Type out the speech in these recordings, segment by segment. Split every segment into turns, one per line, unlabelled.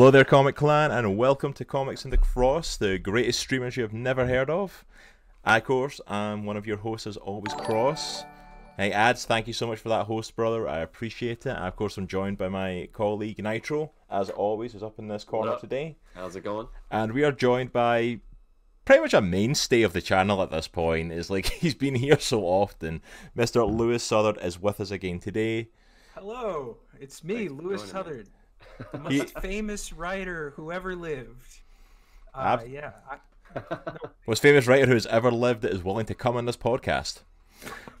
Hello there, Comic Clan, and welcome to Comics and the Cross, the greatest streamers you have never heard of. I, of course, am one of your hosts, as always, Cross. Hey, Ads, thank you so much for that host, brother. I appreciate it. And of course, I'm joined by my colleague Nitro, as always, who's up in this corner today.
How's it going?
And we are joined by pretty much a mainstay of the channel at this point. Is like he's been here so often. Mr. Lewis Southard is with us again today.
Hello, it's me, Lewis Southard the most famous writer who ever lived. Uh, yeah. I,
no. Most famous writer who has ever lived that is willing to come on this podcast.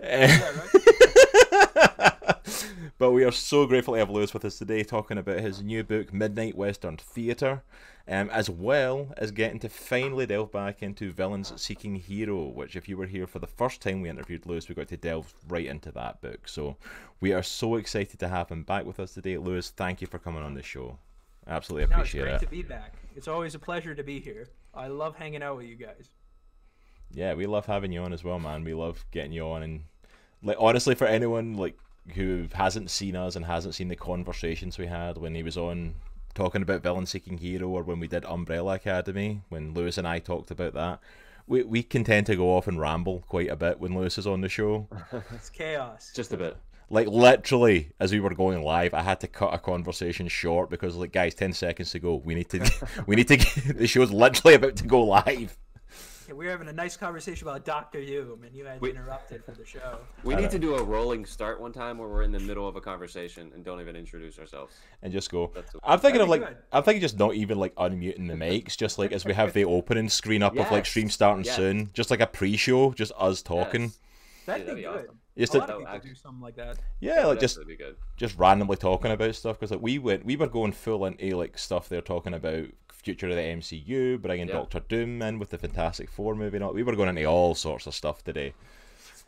but we are so grateful to have Lewis with us today talking about his new book, Midnight Western Theatre, um, as well as getting to finally delve back into Villains Seeking Hero, which, if you were here for the first time we interviewed Lewis, we got to delve right into that book. So we are so excited to have him back with us today. Lewis, thank you for coming on the show. Absolutely appreciate
no,
it's
great it. to be back. It's always a pleasure to be here. I love hanging out with you guys.
Yeah, we love having you on as well, man. We love getting you on and like honestly for anyone like who hasn't seen us and hasn't seen the conversations we had when he was on talking about Villain Seeking Hero or when we did Umbrella Academy, when Lewis and I talked about that. We, we can tend to go off and ramble quite a bit when Lewis is on the show.
it's chaos.
Just a bit.
Like literally, as we were going live, I had to cut a conversation short because, like, guys, ten seconds to go. We need to, we need to. Get, the show's literally about to go live.
Yeah, we were having a nice conversation about Doctor Doom, and you had we, interrupted for the show.
We need to do a rolling start one time where we're in the middle of a conversation and don't even introduce ourselves
and just go. I'm thinking of like good. I'm thinking just not even like unmuting the mics, just like as we have the opening screen up yes. of like stream starting yes. soon, just like a pre-show, just us talking. Yes.
That'd, be, good.
Awesome.
Just a lot of oh, people do something like that.
Yeah, like just just randomly talking about stuff because like we went, we were going full into like stuff they're talking about future of the MCU, bringing yeah. Doctor Doom in with the Fantastic Four movie. Not we were going into all sorts of stuff today.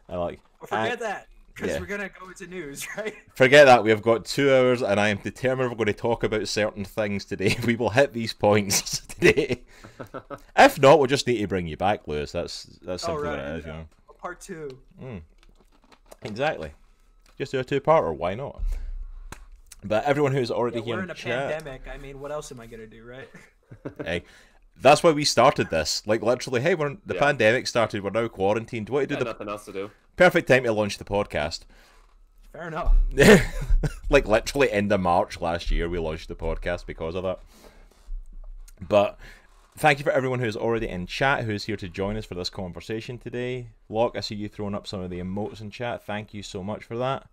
I like
forget that because yeah. we're gonna go into news, right?
Forget that. We have got two hours, and I am determined we're going to talk about certain things today. We will hit these points today. if not, we'll just need to bring you back, Lewis. That's that's something oh, right. that is, you know.
Part two.
Mm. Exactly. Just do a two-parter. Why not? But everyone who's already
yeah,
here
we're in
a
chat, pandemic. I mean, what else am I gonna do, right?
hey, that's why we started this. Like literally, hey, we're the yeah. pandemic started. We're now quarantined. What to do?
The... Nothing else to do.
Perfect time to launch the podcast.
Fair enough.
like literally end of March last year, we launched the podcast because of that. But thank you for everyone who's already in chat, who's here to join us for this conversation today. Locke, I see you throwing up some of the emotes in chat. Thank you so much for that.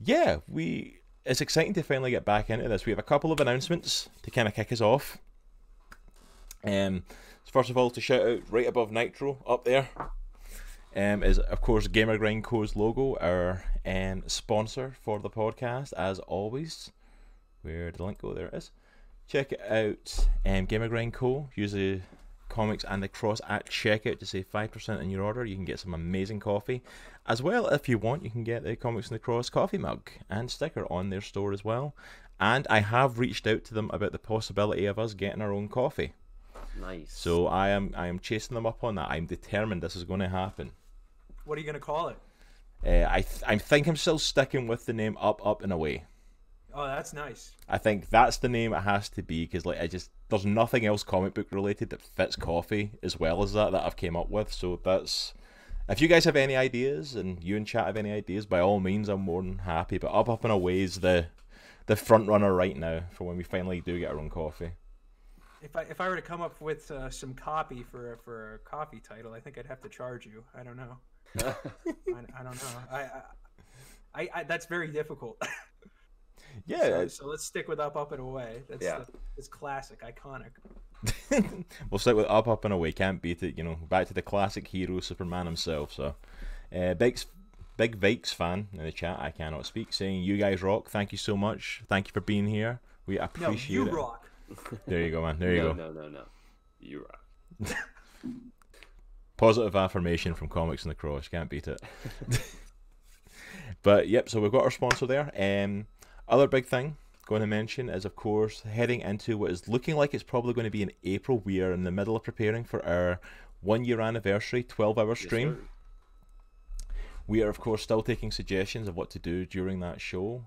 Yeah, we it's exciting to finally get back into this. We have a couple of announcements to kind of kick us off. Um, first of all, to shout out right above Nitro up there um, is of course Gamer Grind Co.'s logo, our um, sponsor for the podcast, as always. Where did the link go? There it is. Check it out, um, Gamer Grind Co. Use the comics and the cross at checkout to save 5% in your order. You can get some amazing coffee. As well, if you want, you can get the Comics and the Cross coffee mug and sticker on their store as well. And I have reached out to them about the possibility of us getting our own coffee.
Nice.
So I am I am chasing them up on that. I'm determined this is going to happen.
What are you going to call it?
Uh, I th- I think I'm still sticking with the name Up Up and Away.
Oh, that's nice.
I think that's the name it has to be because like I just there's nothing else comic book related that fits coffee as well as that that I've came up with. So that's if you guys have any ideas and you and chat have any ideas, by all means, I'm more than happy. But Up Up and Away is the the front runner right now for when we finally do get our own coffee.
If I if I were to come up with uh, some copy for for a coffee title, I think I'd have to charge you. I don't know. I, I, don't know. I, I, I that's very difficult.
Yeah.
So, so, let's stick with up, up and away. That's yeah. it's classic, iconic.
we'll stick with up, up and away. Can't beat it. You know, back to the classic hero, Superman himself. So, uh, big, big Vikes fan in the chat. I cannot speak. Saying you guys rock. Thank you so much. Thank you for being here. We appreciate
no, you
it.
rock.
There you go, man. There you
no,
go.
No, no, no. You rock.
Positive affirmation from Comics and the Cross. Can't beat it. but yep. So we've got our sponsor there. Um other big thing going to mention is, of course, heading into what is looking like it's probably going to be in April. We are in the middle of preparing for our one year anniversary 12 hour stream. Yes, we are, of course, still taking suggestions of what to do during that show.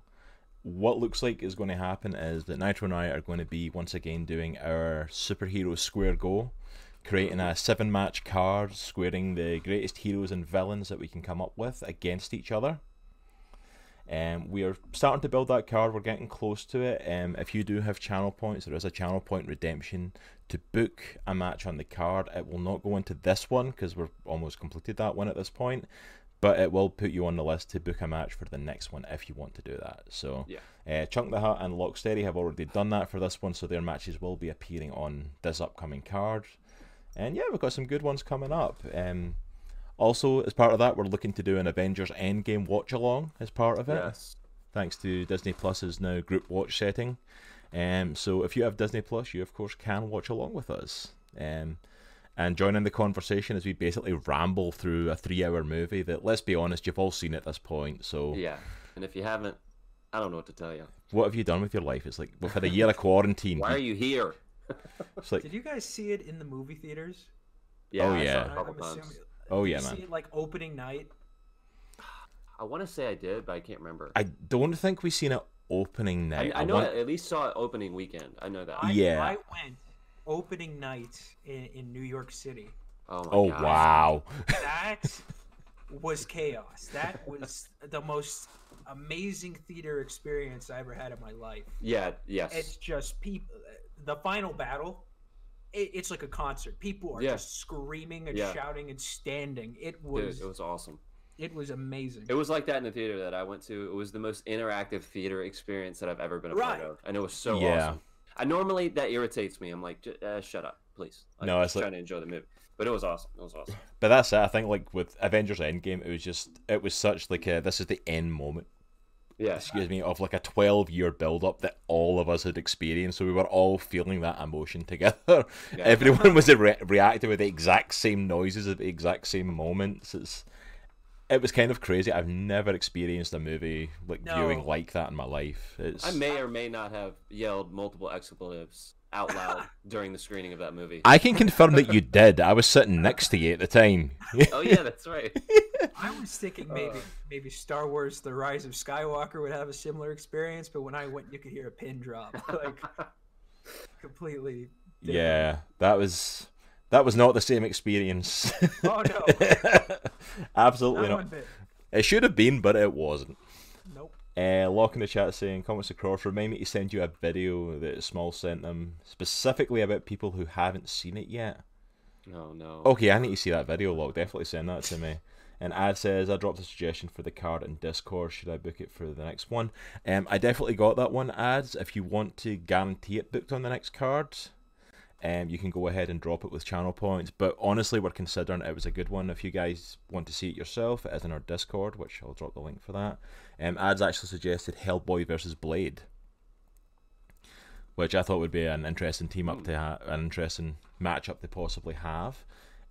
What looks like is going to happen is that Nitro and I are going to be once again doing our superhero square go, creating a seven match card, squaring the greatest heroes and villains that we can come up with against each other. Um, we are starting to build that card. We're getting close to it. Um, if you do have channel points, there is a channel point redemption to book a match on the card. It will not go into this one because we're almost completed that one at this point, but it will put you on the list to book a match for the next one if you want to do that. So,
Yeah.
uh, Chunk the Hut and Locksteady have already done that for this one, so their matches will be appearing on this upcoming card. And yeah, we've got some good ones coming up. Um, also, as part of that, we're looking to do an Avengers Endgame watch along as part of it
Yes.
thanks to Disney Plus's now group watch setting. Um, so if you have Disney Plus, you of course can watch along with us. Um, and join in the conversation as we basically ramble through a three-hour movie that, let's be honest, you've all seen at this point. So
Yeah. And if you haven't, I don't know what to tell you.
what have you done with your life? It's like we've had a year of quarantine.
Why are you here?
It's like,
Did you guys see it in the movie theaters?
Yeah,
Oh,
I saw
yeah.
it a couple
I'm
times.
assuming-
oh
Did
yeah,
you
man.
See it like opening night.
I want to say I did, but I can't remember.
I don't think we've seen it opening
I,
night.
I know
want-
I at least saw it opening weekend. I know that.
I,
Yeah.
I went opening night in, in New York City.
oh my
Oh
gosh.
wow!
That was chaos. That was the most amazing theater experience I ever had in my life.
Yeah. Yes.
It's just people. The final battle. It, it's like a concert. People are
Yeah.
just screaming and
Yeah.
shouting and standing. It
Dude,
was
it was awesome.
it was amazing.
It was like that in the theater that I went to. It was the most interactive theater experience that I've ever been a
Right.
part of, and it was so
Yeah.
awesome. I normally that irritates me. I'm like, "J- uh, shut up, please. Like,
No,
I'm
it's like-
trying to enjoy the movie, but it was awesome. It was awesome.
But that's it. I think like with Avengers Endgame, it was just it was such like a this is the end moment
Yeah.
excuse me, of like a 12 year build up that all of us had experienced. So we were all feeling that emotion together.
Yeah.
Everyone was re- reacting with the exact same noises at the exact same moments. It's, it was kind of crazy. I've never experienced a movie like
No.
viewing like that in my life. It's,
I may or may not have yelled multiple expletives out loud during the screening of that movie.
I can confirm that you did. I was sitting next to you at the time.
oh yeah, that's right.
I was thinking maybe
Uh.
maybe Star Wars: The Rise of Skywalker would have a similar experience, but when I went, you could hear a pin drop, like completely. different.
yeah, that was that was not the same experience.
Oh no,
Absolutely
not
not. It should have been, but it wasn't.
Nope.
Uh, Lock in the chat saying, comments across, remind me to send you a video that Small sent them specifically about people who haven't seen it yet.
No, no.
Okay, I need to see that video, Lock. Definitely send that to me. And Ad says, I dropped a suggestion for the card in Discord. Should I book it for the next one? Um, I definitely got that one, Ads. If you want to guarantee it booked on the next card, um, you can go ahead and drop it with channel points. But honestly, we're considering it was a good one. If you guys want to see it yourself, it is in our Discord, which I'll drop the link for that. Um, Ads actually suggested Hellboy versus Blade, which I thought would be an interesting team up to ha- an interesting matchup to possibly have.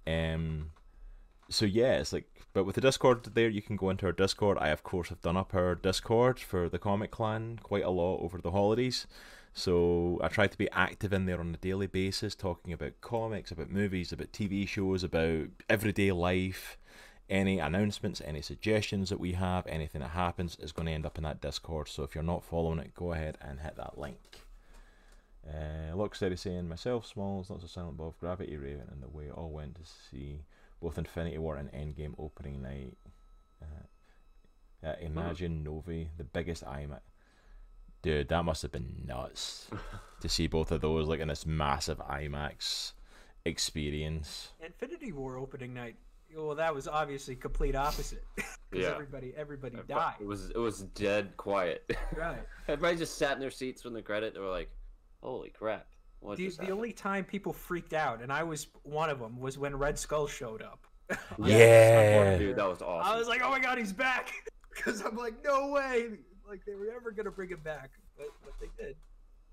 Um, so yeah, it's like, but with the Discord there, you can go into our Discord. I of course have done up our Discord for the Comic Clan quite a lot over the holidays. So I try to be active in there on a daily basis, talking about comics, about movies, about TV shows, about everyday life. Any announcements, any suggestions that we have, anything that happens is going to end up in that Discord. So if you're not following it, go ahead and hit that link. Uh, Locksteady saying myself, Smalls, not so silent Bob, Gravity Raven, and the way all went to see both Infinity War and Endgame opening night. Uh, uh, imagine Novi, the biggest IMAX. Dude, that must have been nuts to see both of those like in this massive IMAX experience.
Infinity War opening night. Well, that was obviously complete opposite. Because
Yeah.
everybody everybody died.
It was it was dead quiet.
Right.
Everybody just sat in their seats when the credit. They were like, "Holy crap!" What
The, the only time people freaked out, and I was one of them, was when Red Skull showed up.
Yeah.
dude, that was awesome.
I was like, oh my god, he's back! Because I'm like, no way! Like they were ever gonna bring him back, but, but they did.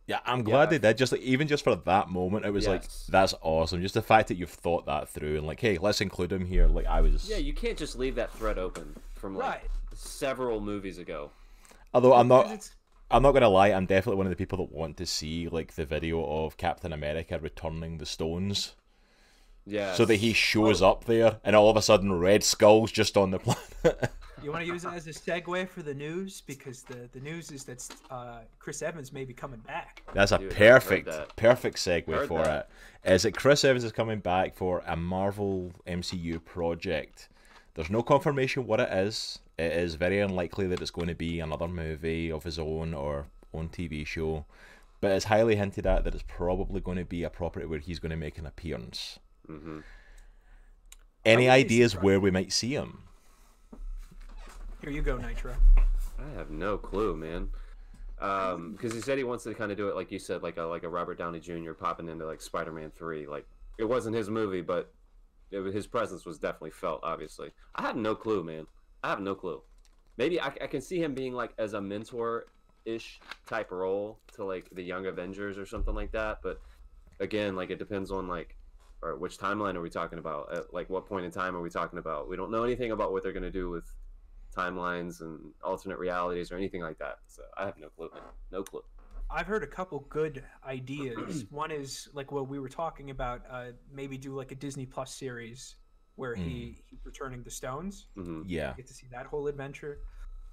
Yeah, I'm glad
Yeah.
they did. Just like even just for that moment, it was like that's awesome. Just the fact that you've thought that through and like, hey, let's include him here. Like I was.
yeah, you can't just leave that thread open from like
Right.
several movies ago.
Although I'm not,
it's-
I'm not gonna lie. I'm definitely one of the people that want to see like the video of Captain America returning the stones,
Yeah.
so that he shows up there and all of a sudden Red Skull's just on the planet.
You want to use it as a segue for the news because the the news is that uh, Chris Evans may be coming back.
That's a
Dude,
perfect,
that.
perfect segue
Heard
for
that.
it. Is that Chris Evans is coming back for a Marvel MCU project? There's no confirmation what it is. It is very unlikely that it's going to be another movie of his own or own TV show, but it's highly hinted at that it's probably going to be a property where he's going to make an appearance.
hmm
Any ideas
surprised.
where we might see him?
Here you go, Nitro.
I have no clue, man. Um, because he said he wants to kind of do it like you said, like a like a Robert Downey Jr. popping into like Spider-Man Three. Like it wasn't his movie, but it, his presence was definitely felt. Obviously, I have no clue, man. I have no clue. Maybe I, I can see him being like as a mentor-ish type role to like the Young Avengers or something like that. But again, like it depends on like, or which timeline are we talking about? At like what point in time are we talking about? We don't know anything about what they're gonna do with timelines and alternate realities or anything like that. So I have no clue, man. No clue.
I've heard a couple good ideas. One is like what we were talking about. Uh, maybe do like a Disney Plus series where he he's returning the stones.
hmm
Yeah.
Get to see that whole adventure.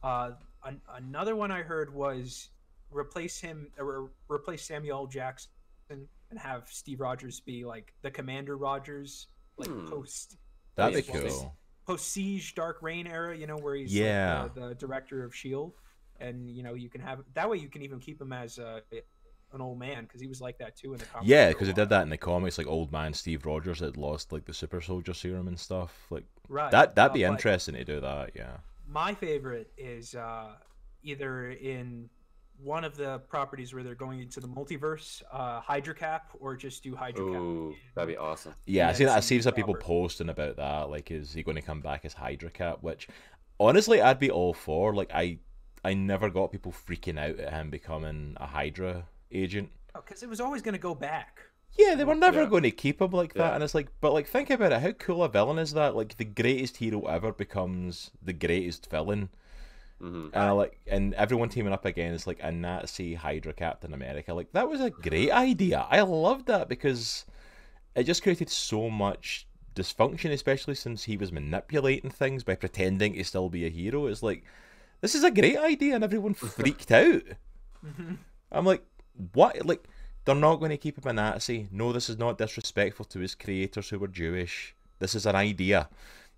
Uh, an- another one I heard was replace him or replace Samuel Jackson and have Steve Rogers be like the Commander Rogers, like
Hmm.
post
That'd be
Yes, well,
cool.
Post siege Dark Reign era. You know where he's
Yeah.
like, the, the director of Shield, and you know you can have that way you can even keep him as uh, an old man because he was like that too in the comics.
Yeah, because they
while.
did that in the comics, like old man Steve Rogers had lost like the super soldier serum and stuff. Like
Right.
that that'd be
uh,
interesting to do that, yeah.
my favorite is uh, either in one of the properties where they're going into the multiverse, uh, Hydra Cap, or just do Hydra Cap.
Ooh, that'd be awesome.
Yeah, I
Yeah,
see that. I
it's
see some people posting about that. Like, is he going to come back as Hydra Cap? Which, honestly, I'd be all for. Like, I, I never got people freaking out at him becoming a Hydra agent.
Because Oh, it was always going to go back.
Yeah, they were never
Yeah.
going to keep him like that.
Yeah.
And it's like, but like, think about it. How cool a villain is that? Like, the greatest hero ever becomes the greatest villain.
Hmm
And I like, and everyone teaming up against like a Nazi Hydra Captain America. Like that was a great idea. I loved that because it just created so much dysfunction, especially since he was manipulating things by pretending to still be a hero. It's like this is a great idea, and everyone freaked out. I'm like, what? Like they're not going to keep him a Nazi. No, this is not disrespectful to his creators who were Jewish. This is an idea.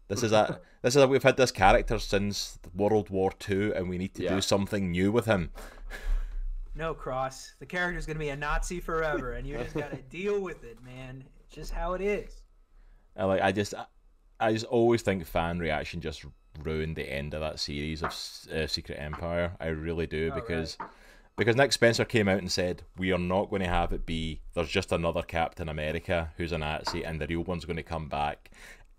This is a this is a, we've had this character since World War Two, and we need to
Yeah.
do something new with him.
No, Cross. The character's going to be a Nazi forever, and you just got to deal with it, man. It's just how it is.
I like I just I just always think fan reaction just ruined the end of that series of uh, Secret Empire. I really do
Oh,
because because Nick Spencer came out and said we are not going to have it be there's just another Captain America who's a Nazi and the real one's going to come back.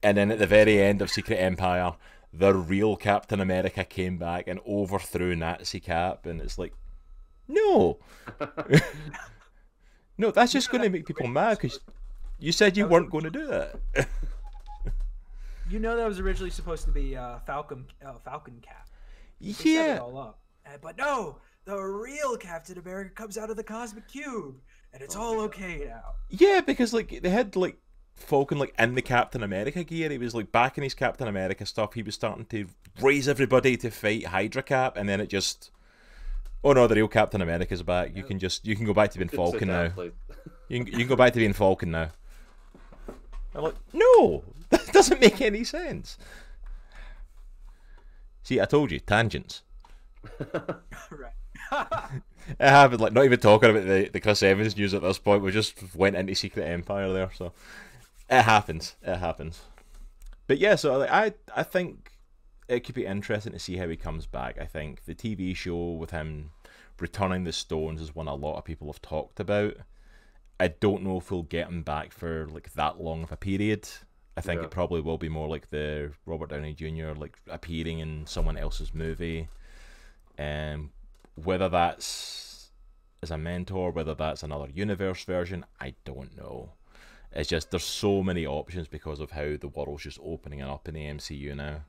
And then at the very end of Secret Empire, the real Captain America came back and overthrew Nazi Cap, and it's like, no, no, that's just going to make people mad because you said you weren't going to do that.
You know that was originally supposed to be uh, Falcon uh, Falcon Cap. They
yeah,
all up. Uh, but no, the real Captain America comes out of the Cosmic Cube, and it's all okay now.
yeah, because like they had like Falcon like in the Captain America gear. He was like back in his Captain America stuff. He was starting to raise everybody to fight Hydra Cap, and then it just. Oh no, the real Captain America's back. You can just you can go back to being Falcon now. You can, you can go back to being Falcon now. I'm like, no, that doesn't make any sense. See, I told you, tangents.
right.
It happened, like, not even talking about the, the Chris Evans news at this point. We just went into Secret Empire there, so it happens. It happens. But yeah, so like, I I think it could be interesting to see how he comes back. I think the TV show with him returning the stones is one a lot of people have talked about. I don't know if we'll get him back for like that long of a period. I think
Yeah.
it probably will be more like the Robert Downey Jr. like appearing in someone else's movie. Um, whether that's as a mentor, whether that's another universe version, I don't know. It's just there's so many options because of how the world's just opening up in the MCU now.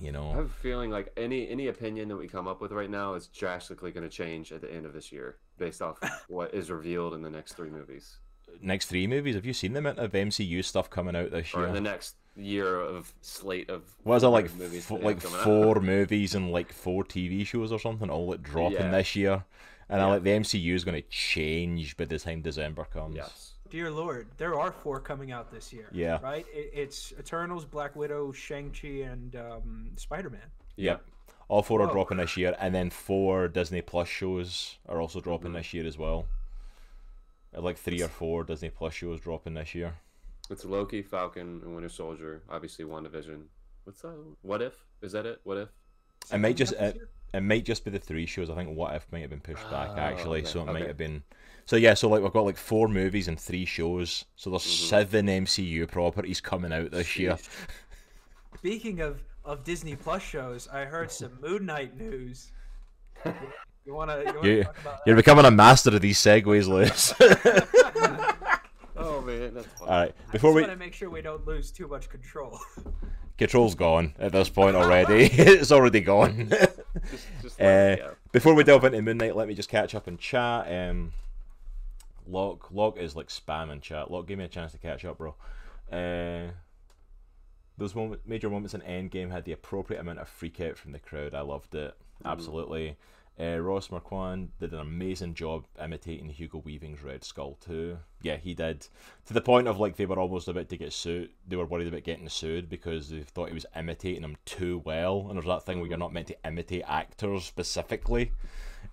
You know, I
have a feeling like any any opinion that we come up with right now is drastically going to change at the end of this year based off what is revealed in the next three movies
next three movies. Have you seen the amount of MCU stuff coming out this
or in
year?
the next year of slate of
What is it like?
movies
F-
that
like
come out.
four movies and like four TV shows or something, all like dropping
Yeah.
this year. And I like the MCU is going to change by the time December comes.
Yes.
Dear Lord, there are four coming out this year.
Yeah.
Right? It, it's Eternals, Black Widow, Shang-Chi, and um, Spider Man.
Yep. All four are
Whoa.
dropping this year, and then four Disney Plus shows are also dropping
Mhm.
this year as well. Like three or four Disney Plus shows dropping this year.
It's Loki, Falcon, and Winter Soldier. Obviously, WandaVision. What's that? What if? Is that it? What if?
Is
It might just-
out this
uh,
year?
It might just be the three shows. I think What If might have been pushed back
Oh,
actually,
okay,
so it might have been. So yeah, so like we've got like four movies and three shows. So there's
Mhm.
seven MCU properties coming out this year.
Speaking of, of Disney Plus shows, I heard some Moon Knight news. You wanna, you wanna
You-
talk about
You're becoming a master of these segues, Lewis.
Oh man, that's funny.
All right,
I
before
just
we
want to make sure we don't lose too much control.
control's gone at this point already. it's already gone.
Just, just let it
Uh. Before we delve into Moon Knight, let me just catch up and chat. Um, Locke, Locke is like spam in chat. Locke, give me a chance to catch up, bro. Uh, those moment, major moments in Endgame had the appropriate amount of freak out from the crowd. I loved it, absolutely. Uh, Ross Marquand did an amazing job imitating Hugo Weaving's Red Skull too. Yeah, he did. To the point of like they were almost about to get sued. They were worried about getting sued because they thought he was imitating them too well. And there's that thing where you're not meant to imitate actors specifically.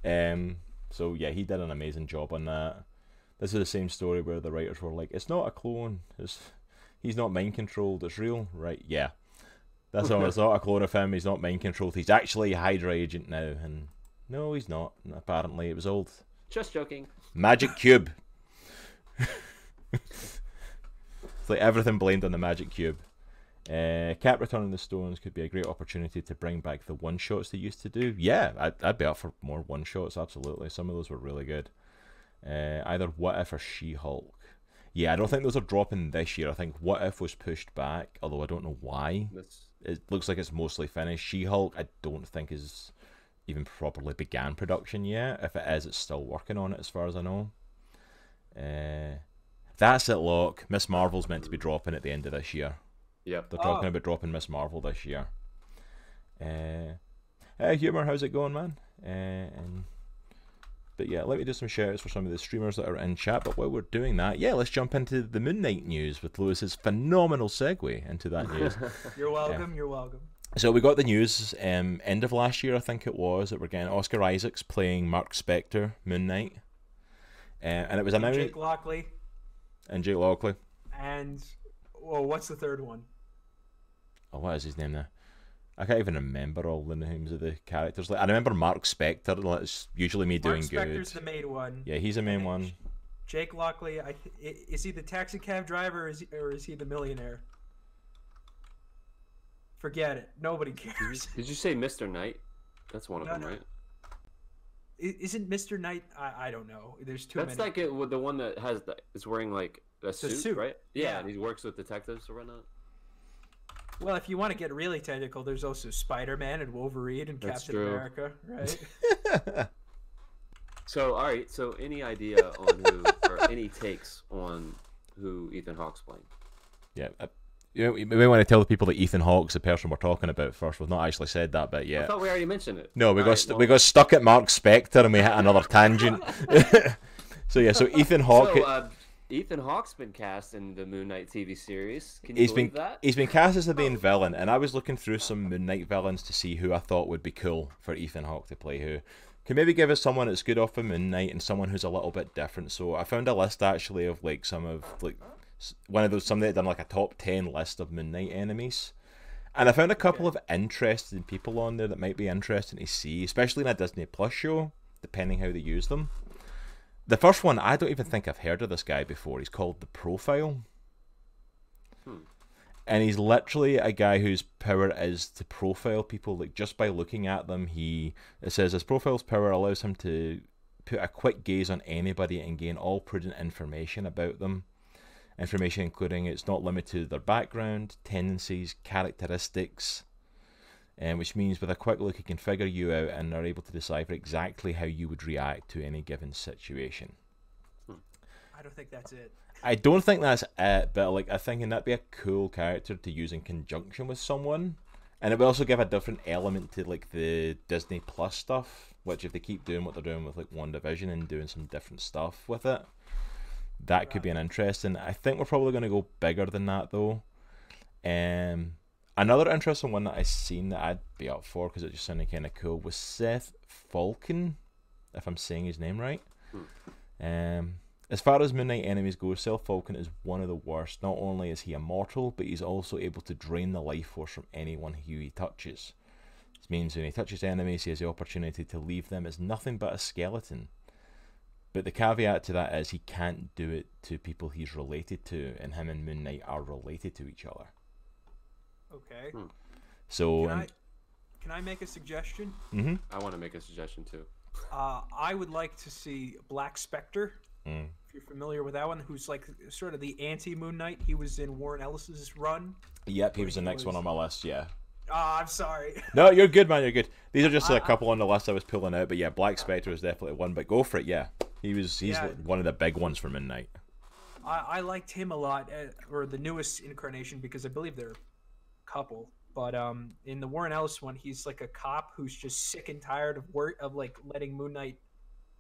Um, so yeah, he did an amazing job on that. This is the same story where the writers were like, "It's not a clone. It's he's not mind controlled. It's real, right? Yeah, that's all. It's not a clone of him. He's not mind controlled. He's actually a Hydra agent now, and no, he's not. Apparently, it was old
Just joking.
magic cube. it's like everything blamed on the magic cube. Uh, Cap returning the stones could be a great opportunity to bring back the one shots they used to do. Yeah, I'd, I'd be up for more one shots. Absolutely, some of those were really good. Uh, either What If or She Hulk. Yeah, I don't think those are dropping this year. I think What If was pushed back, although I don't know why.
That's
It looks like it's mostly finished. She Hulk, I don't think is even properly began production yet. If it is, it's still working on it, as far as I know. Uh, that's it, Lock. Miss Marvel's meant to be dropping at the end of this year.
yep.
They're talking
Oh.
about dropping Miss Marvel this year. Uh, uh, humor, how's it going, man? Uh, and but yeah, let me do some shout outs for some of the streamers that are in chat. But while we're doing that, yeah, let's jump into the Moon Knight news with Lewis's phenomenal segue into that news.
You're welcome. You're welcome.
So we got the news um, end of last year, I think it was, that we're getting Oscar Isaacs playing Mark Spector, Moon Knight, uh, and it was announced
Jake Lockley
and Jake Lockley.
and well, what's the third one?
Oh, what is his name now? I can't even remember all the names of the characters. Like I remember Mark Spector. That's usually me doing
Mark
good.
Spector's the main one.
Yeah, he's the main one.
Jake Lockley, I is he the taxi cab driver or is he, or is he the millionaire? Forget it. Nobody cares.
Did you say Mr. Knight? That's one of
No,
them,
no.
right?
Isn't Mr. Knight? I, I don't know. There's too
That's
many.
like it the one that has the is wearing like a suit,
suit,
right? Yeah,
yeah.
and he works with detectives or whatnot.
Well, if you want to get really technical, there's also Spider-Man and Wolverine and
That's
Captain
true.
America, right?
So, all right. So, any idea on who or any takes on who Ethan Hawke's playing?
yeah. Uh, you we may want to tell the people that Ethan Hawke's the person we're talking about first. We've not actually said that bit
I
yet.
thought we already mentioned it.
No, we
All
got
right,
st-
well,
we got stuck at Mark Spector and we hit another tangent. so yeah, so Ethan Hawke.
So, uh, Ethan Hawke's been cast in the Moon Knight TV series. Can you
He's
believe
been
that?
he's been cast as the main villain, and I was looking through some Moon Knight villains to see who I thought would be cool for Ethan Hawke to play. Who can maybe give us someone that's good off of Moon Knight and someone who's a little bit different. So I found a list actually of like some of like one of those somebody that done like a top ten list of Moon Knight enemies. And I found a couple of interesting people on there that might be interesting to see, especially in a Disney Plus show, depending how they use them. The first one, I don't even think I've heard of this guy before. He's called The Profile. Hmm. And he's literally a guy whose power is to profile people. Like just by looking at them, he it says his profile's power allows him to put a quick gaze on anybody and gain all prudent information about them. Information including it's not limited to their background, tendencies, characteristics, and which means with a quick look he can figure you out and are able to decipher exactly how you would react to any given situation.
I don't think that's it.
I don't think that's it, but like I think that'd be a cool character to use in conjunction with someone, and it would also give a different element to like the Disney Plus stuff. Which, if they keep doing what they're doing with like WandaVision and doing some different stuff with it, that could be an interesting. I think we're probably going to go bigger than that though. Um, another interesting one that I seen that I'd be up for because it just sounded kind of cool was Seth Falcon, if I'm saying his name right. Um, as far as Moon Knight enemies go, Seth Falcon is one of the worst. Not only is he immortal, but he's also able to drain the life force from anyone who he touches. This means when he touches enemies, he has the opportunity to leave them as nothing but a skeleton. But the caveat to that is he can't do it to people he's related to, and him and Moon Knight are related to each other.
Okay.
Hmm.
So,
Can I, can I make a suggestion?
mm-hmm.
I want to make a suggestion too.
Uh, I would like to see Black Spectre.
Mm.
If you're familiar with that one, who's like sort of the anti Moon Knight. He was in Warren Ellis's run.
yep, he was the
he
next one on my list. Yeah.
Ah, I'm sorry.
No, you're good, man. You're good. These are just a
I-
couple on the list I was pulling out, but yeah, Black Spectre was definitely one. But go for it. Yeah, he was. He's
Yeah.
one of the big ones for Moon Knight.
I, I liked him a lot, uh, or the newest incarnation, because I believe they're a couple. But um, in the Warren Ellis one, he's like a cop who's just sick and tired of work of like letting Moon Knight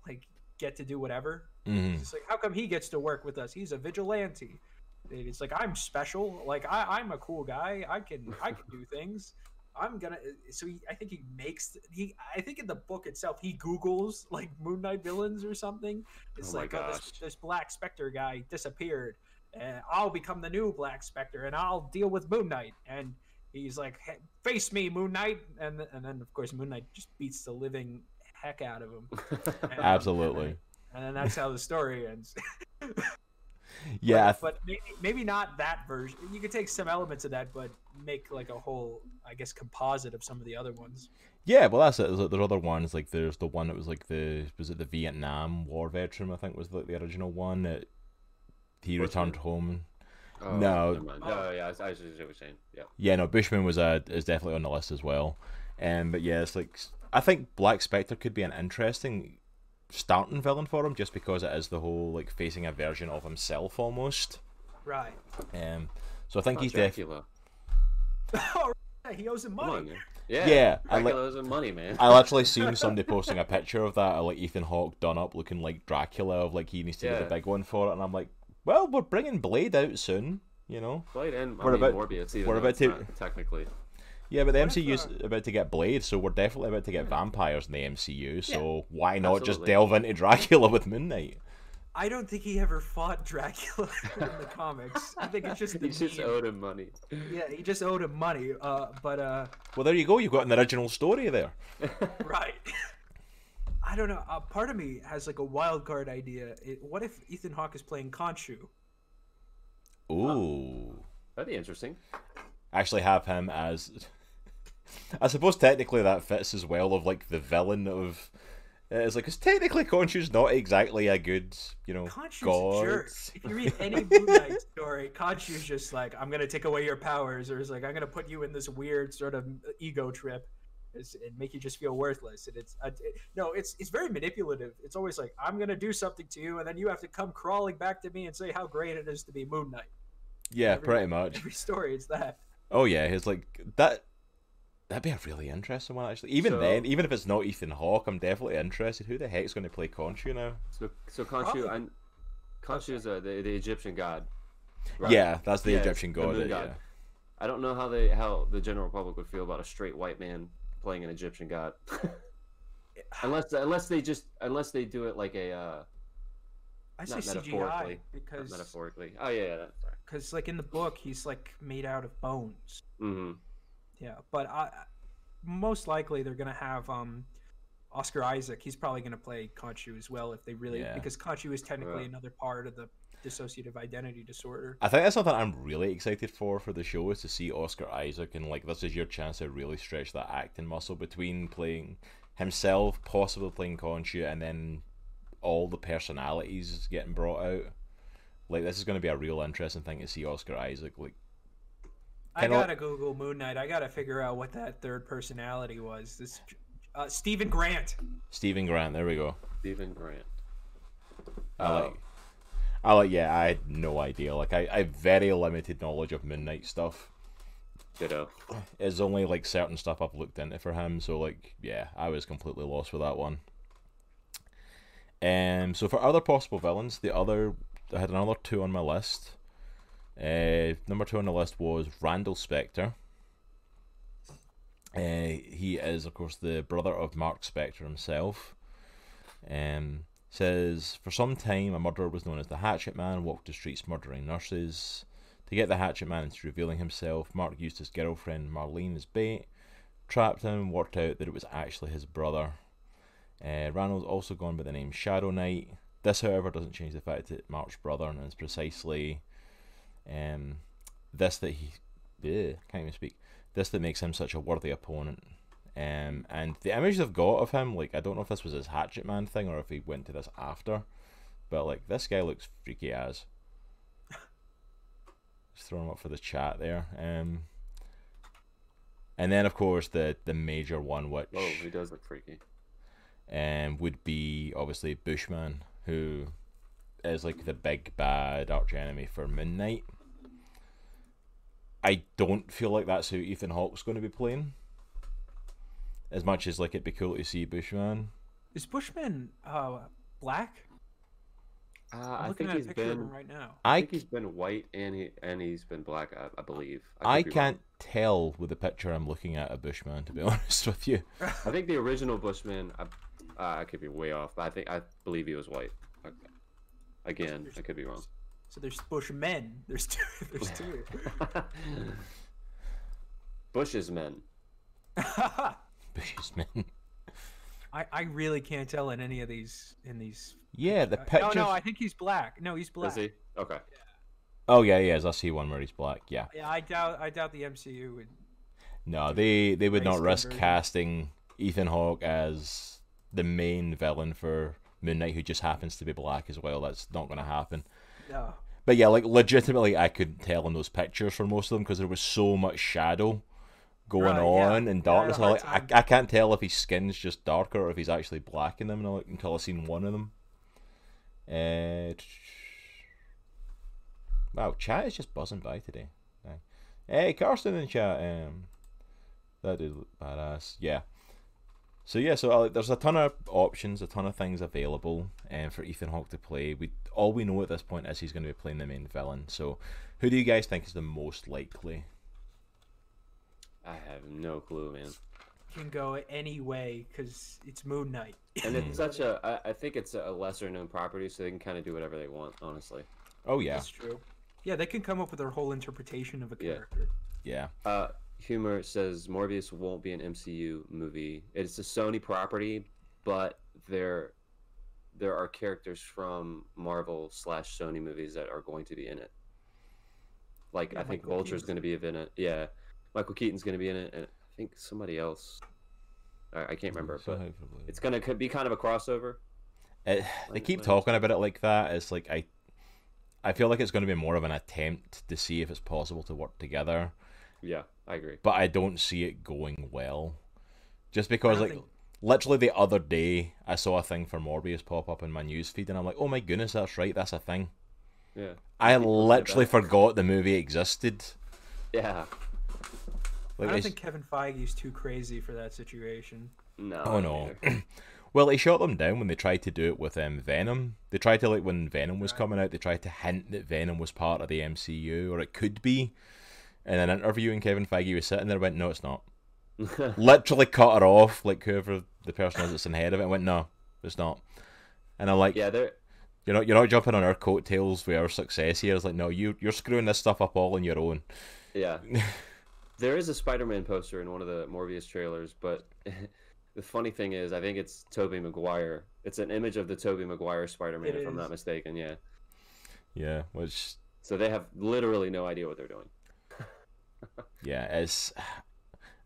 like get to do whatever.
Mm-hmm.
It's like, how come he gets to work with us? He's a vigilante. It's like I'm special. Like I, I'm a cool guy. I can I can do things. I'm gonna. So he, I think he makes he. I think in the book itself he Google's like Moon Knight villains or something. It's
Oh
like oh, this, this Black Spectre guy disappeared, and I'll become the new Black Spectre, and I'll deal with Moon Knight. And he's like, "Hey, face me, Moon Knight, and th- and then of course Moon Knight just beats the living heck out of him. And-
Absolutely.
Uh, and then that's how the story ends.
Yeah.
But, but maybe maybe not that version. You could take some elements of that, but make like a whole, I guess, composite of some of the other ones.
yeah. Well, that's it. There's, there's other ones like there's the one that was like the was it the Vietnam War veteran? I think was like the original one that he
Bushman?
returned home.
Oh,
No.
never mind. Oh, yeah, I, I see what you're saying. Yeah.
Yeah, no, Bushman was uh, is definitely on the list as well. Um, but yeah, it's like I think Black Spectre could be an interesting starting villain for him, just because it is the whole like facing a version of himself almost.
Right.
Um, so I think
Not
he's definitely.
Dracula.
oh, right, he owes him money.
on. Yeah.
Yeah, I
Dracula
like-
owes him money, man.
I literally seen somebody posting a picture of that, of, like Ethan Hawke done up looking like Dracula, of like he needs to be
Yeah.
the big one for it, and I'm like, well, we're bringing Blade out soon, you know.
Blade and I
We're
mean,
about-
Morbius. Even
we're about
it's
to-
not technically.
Yeah, but the
What if,
MCU's
uh,
about to get Blade, so we're definitely about to get vampires in the MCU. So why not just delve into Dracula with Moon Knight?
I don't think he ever fought Dracula in the comics. I think it's just the
He just
meme.
owed him money.
Yeah, he just owed him money. Uh, but uh,
Well, there you go. You've got an original story there.
right. I don't know. Uh, part of me has like a wild card idea. It, what if Ethan Hawke is playing Khonshu?
Ooh.
That'd be interesting.
Actually, have him as. I suppose technically that fits as well of like the villain of. It's like, because technically Khonshu's not exactly a good, you know,
Khonshu's
god.
a jerk. If you read any Moon Knight story, Khonshu's just like, I'm gonna take away your powers, or it's like, I'm gonna put you in this weird sort of ego trip, it's, and make you just feel worthless. And it's uh, it, no, it's it's very manipulative. It's always like, I'm gonna do something to you, and then you have to come crawling back to me and say how great it is to be Moon Knight.
Yeah,
Every-
pretty much.
Every story, it's that.
Oh yeah, he's like that. That'd be a really interesting one, actually. Even
So-
then, even if it's not Ethan Hawke, I'm definitely interested. Who the heck's going to play Khonshu now?
So, so Khonshu,
Probably-
I, Khonshu is uh, the, the Egyptian god.
Yeah, that's the
Yeah,
Egyptian
the
god.
moon
uh,
god.
Yeah.
I don't know how they how the general public would feel about a straight white man playing an Egyptian god. unless unless they just unless they do it like a uh,
I say CGI
metaphorically,
because
metaphorically. Oh yeah, yeah
because like in the book, he's like made out of bones.
Mm-hmm.
Yeah, but I, most likely they're gonna have um, Oscar Isaac. He's probably gonna play Khonshu as well if they really
Yeah.
because Khonshu is technically
Yeah.
another part of the dissociative identity disorder.
I think that's something I'm really excited for for the show is to see Oscar Isaac and like this is your chance to really stretch that acting muscle between playing himself, possibly playing Khonshu, and then all the personalities getting brought out. Like this is going to be a real interesting thing to see Oscar Isaac like
I gotta Google Moon Knight. I gotta figure out what that third personality was. This uh, Stephen Grant.
Stephen Grant. There we go.
Stephen Grant.
I like. I like yeah, I had no idea. Like I, I have very limited knowledge of Moon Knight stuff.
Ditto.
It's only like certain stuff I've looked into for him, so like yeah, I was completely lost with that one. Um so for other possible villains, the other I had another two on my list. Uh, number two on the list was Randall Spector. Uh, he is, of course, the brother of Mark Spector himself. Um, says for some time a murderer was known as the Hatchet Man, walked the streets murdering nurses. To get the Hatchet Man into revealing himself, Mark used his girlfriend Marlene as bait, trapped him, worked out that it was actually his brother. Uh, also gone by the name Shadow Knight. This, however, doesn't change the fact that Mark's brother, and it's precisely um, this that he bleh, can't even speak. This that makes him such a worthy opponent. Um, and the image they've got of him, like I don't know if this was his Hatchet Man thing or if he went to this after, but like this guy looks freaky as. Just throw him up for the chat there. Um, and then of course the the major one, which
Oh, he does look freaky.
um, would be obviously Bushman, who is like the big bad arch enemy for Moon Knight. I don't feel like that's who Ethan Hawke's going to be playing. As much as like it'd be cool to see Bushman.
Is Bushman uh, black?
Uh,
I'm
I
looking
think
at a
he's
picture of
been.
him right now.
I
I,
think he's been white and he and he's been black. I, I believe.
I
could be
can't tell with the picture I'm looking at a Bushman to be honest with you.
I think the original Bushman. I, uh, I could be way off, but I think I believe he was white. Okay. Again, I could be wrong.
So there's Bushmen. There's two. There's two.
Bush's men.
Bushman.
I, I really can't tell in any of these in these.
Yeah, the
Uh,
picture.
No, no, I think he's black. No, he's black.
Is he? Okay.
Oh yeah, yeah. I see one where he's black. Yeah.
Yeah, I doubt I doubt the MCU would.
No, they they would not risk
conversion.
casting Ethan Hawke as the main villain for Moon Knight, who just happens to be black as well. That's not going to happen.
No.
But yeah, like legitimately, I couldn't tell in those pictures for most of them because there was so much shadow going
Right, yeah.
on and
Yeah, I
darkness. and I, like, I, I can't tell if his skin's just darker or if he's actually black in them and, I like, until I've seen one of them. Uh, wow, chat is just buzzing by today. Hey, Karsten in chat. Um, that dude badass. Yeah. So yeah, so uh, there's a ton of options, a ton of things available um, for Ethan Hawke to play. We all we know at this point is he's going to be playing the main villain. So, who do you guys think is the most likely?
I have no clue, man.
Can go any way because it's Moon Knight.
And it's such a. I, I think it's a lesser known property, so they can kind of do whatever they want. Honestly.
Oh yeah,
That's true. Yeah, they can come up with their whole interpretation of a
Yeah.
character.
yeah.
Uh, Humor says Morbius won't be an MCU movie. It's a Sony property, but there, there are characters from Marvel slash Sony movies that are going to be in it. Like
Yeah,
I think
Michael
Vulture's going to be in it. Yeah, Michael Keaton's going to be in it, and I think somebody else. I, I can't remember,
So
but
hopefully-
it's gonna be kind of a crossover.
Eh, it, they keep talking about it like that. It's like I, I feel like it's going to be more of an attempt to see if it's possible to work together,
Yeah, I agree.
but I don't see it going well. Just because, like,
think-
literally the other day, I saw a thing for Morbius pop up in my news feed, and I'm like, oh my goodness, that's right, that's a thing.
Yeah,
I literally forgot the movie existed.
yeah.
Like,
I don't
it's-
think Kevin Feige's too crazy for that situation.
No.
Oh no. well, he shot them down when they tried to do it with um, Venom. They tried to like when Venom was
Right.
coming out, they tried to hint that Venom was part of the MCU or it could be. And then interviewing Kevin Feige was sitting there and went, No, it's not. Literally cut her off, like whoever the person is that's in head of it, and went, No, it's not. And I'm like,
yeah, they're
You're not you're not jumping on our coattails with our success here. It's like, no, you you're screwing this stuff up all on your own.
Yeah. there is a Spider-Man poster in one of the Morbius trailers, but the funny thing is, I think it's Tobey Maguire. It's an image of the Tobey Maguire Spider-Man,
It
if I'm not mistaken. Yeah.
Yeah, which
So they have literally no idea what they're doing.
yeah, it's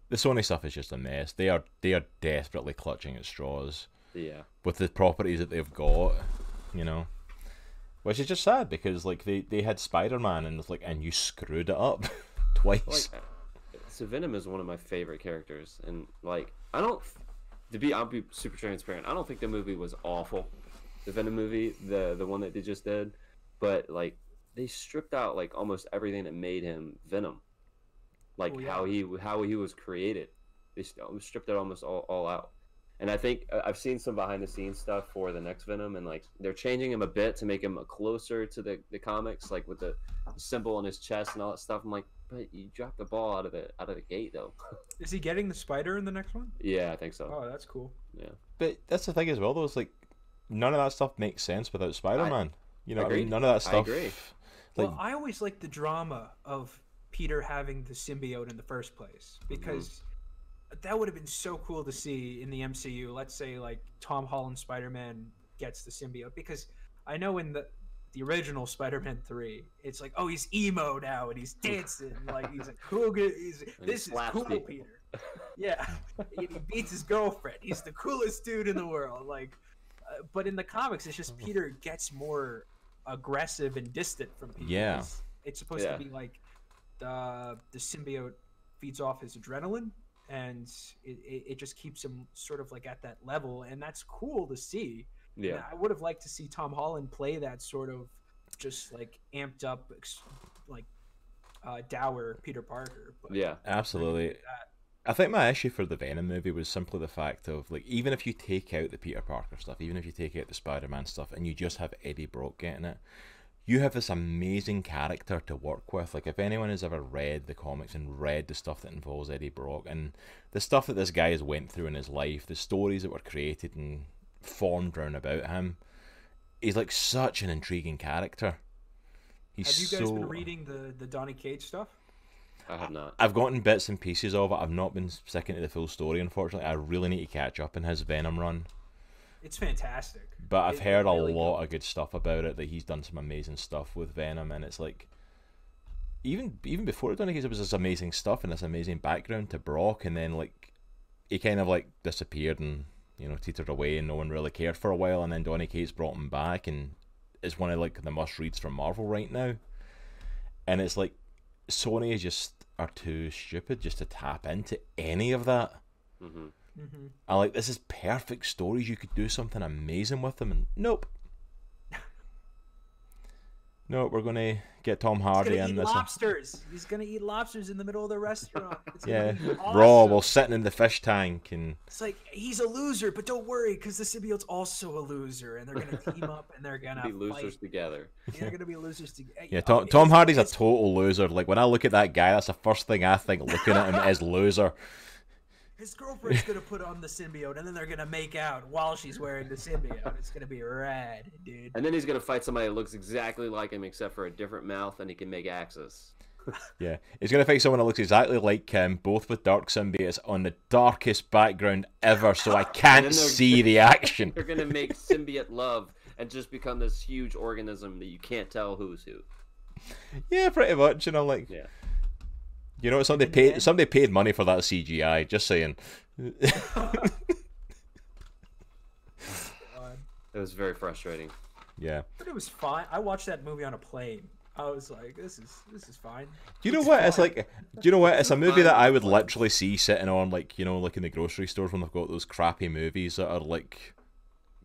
the Sony stuff is just a mess. They are they are desperately clutching at straws
Yeah.
with the properties that they've got, you know. Which is just sad because like they, they had Spider Man and it's like and you screwed it up twice.
Like, Venom is one of my favorite characters, and like I don't. To be, I'll be super transparent. I don't think the movie was awful. The Venom movie, the the one that they just did, but like they stripped out like almost everything that made him Venom, like
Oh, yeah.
how he how he was created. They stripped it almost all, all out. And I think uh, I've seen some behind the scenes stuff for the next Venom, and like they're changing him a bit to make him closer to the, the comics, like with the symbol on his chest and all that stuff. I'm like, but you dropped the ball out of the out of the gate though.
Is he getting the spider in the next one?
yeah, I think so.
Oh, that's cool.
Yeah,
But that's the thing as well, though. It's like none of that stuff makes sense without Spider-Man. you know, what I mean, none of that
I
stuff.
agree.
Like,
well, I always like the drama of Peter having the symbiote in the first place because that would have been so cool to see in the MCU. Let's say like Tom Holland Spider-Man gets the symbiote because I know in the the original Spider-Man three, it's like oh he's emo now and he's dancing like he's a cool guy. He's,
he
this is cool,
people.
Peter. Yeah, he he beats his girlfriend. He's the coolest dude in the world. Like, uh, but in the comics, it's just Peter gets more aggressive and distant from people.
Yeah.
It's, it's supposed
Yeah.
to be like the the symbiote feeds off his adrenaline, and it, it, it just keeps him sort of like at that level, and that's cool to see. And
Yeah,
I would have liked to see Tom Holland play that sort of just like amped up, like uh, dour Peter Parker. But
yeah,
absolutely. I think my issue for the Venom movie was simply the fact of like even if you take out the Peter Parker stuff, even if you take out the Spider-Man stuff, and you just have Eddie Brock getting it, you have this amazing character to work with. Like if anyone has ever read the comics and read the stuff that involves Eddie Brock and the stuff that this guy has went through in his life, the stories that were created and formed round about him, he's like such an intriguing character. He's
Have you guys
so...
been reading the the Donny Cates stuff?
I have not.
I've gotten bits and pieces of it. I've not been sticking to the full story, unfortunately. I really need to catch up in his Venom run.
It's fantastic.
But I've
It-
heard a
really
lot of good stuff about it. That he's done some amazing stuff with Venom, and it's like even even before Donny Cates, it was this amazing stuff and this amazing background to Brock, and then like he kind of like disappeared and you know teetered away, and no one really cared for a while, and then Donny Cates brought him back, and is one of like the must reads from Marvel right now. And it's like Sony just are too stupid just to tap into any of that.
hmm
hmm
I like this is perfect stories. You could do something amazing with them, and nope. No, we're gonna get Tom Hardy
gonna
in this.
lobsters. He's gonna eat lobsters in the middle of the restaurant. It's
Yeah,
be
raw while sitting in the fish tank, and
It's like he's a loser, but don't worry, because the symbiote's also a loser, and they're gonna team up and they're gonna
Be losers
fight.
together.
They're gonna be losers together.
yeah, Tom, Tom Hardy's a total loser. Like when I look at that guy, that's the first thing I think. Looking at him as loser.
His girlfriend's gonna put on the symbiote, and then they're gonna make out while she's wearing the symbiote. It's gonna be rad, dude.
And then he's gonna fight somebody that looks exactly like him except for a different mouth, and he can make axes.
Yeah, he's gonna fight someone that looks exactly like him, both with dark symbiotes on the darkest background ever, so I can't
And then they're-
see the action.
They're gonna make symbiote love and just become this huge organism that you can't tell who's who.
Yeah, pretty much. And I'm like,
Yeah.
You know, somebody paid
end-
somebody paid money for that CGI. Just saying.
God.
It was very frustrating.
Yeah.
But it was fine. I watched that movie on a plane. I was like, this is this is fine.
Do you know
It's
what? It's like, do you know what? It's a movie that I would literally see sitting on, like, you know, like in the grocery stores when they've got those crappy movies that are like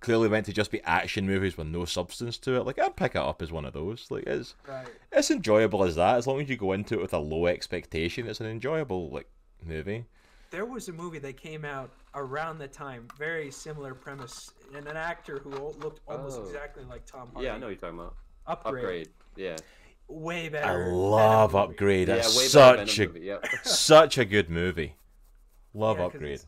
clearly meant to just be action movies with no substance to it. Like, I'd pick it up as one of those. Like, it's
Right.
it's enjoyable as that. As long as you go into it with a low expectation, it's an enjoyable like movie.
There was a movie that came out around the time, very similar premise, and an actor who looked almost
Oh.
exactly like Tom Hardy.
Yeah, I know what you're talking about.
Upgrade.
Upgrade. Yeah.
Way better. I love
Upgrade.
yeah,
That's
way
such a
movie. Yep.
such a good movie. Love
Yeah, 'cause
Upgrade.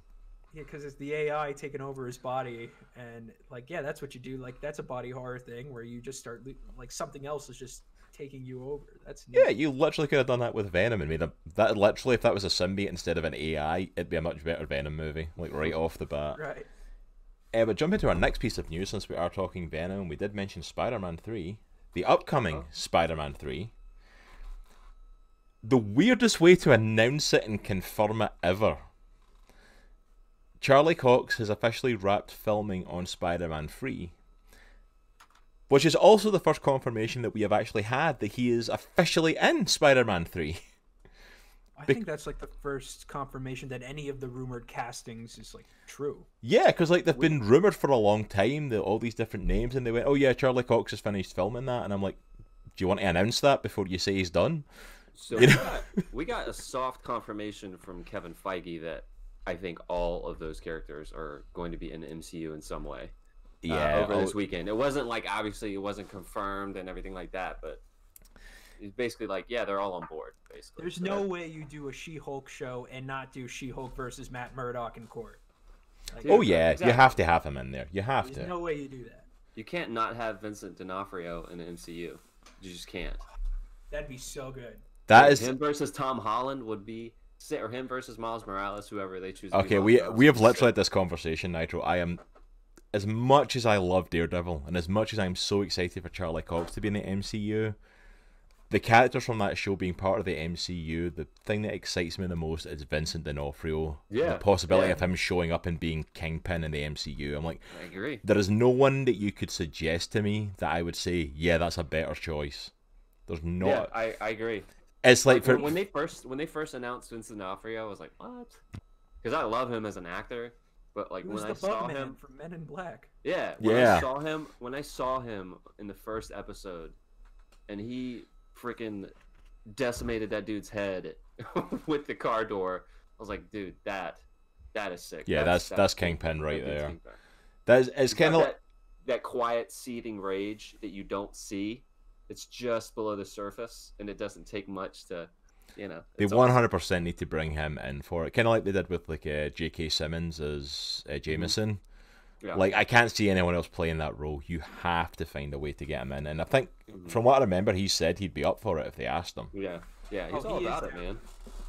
Yeah, because it's the AI taking over his body, and like, yeah, that's what you do. Like, that's a body horror thing where you just start like something else is just taking you over. That's neat.
Yeah, you literally could have done that with Venom and made a that literally if that was a symbiote instead of an AI, it'd be a much better Venom movie, like right off the bat.
right.
Uh, but jump into our next piece of news since we are talking Venom. We did mention Spider-Man three, the upcoming
Oh.
Spider-Man three. The weirdest way to announce it and confirm it ever. Charlie Cox has officially wrapped filming on Spider-Man 3, which is also the first confirmation that we have actually had that he is officially in Spider-Man 3.
I think that's like the first confirmation that any of the rumored castings is like true.
Yeah, because like they've been rumored for a long time, the, all these different names, and they went, "Oh yeah, Charlie Cox has finished filming that," and I'm like, Do you want to announce that before you say he's done?
So
You
we, got, we got a soft confirmation from Kevin Feige that I think all of those characters are going to be in the MCU in some way. uh,
Yeah.
over
oh,
this weekend. It wasn't like obviously it wasn't confirmed and everything like that, but it's basically like yeah, they're all on board. Basically,
There's
So
no
that-
way you do a She-Hulk show and not do She-Hulk versus Matt Murdock in court. Like,
oh yeah,
exactly.
you have to have him in there. You have
There's
to.
no way you do that.
you can't not have Vincent D'Onofrio in the MCU. You just can't.
That'd be so good.
That is
him versus Tom Holland would be si- or him versus Miles Morales, whoever they choose. to be
okay. We we have literally had this conversation, Nitro. I am as much as I love Daredevil and as much as I'm so excited for Charlie Cox to be in the MCU. The characters from that show being part of the MCU, the thing that excites me the most is Vincent D'Onofrio.
Yeah,
The possibility
yeah.
of him showing up and being Kingpin in the MCU. I'm like,
I agree.
there is no one that you could suggest to me that I would say, yeah, that's a better choice. There's not.
yeah, I, I agree.
It's like,
Like,
for
when, when they first when they first announced Vincent D'Onofrio, I was like, what? Because I love him as an actor, but like
He was
when I saw
Bugman
him,
from Men in Black.
Yeah, when
Yeah.
I saw him when I saw him in the first episode, and he freaking decimated that dude's head with the car door. I was like, dude, that that is sick.
Yeah, that's- that's
Kingpin.
Kingpin right
That
there.
Kingpin.
that's it's kind of
that, that quiet seething rage that you don't see. It's just below the surface, and it doesn't take much to, you know.
they
it's
one
awesome.
hundred percent need to bring him in for it, kind of like they did with like uh, J.K. Simmons as uh, Jameson.
Mm-hmm. Yeah.
Like I can't see anyone else playing that role. You have to find a way to get him in, and I think
Mhm.
from what I remember, he said he'd be up for it if they asked him.
Yeah, yeah, he's
Oh,
all
he is
about it, man.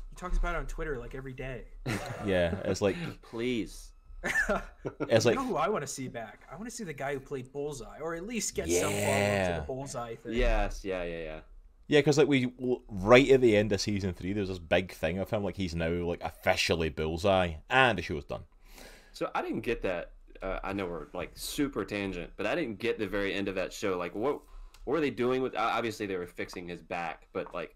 He talks about it on Twitter like every day.
Yeah, it's like
Please.
it's
you
like
know who I want to see back? I want to see the guy who played Bullseye, or at least get some follow to the Bullseye thing.
Yes, yeah, yeah, yeah.
yeah, because like we right at the end of season three, there's this big thing of him like he's now like officially Bullseye, and the show's done.
So I didn't get that. Uh, I know we're like super tangent, but I didn't get the very end of that show. Like, what, what were they doing with? uh, Obviously, they were fixing his back, but like,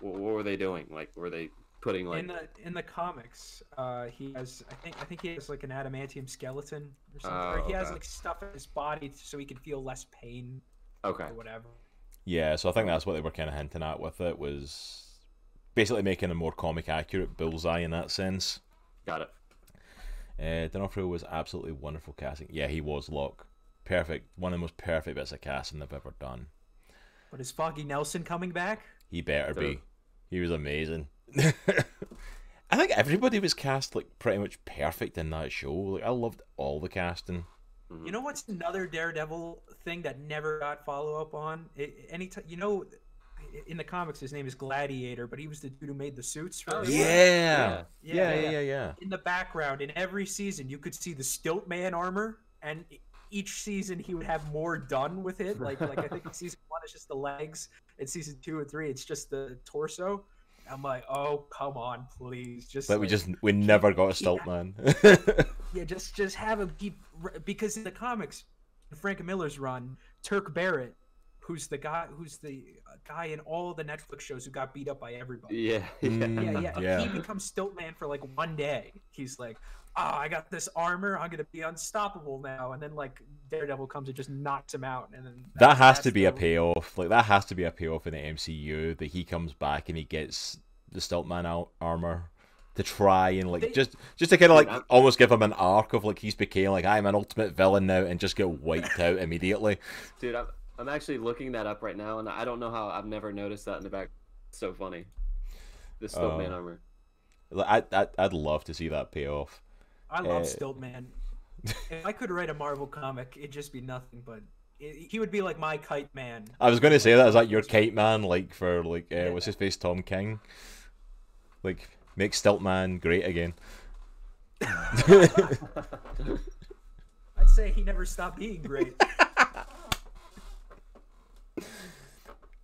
what, what were they doing? Like, were they putting like?
in the in the comics, uh, he has I think I think he has like an adamantium skeleton or something. or
Oh,
he has like stuff in his body so he can feel less pain
Okay,
or whatever.
Yeah, so I think that's what they were kind of hinting at with it was basically making a more comic accurate Bullseye in that sense.
got it.
Uh, D'Onofrio was absolutely wonderful casting. Yeah, he was Locke. Perfect. One of the most perfect bits of casting they've ever done.
But is Foggy Nelson coming back?
He better
So-
be. He was amazing. I think everybody was cast like pretty much perfect in that show. Like I loved all the casting.
You know what's another Daredevil thing that never got follow up on? It, anytime you know, in the comics his name is Gladiator, but he was the dude who made the suits. For
Oh.
Yeah.
Yeah,
Yeah, yeah,
yeah.
yeah, yeah.
In the background, in every season, you could see the Stiltman armor, and each season he would have more done with it. Like, like I think in season one it's just the legs. In season two and three, it's just the torso. I'm like, oh come on, please, just
But we just we never got a stilt man.
yeah, just just have him keep because in the comics, Frank Miller's run, Turk Barrett, who's the guy who's the uh, guy in all the Netflix shows who got beat up by everybody.
Yeah, yeah.
Mm.
Yeah, yeah.
Yeah.
He becomes Stiltman for like one day. He's like, "Ah, I got this armor. I'm gonna be unstoppable now." And then like Daredevil comes and just knocks him out. And then
that has
that's
to be a payoff. Like that has to be a payoff in the MCU that he comes back and he gets the Stiltman out armor to try and like
They-
just just to kind of like
Dude,
almost give him an arc of like he's became like I'm an ultimate villain now and just get wiped out immediately.
Dude, I'm, I'm actually looking that up right now, and I don't know how I've never noticed that in the back. It's so funny. The Stiltman
Oh.
armor.
I I'd, I'd love to see that payoff.
I love
uh,
Stiltman. if I could write a Marvel comic, it'd just be nothing but. It, he would be like my kite man.
I was going to say that is that your kite man like for like uh, what's his face Tom King, like make Stiltman great again.
I'd say he never stopped being great.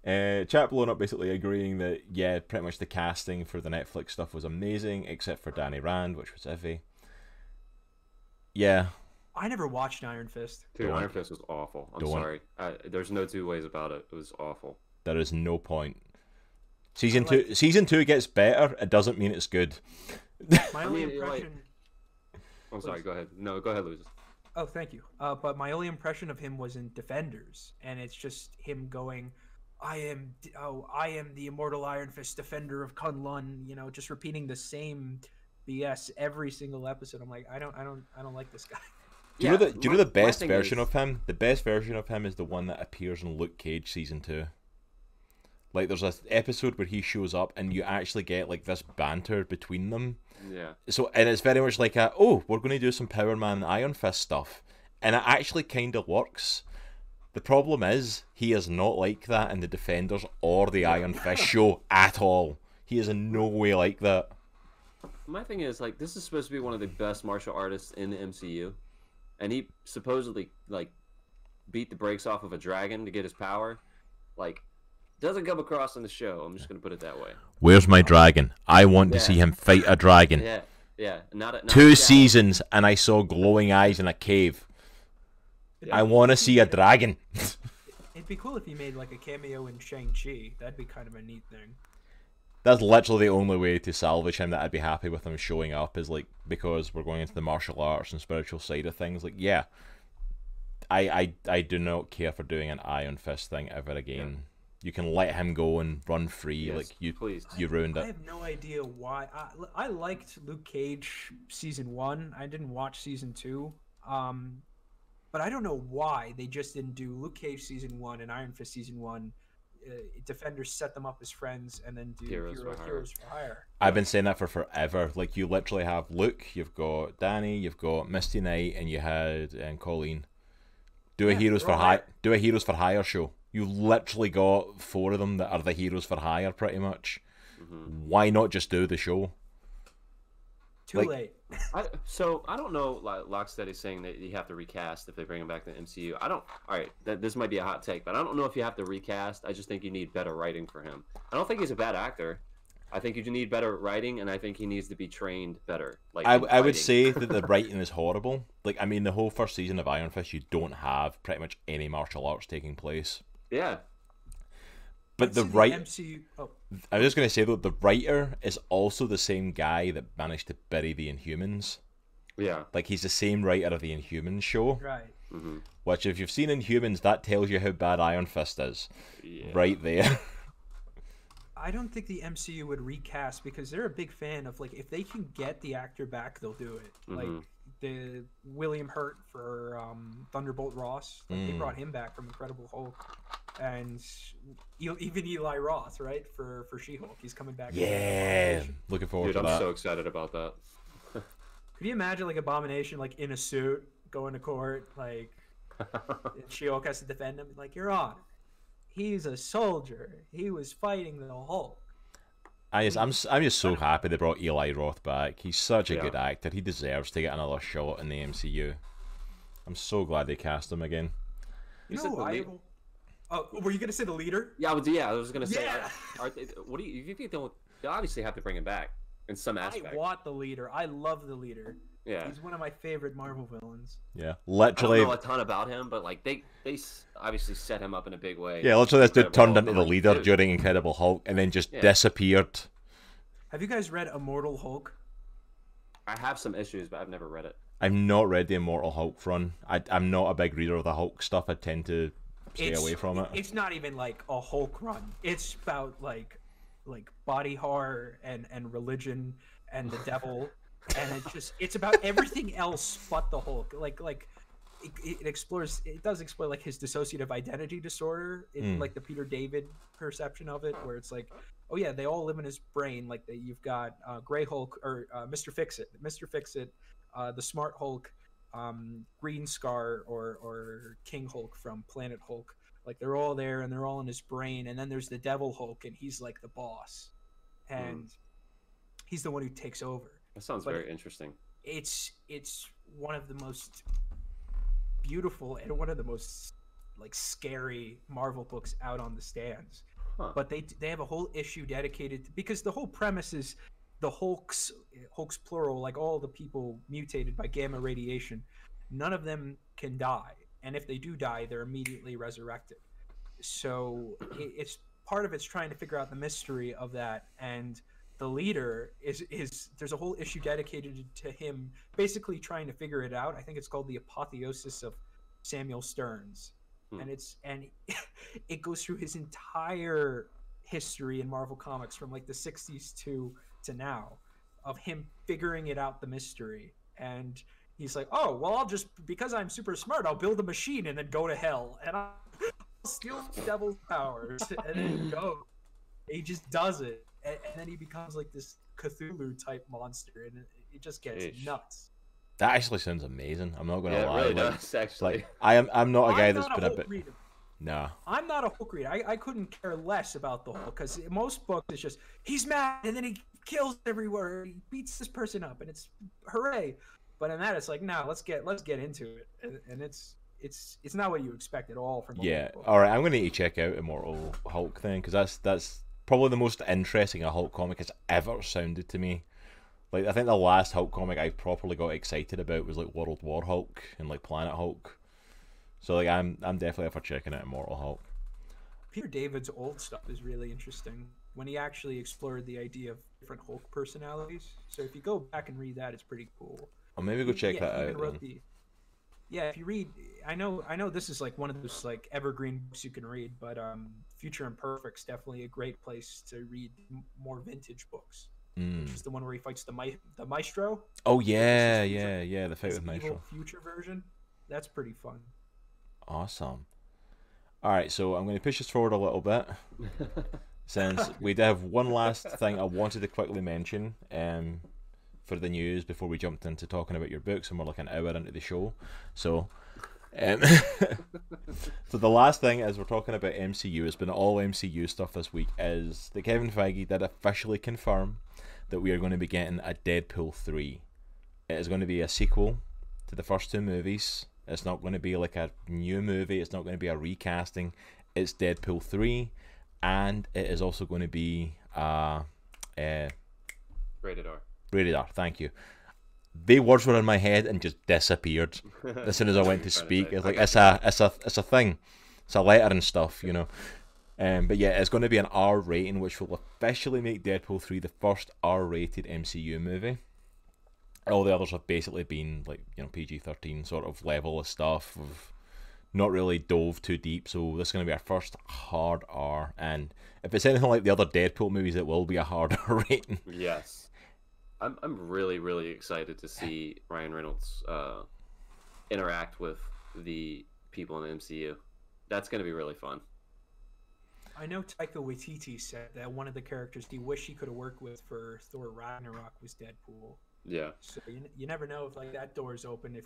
Uh, chat blown up basically agreeing that yeah, pretty much the casting for the Netflix stuff was amazing, except for Danny Rand, which was iffy. Yeah,
I never watched Iron Fist.
Dude,
Don't.
Iron Fist was awful. I'm
Don't.
sorry. I, there's no two ways about it. It was awful.
there is no point. Season
I
two, season two gets better. It doesn't mean it's good.
My
I
only
mean, like-
impression.
I'm sorry. Go ahead. No, go ahead, Luis.
Oh, thank you. Uh, but my only impression of him was in Defenders, and it's just him going, I am oh I am the immortal Iron Fist defender of Kunlun. You know, just repeating the same BS every single episode. I'm like, I don't, I don't, I don't like this guy.
Do you know the Do you know the best version
is-
of him? The best version of him is the one that appears in Luke Cage season two. Like, there's a episode where he shows up, and you actually get like this banter between them.
Yeah.
So, and it's very much like a, oh, we're going to do some Power Man Iron Fist stuff, and it actually kind of works. The problem is he is not like that in the Defenders or the Iron Fist show at all. He is in no way like that.
My thing is like this is supposed to be one of the best martial artists in the MCU, and he supposedly like beat the brakes off of a dragon to get his power. Like doesn't come across in the show. I'm just gonna put it that way.
Where's my dragon? I want to see him fight a dragon.
Yeah, yeah. Not, a, not
Two
a-
seasons, and I saw glowing eyes in a cave. I want to see a dragon.
It'd be cool if he made like a cameo in Shang Chi. That'd be kind of a neat thing.
That's literally the only way to salvage him that I'd be happy with him showing up is like because we're going into the martial arts and spiritual side of things. Like, yeah, I I, I do not care for doing an Iron Fist thing ever again. You can let him go and run free.
Yes,
like you,
please.
you ruined it.
I
it.
have no idea why. I, I liked Luke Cage season one. I didn't watch season two. Um, but I don't know why they just didn't do Luke Cage season one and Iron Fist season one. Uh, Defenders set them up as friends and then do
Heroes
Hero,
for Hire.
Heroes for Hire.
I've been saying that for forever. Like you literally have Luke, you've got Danny, you've got Misty Knight, and you had um, Colleen. Do a
Yeah,
heroes for hire.
there.
Do a heroes for hire show. You literally got four of them that are the heroes for hire, pretty much.
Mm-hmm.
Why not just do the show?
Too
Like-
late.
I, so I don't know. Like Locksteady is saying that you have to recast if they bring him back to the MCU. I don't. All right, that, this might be a hot take, but I don't know if you have to recast. I just think you need better writing for him. I don't think he's a bad actor. I think you need better writing, and I think he needs to be trained better. Like
I, I would say that the writing is horrible. Like, I mean, the whole first season of Iron Fist, you don't have pretty much any martial arts taking place.
yeah,
But
I'd
the
say
right,
MCU. Oh,
I was just going to say though, the writer is also the same guy that managed to bury the Inhumans.
yeah.
Like, he's the same writer of the Inhumans show.
right.
hmm
Which, if you've seen Inhumans, that tells you how bad Iron Fist is,
yeah.
right there.
I don't think the MCU would recast because they're a big fan of like if they can get the actor back, they'll do it. Like
Mhm.
the William Hurt for um, Thunderbolt Ross, like they
Mm.
brought him back from Incredible Hulk, and even Eli Roth, right for for She Hulk, he's coming back.
yeah, looking forward
Dude,
to
I'm
that.
so excited about that.
Could you imagine like Abomination like in a suit going to court, like She Hulk has to defend him, like Your Honor, he's a soldier. He was fighting the Hulk.
I just, I'm, s- I'm just so happy they brought Eli Roth back. He's such a
Yeah.
good actor. He deserves to get another shot in the MCU. I'm so glad they cast him again.
You
You
know,
the
I.
lead-
Oh, were you gonna say the leader?
Yeah, I was, yeah. I was gonna say,
Yeah.
are, are they, what do you? You think they'll? They obviously have to bring him back in some aspect.
I want the leader. I love the leader.
yeah.
He's one of my favorite Marvel villains.
Yeah, literally.
I don't
literally.
know a ton about him, but like they they obviously set him up in a big way.
Yeah, literally, this dude turned into the leader
dude.
during Incredible Hulk and then just
Yeah.
disappeared.
Have you guys read Immortal Hulk?
I have some issues, but I've never read it.
I've not read the Immortal Hulk run. I, I'm not a big reader of the Hulk stuff. I tend to stay away from it.
It's not even like a Hulk run. It's about like like body horror and and religion and the devil and it just it's about everything else but the Hulk. Like like it, it explores it does explore like his dissociative identity disorder in
Mm.
like the Peter David perception of it where it's like oh yeah they all live in his brain like that you've got uh, Gray Hulk or uh, Mr. Fix It Mr. Fix It uh, the Smart Hulk um, Green Scar or or King Hulk from Planet Hulk like they're all there and they're all in his brain and then there's the Devil Hulk and he's like the boss and he's the one who takes over
That sounds
But-
very interesting.
it's it's one of the most beautiful and one of the most like scary Marvel books out on the stands.
Huh.
But they they have a whole issue dedicated to, because the whole premise is the Hulks Hulks plural like all the people mutated by gamma radiation, none of them can die, and if they do die, they're immediately resurrected. So it's part of it's trying to figure out the mystery of that and the leader is is there's a whole issue dedicated to him basically trying to figure it out i think it's called the apotheosis of samuel sterns
Hmm.
and it's and it goes through his entire history in Marvel Comics from like the 60s to to now of him figuring it out the mystery and he's like oh well I'll just because I'm super smart I'll build a machine and then go to hell and I'll steal the devil's powers and then go he just does it and, and then he becomes like this Cthulhu type monster and it, it just gets
Eesh.
nuts
That actually sounds amazing. I'm not gonna
Yeah, it
lie.
really
like,
does actually.
like I am. I'm not a guy
I'm
that's
not
been a
Hulk
bit.
reader.
Nah.
I'm not a Hulk reader. I, I couldn't care less about the Hulk because most books it's just he's mad and then he kills everywhere. He beats this person up and it's hooray. But in that it's like no, let's get let's get into it and, and it's it's it's not what you expect at all from
Yeah. All right. I'm gonna need to check out Immortal Hulk then, because that's that's probably the most interesting a Hulk comic has ever sounded to me. Like I think the last Hulk comic I properly got excited about was like World War Hulk and like Planet Hulk. So like I'm I'm definitely up for checking out Immortal Hulk.
Peter David's old stuff is really interesting when he actually explored the idea of different Hulk personalities. So if you go back and read that, it's pretty cool.
I'll maybe go check
Yeah,
that out.
wrote the- yeah, if you read, I know, I know this is like one of those like evergreen books you can read, but um, Future Imperfect's definitely a great place to read more vintage books.
Mm.
Which is the one where he fights the mi- the Maestro,
Oh yeah,
Future-
yeah, yeah. The fight with Maestro.
evil future version. That's pretty fun.
Awesome. All right, so I'm going to push this forward a little bit. since we did have one last thing I wanted to quickly mention um, for the news before we jumped into talking about your books, and we're like an hour into the show. So, um, so the last thing as we're talking about MCU, it's been all MCU stuff this week, is that Kevin Feige did officially confirm that we are going to be getting a Deadpool 3. It is going to be a sequel to the first two movies. It's not going to be like a new movie, it's not going to be a recasting. It's Deadpool 3 and it is also going to be uh, uh
Rated R.
rated R. Thank you. The words were in my head and just disappeared as soon as I went to
You're trying to
speak. It's like it's a it's a it's a thing. It's a letter and stuff, you know. Um, but yeah, it's going to be an R rating, which will officially make Deadpool three the first R rated MCU movie. All the others have basically been like you know PG thirteen sort of level of stuff. Of not really dove too deep, so this is going to be our first hard R. And if it's anything like the other Deadpool movies, it will be a hard R rating.
Yes. I'm I'm really really excited to see Ryan Reynolds uh, interact with the people in the MCU. That's gonna be really fun.
I know Taika Waititi said that one of the characters he wished he could have worked with for Thor Ragnarok was Deadpool.
Yeah.
So you, you never know if like that door is open if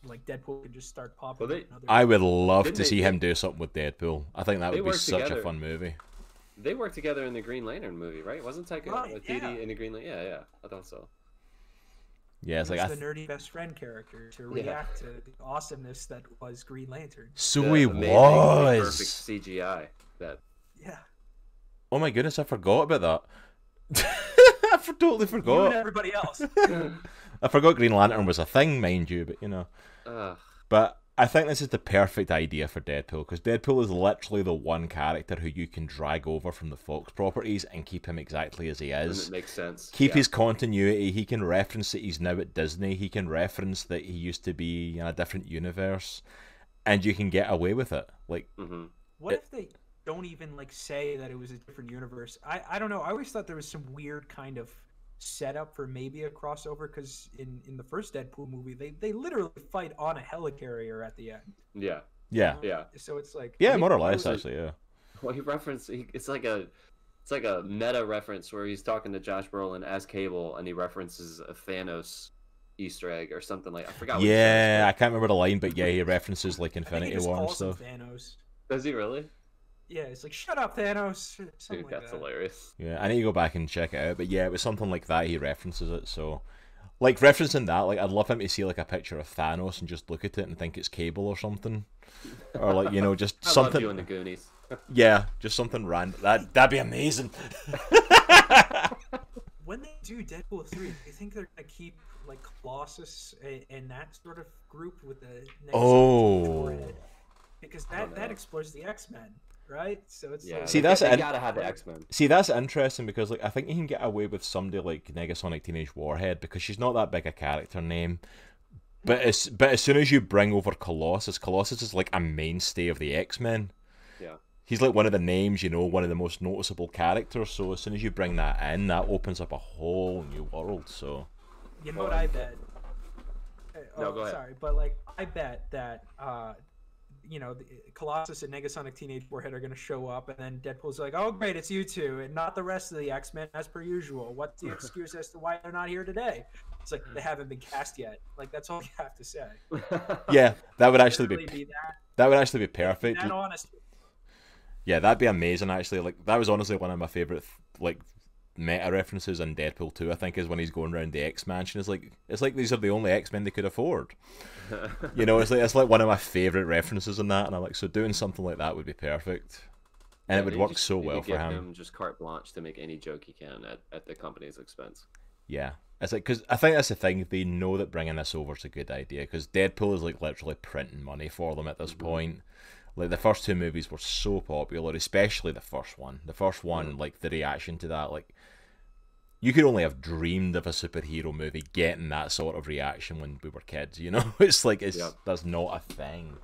like Deadpool can just start popping.
Well, they-
up
I would love to
they-
see
they-
him do something with Deadpool. I think that would be
worked
such a fun movie.
They worked together in the Green Lantern movie, right? Wasn't Taika
Right,
Waititi
yeah.
in the Green Lantern? Yeah, yeah. I thought so.
Yeah, it's
He's
like I
the nerdy best friend character to
Yeah.
react to the awesomeness that was Green Lantern.
so
The
he was.
perfect CGI. That
Yeah,
Oh my goodness, I forgot about that. I for- totally
you and
forgot.
everybody else.
I forgot Green Lantern was a thing, mind you, but you know.
uh,
But I think this is the perfect idea for Deadpool because Deadpool is literally the one character who you can drag over from the Fox properties and keep him exactly as he
and
is.
it makes sense.
keep
yeah.
his continuity. He can reference that he's now at Disney. He can reference that he used to be in a different universe, and you can get away with it. Like,
Mhm.
What
It-
if they don't even like say that it was a different universe? I I don't know. I always thought there was some weird kind of setup for maybe a crossover because in in the first Deadpool movie they they literally fight on a helicarrier at the end.
Yeah.
yeah,
Yeah.
So it's like
yeah,
maybe
more or less
was it-
actually. Yeah,
Well, he referenced. He, it's like a, it's like a meta reference where he's talking to Josh Brolin as Cable, and he references a Thanos Easter egg or something like. I forgot. What
yeah. I can't remember the line, but yeah, he references like Infinity War and stuff.
Thanos.
Does he really?
Yeah, it's like shut up, Thanos.
Dude,
like
that's
that.
hilarious.
Yeah, I need to go back and check it out. But yeah, it was something like that. He references it. So, like referencing that, like I'd love him to see like a picture of Thanos and just look at it and think it's Cable or something, or like you know just
I
something.
love you in the Goonies.
Yeah, just something random. That that'd be amazing.
When they do Deadpool three, do you think they're gonna keep like Colossus a- and that sort of group with the next
Oh.
because that that explores the X Men, right? So it's
Yeah.
like,
See, that's
they gotta have the X Men.
See, that's interesting because like I think you can get away with somebody like Negasonic Teenage Warhead because she's not that big a character name, But as but as soon as you bring over Colossus, Colossus is like a mainstay of the X Men.
Yeah.
He's like one of the names, you know, one of the most noticeable characters. So as soon as you bring that in, that opens up a whole new world. So
You know what I bet?
No,
oh,
go ahead.
Sorry, but like I bet that uh, you know, the, Colossus and Negasonic Teenage Warhead are going to show up, and then Deadpool's like, "Oh, great, it's you two, and not the rest of the X Men as per usual." What's the excuse as to why they're not here today? It's like hmm. they haven't been cast yet. Like that's all you have to say.
yeah, that would actually be
be that,
that would actually be
be
perfect.
that honest.
Yeah, that'd be amazing. Actually, like that was honestly one of my favorite like meta references in Deadpool 2, I think, is when he's going around the X Mansion. It's like it's like these are the only X Men they could afford. You know, it's like it's like one of my favorite references in that, and I'm like, so doing something like that would be perfect, and
Yeah,
it would work
just-
so well for
give
him.
Just carte blanche to make any joke he can at, at the company's expense.
Yeah, it's like because I think that's the thing. They know that bringing this over is a good idea because Deadpool is like literally printing money for them at this mm-hmm. point. Like the first two movies were so popular, especially the first one. The first one, mm-hmm. like the reaction to that, like you could only have dreamed of a superhero movie getting that sort of reaction when we were kids. You know, it's like it's
Yeah.
that's not a thing.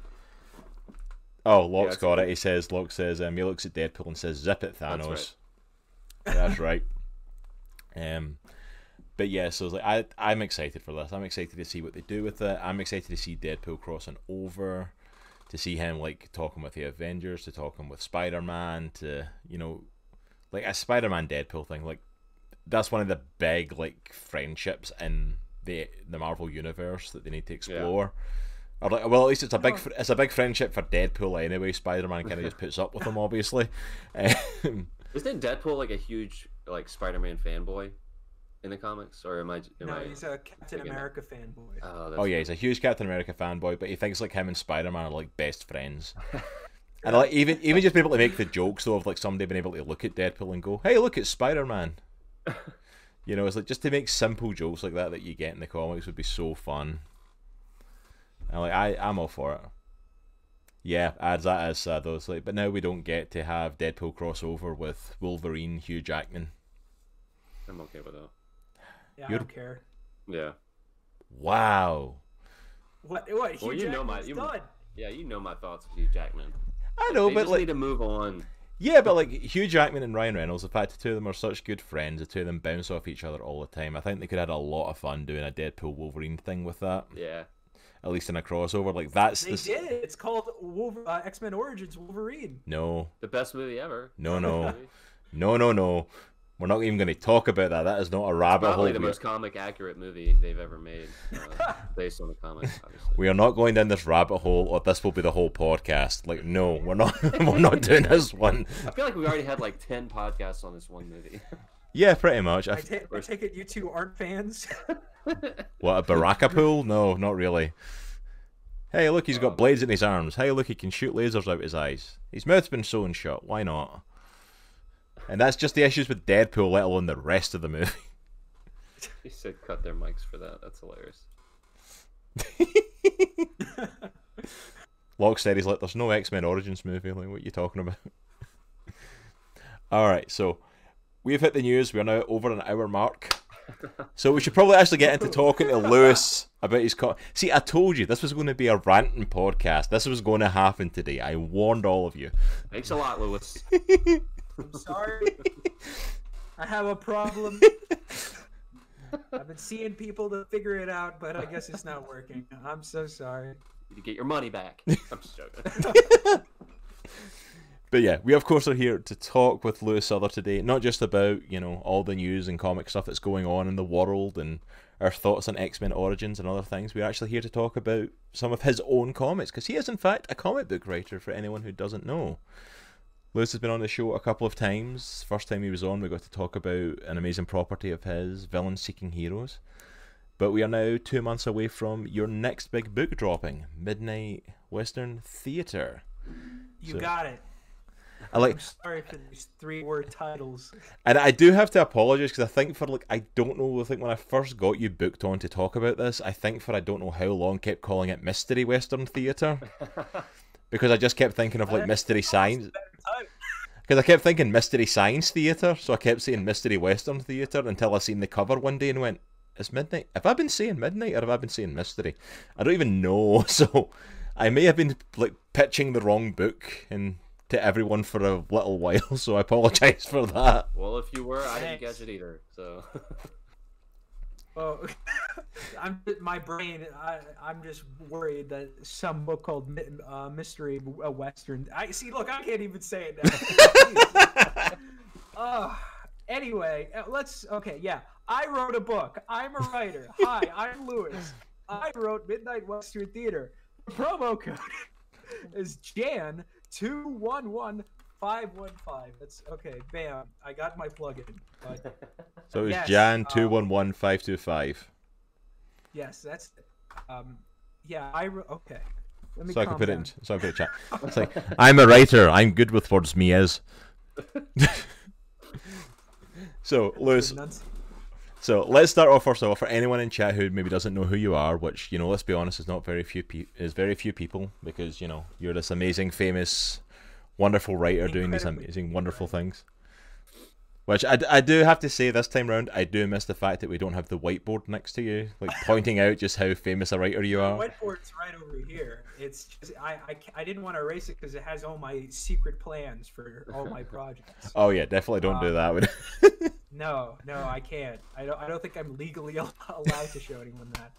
Oh, Locke's
it's
got it. He says, Locke says, um, he looks at Deadpool and says, "Zip it,
That's
Thanos."
right.
That's right. Um, but yeah, so it's like I I'm excited for this. I'm excited to see what they do with it. I'm excited to see Deadpool crossing over, to see him like talking with the Avengers, to talking with Spider Man, to you know, like a Spider Man Deadpool thing. Like that's one of the big like friendships in the the Marvel universe that they need to explore. Or like, well, at least it's a big fr- it's a big friendship for Deadpool anyway. Spider Man kind of just puts up with him, obviously. Um,
Isn't Deadpool like a huge like Spider-Man fanboy in the comics, or am I? Am
No,
I
he's a Captain
thinking that-
America fanboy.
oh, that's
Oh yeah, he's a huge Captain America fanboy, but he thinks like him and Spider Man are like best friends. and like even even just being able to make the jokes though of like somebody being able to look at Deadpool and go, "Hey, look at Spider Man." you know, it's like just to make simple jokes like that that you get in the comics would be so fun. And like I, I'm all for it. Yeah, as that is sad though. It's like, but now we don't get to have Deadpool crossover with Wolverine, Hugh Jackman.
I'm okay with that.
Yeah,
You're-
I don't care.
Yeah,
Wow.
What? What? Hugh
Well, you know my-
Jackman's
you-
done.
yeah, you know my thoughts with Hugh Jackman.
I know,
they
but
just
like
need to move on.
Yeah, but like Hugh Jackman and Ryan Reynolds, the fact the two of them are such good friends, the two of them bounce off each other all the time. I think they could have had a lot of fun doing a Deadpool Wolverine thing with that,
Yeah,
at least in a crossover. Like that's
They
the
did. It's called Wolver- uh, X Men Origins Wolverine.
no,
the best movie ever.
No, no. No, no, no. We're not even going to talk about that. That is not a rabbit hole.
Probably the
We-
most comic accurate movie they've ever made, uh, based on the comics, obviously.
We are not going down this rabbit hole, or this will be the whole podcast. Like, no, we're not. we're not doing this one.
I feel like we already had like ten podcasts on this one movie.
Yeah, pretty much. I,
I, ta- I take it you two aren't fans.
What a baraka pool? No, not really. Hey, look, he's got blades in his arms. Hey, look, he can shoot lasers out his eyes. His mouth's been sewn shut. Why not? And that's just the issues with Deadpool, let alone the rest of the movie.
he said cut their mics for that. That's hilarious.
Locke said he's like, "There's no X Men Origins movie. Like, what are you talking about?" All right, so we've hit the news. We're now over an hour mark. So we should probably actually get into talking to Lewis about his. Co- See, I told you this was going to be a ranting podcast. This was going to happen today. I warned all of you.
Thanks a lot, Lewis.
I'm sorry. I have a problem. I've been seeing people to figure it out, but I guess it's not working. I'm so sorry.
You get your money back. I'm just joking.
But yeah, we of course are here to talk with Lewis Other today, not just about you know all the news and comic stuff that's going on in the world and our thoughts on X Men Origins and other things. We're actually here to talk about some of his own comics because he is in fact a comic book writer. For anyone who doesn't know, Lewis has been on the show a couple of times. First time he was on, we got to talk about an amazing property of his, Villain Seeking Heroes. But we are now two months away from your next big book dropping, Midnight Western Theatre.
You
So-
got it.
I like
I'm sorry for these three word titles.
And I do have to apologise because I think for like I don't know. I think when I first got you booked on to talk about this, I think for I don't know how long kept calling it Mystery Western Theatre because I just kept thinking of like Mystery Science
Time.
because I kept thinking Mystery Science Theatre, so I kept saying Mystery Western Theatre until I seen the cover one day and went, It's midnight. Have I been saying midnight or have I been saying mystery? I don't even know. So I may have been like pitching the wrong book and to everyone for a little while. So I apologize for that.
Well, if you were, I didn't
Thanks.
catch it either. So
Oh, I'm my brain. I, I'm just worried that some book called uh, Mystery uh, Western. I see. Look, I can't even say it now. Uh, anyway, let's. Okay, yeah. I wrote a book. I'm a writer. Hi, I'm Lewis. I wrote Midnight Western Theater. The promo code is Jan two one one five one five. That's okay. Bam. I got my plug-in.
So it was
Yes,
Jan
um,
two one one five two five.
Yes, that's um yeah, I okay. Let me
So I can put it in. So I can put it in chat. It's like I'm a writer. I'm good with words. Me is. so Lewis, So let's start off first of all for anyone in chat who maybe doesn't know who you are, which you know, let's be honest, is not very few pe- is very few people because you know you're this amazing, famous, wonderful writer doing these amazing, wonderful things. Which I, I do have to say this time round, I do miss the fact that we don't have the whiteboard next to you, like pointing out just how famous a writer you
The
are.
whiteboard's right over here. It's just I I, I didn't want to erase it because it has all my secret plans for all my projects.
Oh yeah, definitely don't do
Um,
that.
No, no, I can't. I don't I don't think I'm legally allowed to show anyone that.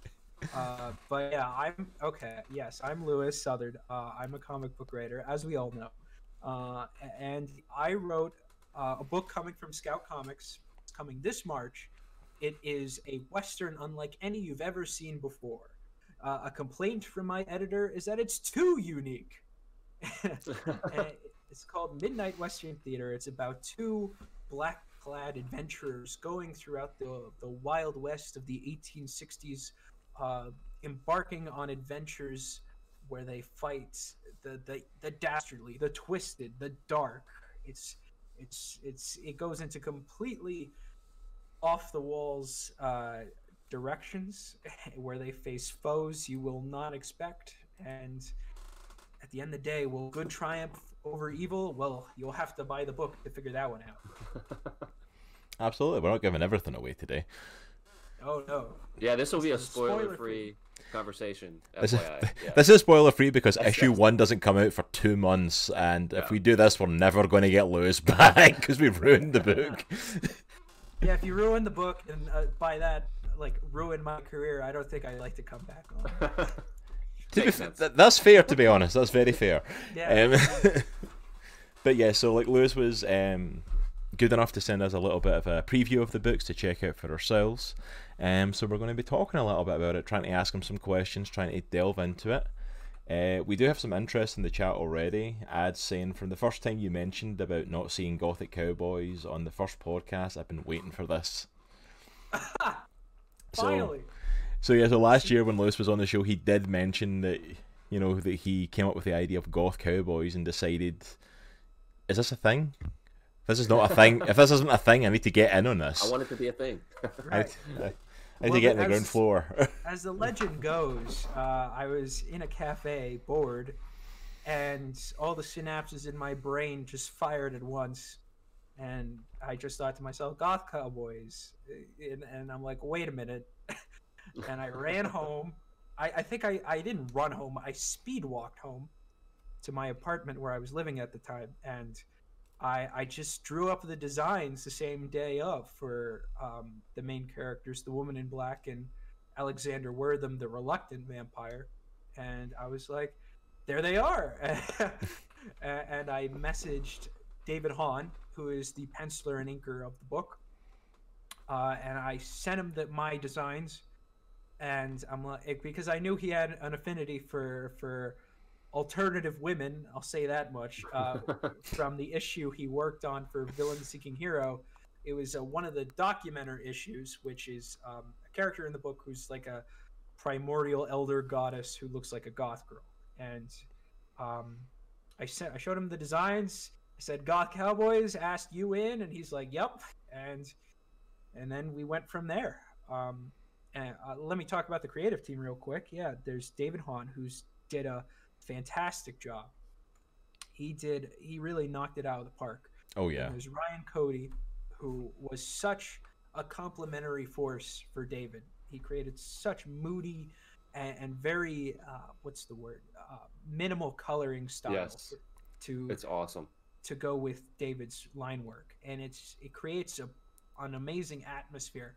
Uh, but yeah, I'm okay. Yes, I'm Lewis Southard. Uh, I'm a comic book writer, as we all know, uh, and I wrote uh, a book coming from Scout Comics. It's coming this March. It is a western unlike any you've ever seen before. Uh, a complaint from my editor is that it's too unique. It's called Midnight Western Theater. It's about two black clad adventurers going throughout the, the wild west of the 1860s, uh, embarking on adventures where they fight the, the, the dastardly, the twisted, the dark. It's it's it's it goes into completely off the walls uh, directions where they face foes you will not expect and at the end of the day will good triumph over evil well you'll have to buy the book to figure that one out
Absolutely, we're not giving everything away today.
oh no
yeah, this will be a
This spoiler-free.
spoiler-free conversation.
This is,
FYI. Yeah.
this is spoiler free because
Yes,
issue
yes.
one doesn't come out for two months, and if we do this, we're never going to get Lewis back because we ruined the book.
yeah if you ruin the book and uh, by that like ruin my career i don't think i'd like to come back on
To be f- th- that's fair, to be honest. That's very fair.
yeah
Um, but yeah, so like Lewis was um, good enough to send us a little bit of a preview of the books to check out for ourselves. Um, so we're going to be talking a little bit about it, trying to ask him some questions, trying to delve into it. Uh, we do have some interest in the chat already. Ads saying from the first time you mentioned about not seeing Gothic Cowboys on the first podcast, I've been waiting for this. So-
finally
So yeah, so last year when Lewis was on the show, he did mention that you know that he came up with the idea of goth cowboys and decided, is this a thing? If this is not a thing, if this isn't a thing, I need to get in on this.
I want it to be a thing.
I,
right
I, I need
Well,
to get in the ground floor.
as the legend goes, uh, I was in a cafe, bored, and all the synapses in my brain just fired at once. And I just thought to myself, "Goth Cowboys," and, and I'm like, "Wait a minute!" and I ran home. I, I think I, I didn't run home. I speed walked home to my apartment where I was living at the time, and I I just drew up the designs the same day of for um, the main characters, the woman in black and Alexander Wortham, the reluctant vampire, and I was like, there they are. And I messaged David Hahn, who is the penciler and inker of the book, uh, and I sent him the, my designs, and I'm like because I knew he had an affinity for for alternative women. I'll say that much. Uh, from the issue he worked on for Villain Seeking Hero. It was uh, one of the documenter issues, which is um, a character in the book who's like a primordial elder goddess who looks like a goth girl. And um, I sent, I showed him the designs. I said, "Goth Cowboys asked you in," and he's like, "Yep." And and then we went from there. Um, and uh, let me talk about the creative team real quick. Yeah, there's David Hahn, who's did a fantastic job. He did. He really knocked it out of the park.
oh
And
yeah,
There's Ryan Cody, who was such a complementary force for David. He created such moody and, and very uh, what's the word uh, minimal coloring style
Yes.
to
It's awesome.
to go with David's line work, and it's it creates a an amazing atmosphere.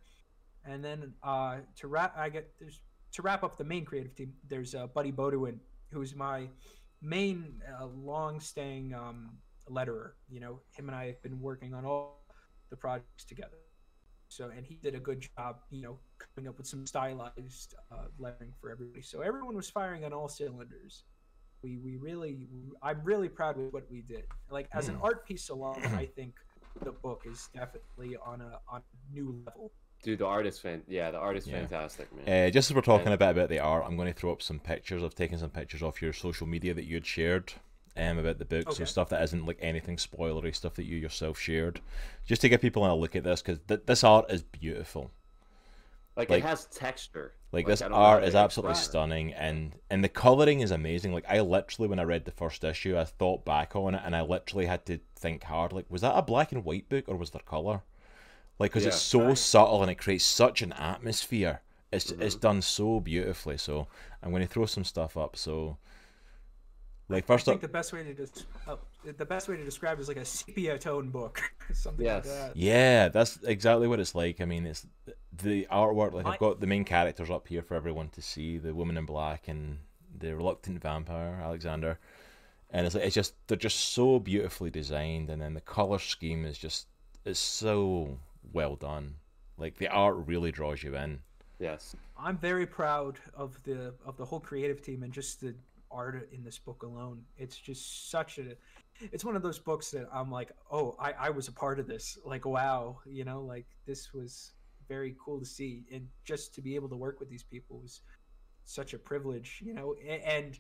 And then uh, to wrap, I get there's to wrap up the main creative team. There's uh, Buddy Bodwin, who's my main uh, long-staying um, letterer. You know, him and I have been working on all the projects together. So, and he did a good job, you know, coming up with some stylized uh, lettering for everybody. So everyone was firing on all cylinders. We we really, I'm really proud with what we did. Like as an
Hmm.
art piece alone, I think the book is definitely on a on a new level.
Dude, the artist fan yeah, the artist
Yeah.
fantastic, man.
Uh, just as we're talking
And-
a bit about the art, I'm going to throw up some pictures. I've taken some pictures off your social media that you had shared um, about the book,
Okay.
and stuff that isn't like anything spoilery, stuff that you yourself shared, just to give people a look at this because th- this art is beautiful.
like,
like-
it has texture.
Like,
Like,
this
I don't know how
art is absolutely
explain
stunning, and and the coloring is amazing. Like I literally, when I read the first issue, I thought back on it, and I literally had to think hard. Like, was that a black and white book or was there color? Like, because it's so
Right.
subtle and it creates such an atmosphere. It's it's
Mhm.
done so beautifully. So I'm going to throw some stuff up. So, like first
I think
up,
the best way to just oh, the best way to describe it is like a sepia tone book, something
Yes.
like that.
Yeah, that's exactly what it's like. I mean, it's the artwork. Like
My-
I've got the main characters up here for everyone to see: the woman in black and the reluctant vampire Alexander. And it's like it's just they're just so beautifully designed, and then the color scheme is just it's so well done. Like the art really draws you in.
Yes.
I'm very proud of the of the whole creative team and just the art in this book alone. It's just such a it's one of those books that I'm like, oh, I, I was a part of this. Like, wow, you know, like this was very cool to see, and just to be able to work with these people was such a privilege, you know. A- And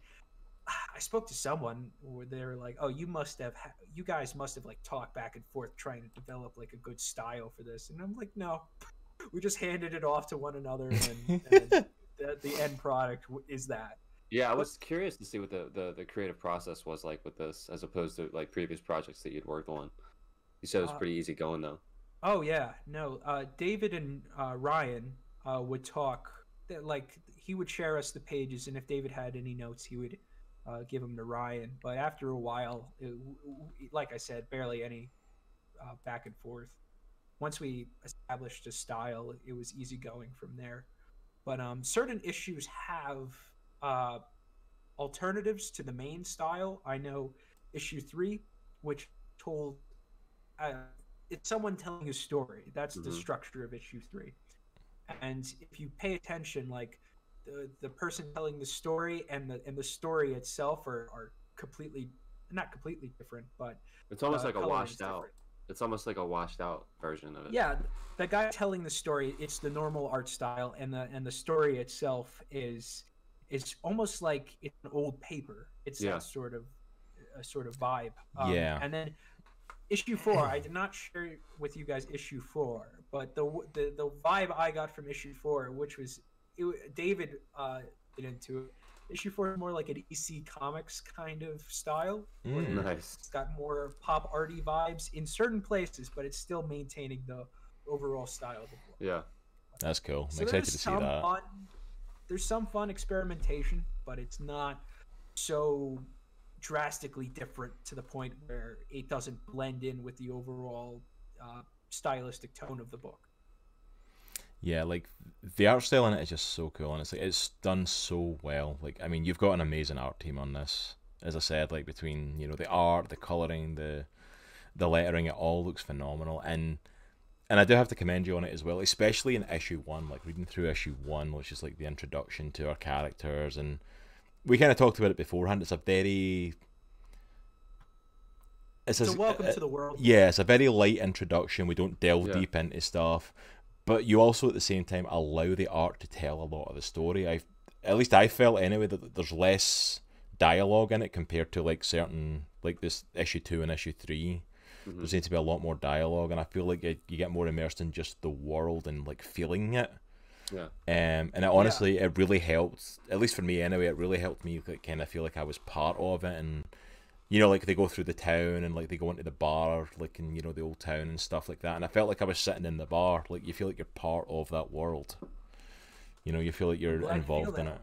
I spoke to someone where they were like, oh, you must have, ha- you guys must have like talked back and forth trying to develop like a good style for this, and I'm like, no, we just handed it off to one another, and, and the, the end product is that.
Yeah, I was curious to see what the, the, the creative process was like with this, as opposed to like previous projects that you'd worked on. You said it was
Uh,
pretty easy going though.
Oh yeah, no. Uh, David and uh, Ryan uh, would talk. That, like he would share us the pages, and if David had any notes, he would uh, give them to Ryan. But after a while, it, like I said, barely any uh, back and forth. Once we established a style, it was easy going from there. But um, certain issues have uh, alternatives to the main style. I know issue three, which told uh, it's someone telling a story. That's the
Mhm.
structure of issue three. And if you pay attention, like the the person telling the story and the and the story itself are, are completely not completely different, but
It's almost
uh,
like a washed out.
different.
It's almost like a washed out version of it.
Yeah, the guy telling the story, it's the normal art style, and the and the story itself is is almost like it's an old paper. It's
Yeah.
that sort of a sort of vibe. Um,
Yeah.
And then issue four, I did not share with you guys issue four, but the the the vibe I got from issue four, which was it, David uh, get into it. Issue four is more like an EC Comics kind of style.
Mm.
Nice.
It's got more pop arty vibes in certain places, but it's still maintaining the overall style of the book.
Yeah.
That's cool. I'm
So
excited
there's
to see
some
that.
Fun, there's some fun experimentation, but it's not so drastically different to the point where it doesn't blend in with the overall uh, stylistic tone of the book.
Yeah, like the art style in it is just so cool, and it's like it's done so well. Like, I mean, you've got an amazing art team on this. As I said, like between you know the art, the coloring, the the lettering, it all looks phenomenal. And and I do have to commend you on it as well, especially in issue one. Like reading through issue one, which is like the introduction to our characters, and we kind of talked about it beforehand. It's a very it's
So
a,
welcome
uh,
to the world.
yeah, it's a very light introduction. We don't delve
Yeah.
deep into stuff, but you also at the same time allow the art to tell a lot of the story. I, at least I felt anyway that there's less dialogue in it compared to like certain like this issue two and issue 3
Mhm.
There seems to be a lot more dialogue, and I feel like it, you get more immersed in just the world and like feeling it.
Yeah.
Um, and it, honestly, it really helped. At least for me, anyway, it really helped me like, kind of feel like I was part of it, and you know, like they go through the town and like they go into the bar, like in you know the old town and stuff like that. And I felt like I was sitting in the bar. Like you feel like you're part of that world. You know, you feel like you're
feel
involved in it.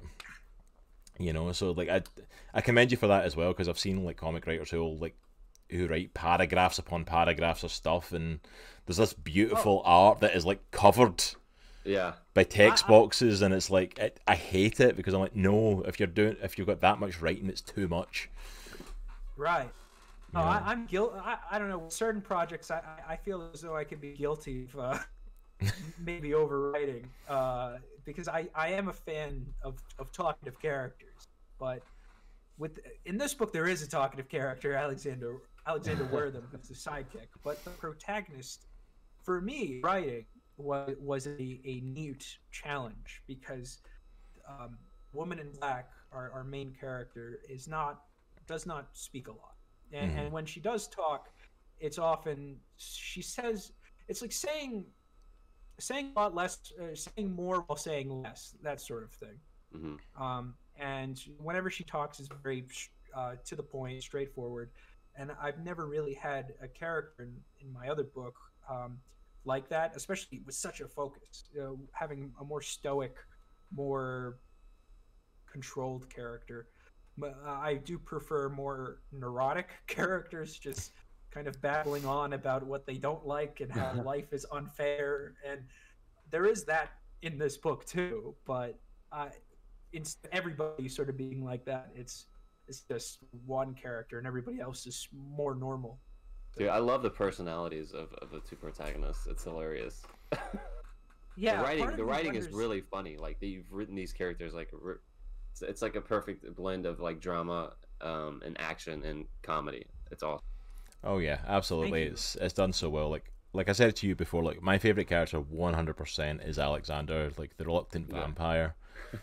You know, so like I, I commend you for that as well because I've seen like comic writers who will like who write paragraphs upon paragraphs of stuff, and there's this beautiful art that is like covered
Yeah.
by text
I-
boxes, and it's like it, I hate it because I'm like, no, if you're doing if you've got that much writing, it's too much.
Right. Oh, I, I'm guilty. I, I don't know. With certain projects, I, I I feel as though I could be guilty of uh, maybe overwriting uh, because I, I am a fan of, of talkative characters. But with in this book, there is a talkative character, Alexander Alexander Wortham, who's the sidekick. But the protagonist, for me, writing was was a, a neat challenge because um, Woman in Black, our, our main character, is not does not speak a lot, and,
Mhm.
and when she does talk, it's often she says it's like saying saying a lot less, uh, saying more while saying less, that sort of thing.
hmm
Um, and whenever she talks, is very uh, to the point, straightforward. And I've never really had a character in, in my other book um, like that, especially with such a focus. Know, having a more stoic, more controlled character. But uh, I do prefer more neurotic characters, just kind of babbling on about what they don't like and how life is unfair. And there is that in this book too, but I instead everybody sort of being like that it's it's just one character and everybody else is more normal
Dude, I love the personalities of, of the two protagonists. It's hilarious.
yeah
the writing the
me
writing is really funny. Like that you've written these characters like re- it's, it's like a perfect blend of like drama um, and action and comedy. It's awesome.
Oh yeah, absolutely. It's it's done so well. Like like I said to you before, like my favorite character, one hundred percent, is Alexander, like the reluctant
Yeah.
vampire.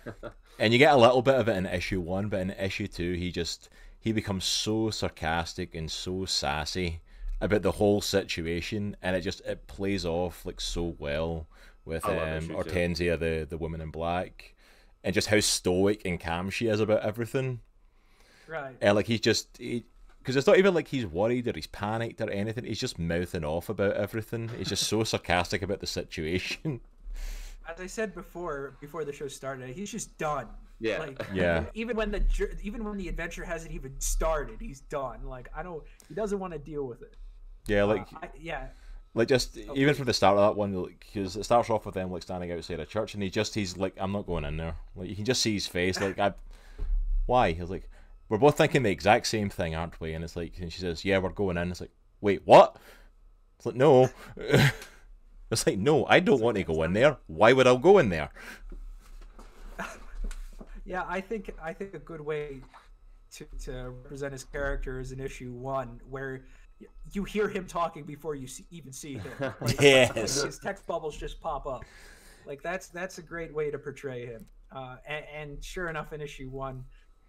and you get a little bit of it in issue one, but in issue two, he just he becomes so sarcastic and so sassy about the whole situation, and it just it plays off like so well with
I
um. Hortensia, the the woman in black, and just how stoic and calm she is about everything.
right
And like he's just because it's not even like he's worried or he's panicked or anything. He's just mouthing off about everything. He's just so sarcastic about the situation.
as i said before before the show started he's just done
Yeah.
like
Yeah.
even when the even when the adventure hasn't even started he's done like i don't he doesn't want to deal with it
Yeah, like
Uh, I, yeah
like just oh,
even
from the start of that one, because it starts off with them like standing outside a church, and he just he's like, I'm not going in there. Like you can just see his face. Like I, why? He's like, we're both thinking the exact same thing, aren't we? And it's like, and she says, yeah, we're going in. It's like, wait, what? It's like, no. it's like, no, I don't want to go in there. Why would I go in there?
yeah i think i think a good way to, to represent his character is in issue one where you hear him talking before you see, even see him like,
Yes.
his text bubbles just pop up like that's that's a great way to portray him uh, and, and sure enough in issue one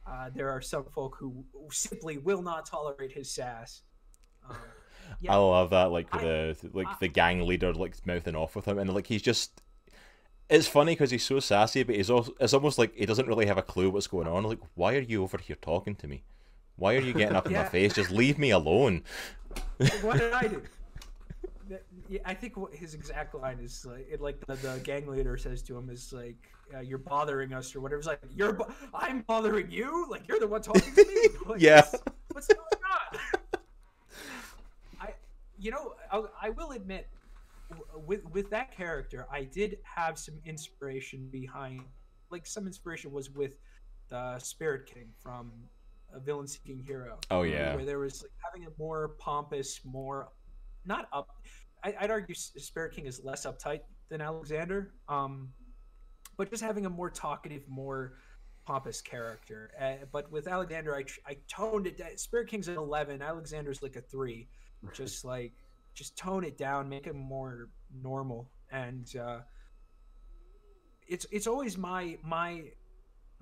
uh, there are some folk who simply will not tolerate his sass um, yeah
I love that, like with
I-
the like
I-
the gang leader like mouthing off with him, and like he's just. It's funny because he's so sassy, but he's also it's almost like he doesn't really have a clue what's going on. Like, why are you over here talking to me? Why are you getting up in my face? Just leave me alone.
what did I do? I think what his exact line is like, it, like the, the gang leader says to him is like, uh, "You're bothering us" or whatever. It's like, "You're, bo- I'm bothering you. Like you're the one talking to me." Like,
Yeah.
What's, what's going on? I, you know, I, I will admit, with with that character, I did have some inspiration behind, like some inspiration was with the Spirit King from A Villain Seeking Hero
Oh yeah,
where there was like, having a more pompous, more not up. I, I'd argue Spirit King is less uptight than Alexander, um, but just having a more talkative, more pompous character. Uh, but with Alexander, I, I toned it down. Spirit King's an eleven, Alexander's like a three. Just like just tone it down, make it more normal, and uh, it's it's always my my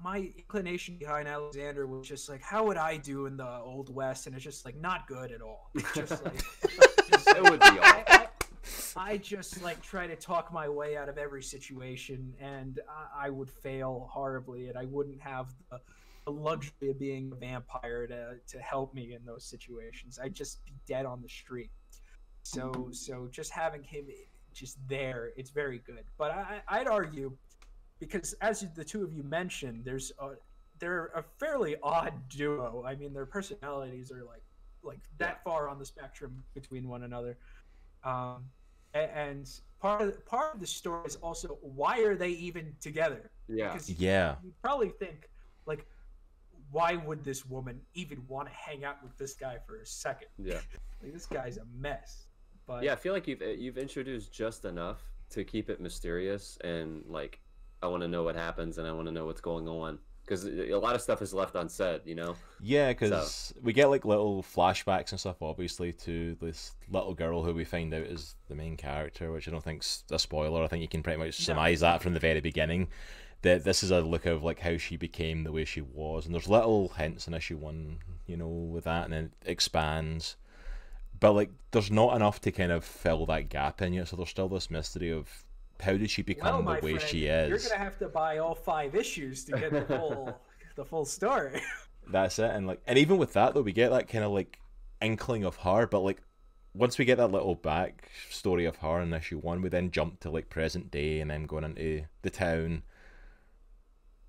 my inclination behind Alexander was just like, how would I do in the old west? And it's just like not good at all. It's just like just
It would be
I,
awful.
I, I just like try to talk my way out of every situation, and I, I would fail horribly, and I wouldn't have the the luxury of being a vampire to to help me in those situations. I'd just be dead on the street. So so just having him just there, it's very good. But I, I'd argue because as the two of you mentioned, there's a they're a fairly odd duo. I mean, their personalities are like like that far on the spectrum between one another. Um, a- and part of part of the story is also why are they even together?
Yeah.
Because
Yeah.
you probably think like why would this woman even want to hang out with this guy for a second?
Yeah.
Like this guy's a mess. But
Yeah, I feel like you've uh, you've introduced just enough to keep it mysterious and like I want to know what happens and I want to know what's going on because a lot of stuff is left unsaid, you know.
Yeah, because we get like little flashbacks and stuff, obviously, to this little girl who we find out is the main character, which I don't think's a spoiler. I think you can pretty much surmise that from the very beginning. That this is a look of like how she became the way she was, and there's little hints in issue one, you know, with that, and then it expands. But like, there's not enough to kind of fill that gap in yet, so there's still this mystery of how did she become
well,
the way
friend,
she is?
You're gonna have to buy all five issues to get the full the full story.
That's it, and like, and even with that though, we get that kind of like inkling of her, but like once we get that little back story of her in issue one, we then jump to like present day and then going into the town,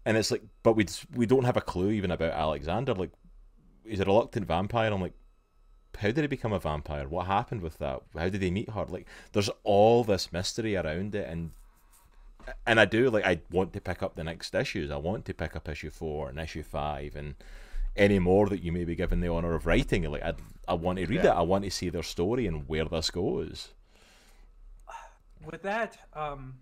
and it's like, but we we don't have a clue even about Alexander. Like, he's a reluctant vampire. I'm like, how did he become a vampire? What happened with that? How did he meet her? Like, there's all this mystery around it, and and I do like I want to pick up the next issues. I want to pick up issue four and issue five and any more that you may be given the honor of writing. Like I, I want to read
Yeah.
it. I want to see their story and where this goes.
with that, um,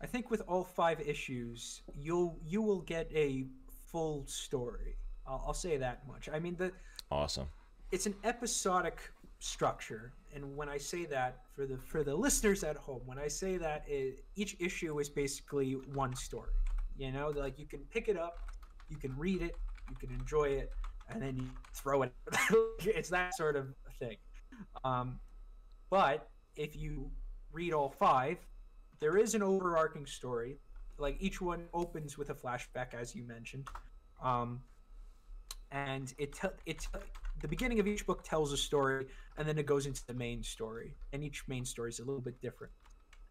I think with all five issues, you'll you will get a full story. I'll, I'll say that much. I mean, the
Awesome.
it's an episodic structure, and when I say that for the for the listeners at home, when I say that, it, each issue is basically one story. You know, like you can pick it up, you can read it, you can enjoy it, and then you throw it. it's that sort of thing. Um, but if you read all five, there is an overarching story. Like each one opens with a flashback, as you mentioned, um, and it te- it the beginning of each book tells a story, and then it goes into the main story, and each main story is a little bit different,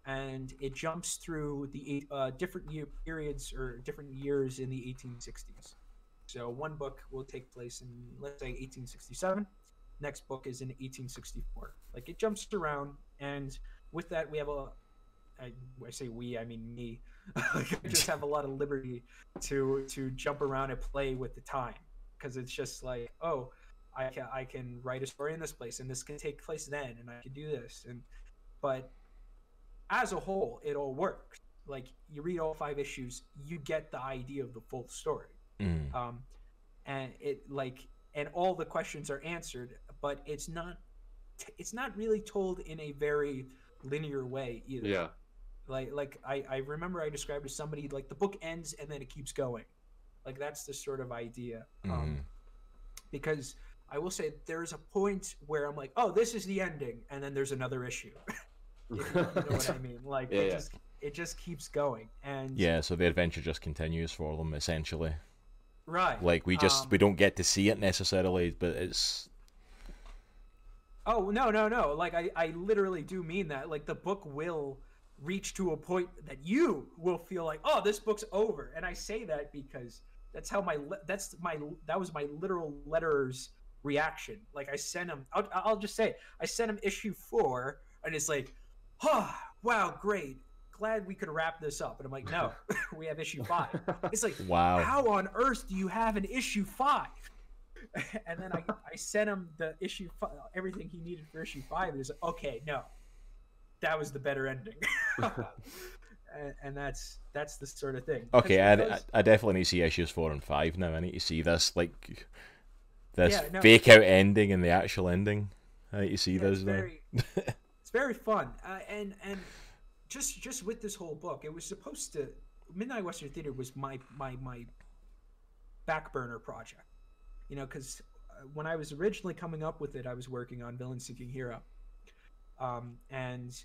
and it jumps through the uh, different year periods or different years in the 1860s. So one book will take place in let's say 1867 next book is in 1864 like it jumps around and with that we have a I, I say we i mean me. I just have a lot of liberty to to jump around and play with the time because it's just like oh i can i can write a story in this place and this can take place then and i can do this and but as a whole it all works like you read all five issues you get the idea of the full story
Mm.
um, and it like and all the questions are answered but it's not it's not really told in a very linear way either
Yeah.
like like I, I remember i described to somebody like the book ends and then it keeps going like that's the sort of idea
Mhm.
um, because i will say there's a point where i'm like oh this is the ending and then there's another issue you know, you know what i mean like
Yeah,
it
yeah.
just it just keeps going and
Yeah, so the adventure just continues for them essentially.
right
Like we just
um,
we don't get to see it necessarily, but it's
Oh no no no! Like I I literally do mean that. Like the book will reach to a point that you will feel like, oh, this book's over, and I say that because that's how my that's my that was my literal letter's reaction. Like I sent him. I'll, I'll just say. I sent him issue four, and it's like, oh wow, great, glad we could wrap this up. And I'm like, no, we have issue five. It's like,
wow.
how on earth do you have an issue five? and then I, I sent him the issue fi- everything he needed for issue five. And he's like, okay, no, that was the better ending. And, and that's that's the sort of thing.
Okay, I,
because-
I, I definitely need to see issues four and five now. I need to see this like this
Yeah, no.
fake out ending and the actual ending. I need to see
yeah,
those
it's
now.
very it's very fun. Uh, and and just just with this whole book, it was supposed to Midnight Western Theater was my my my back burner project. You know, because when I was originally coming up with it, I was working on Villain Seeking Hero, um, and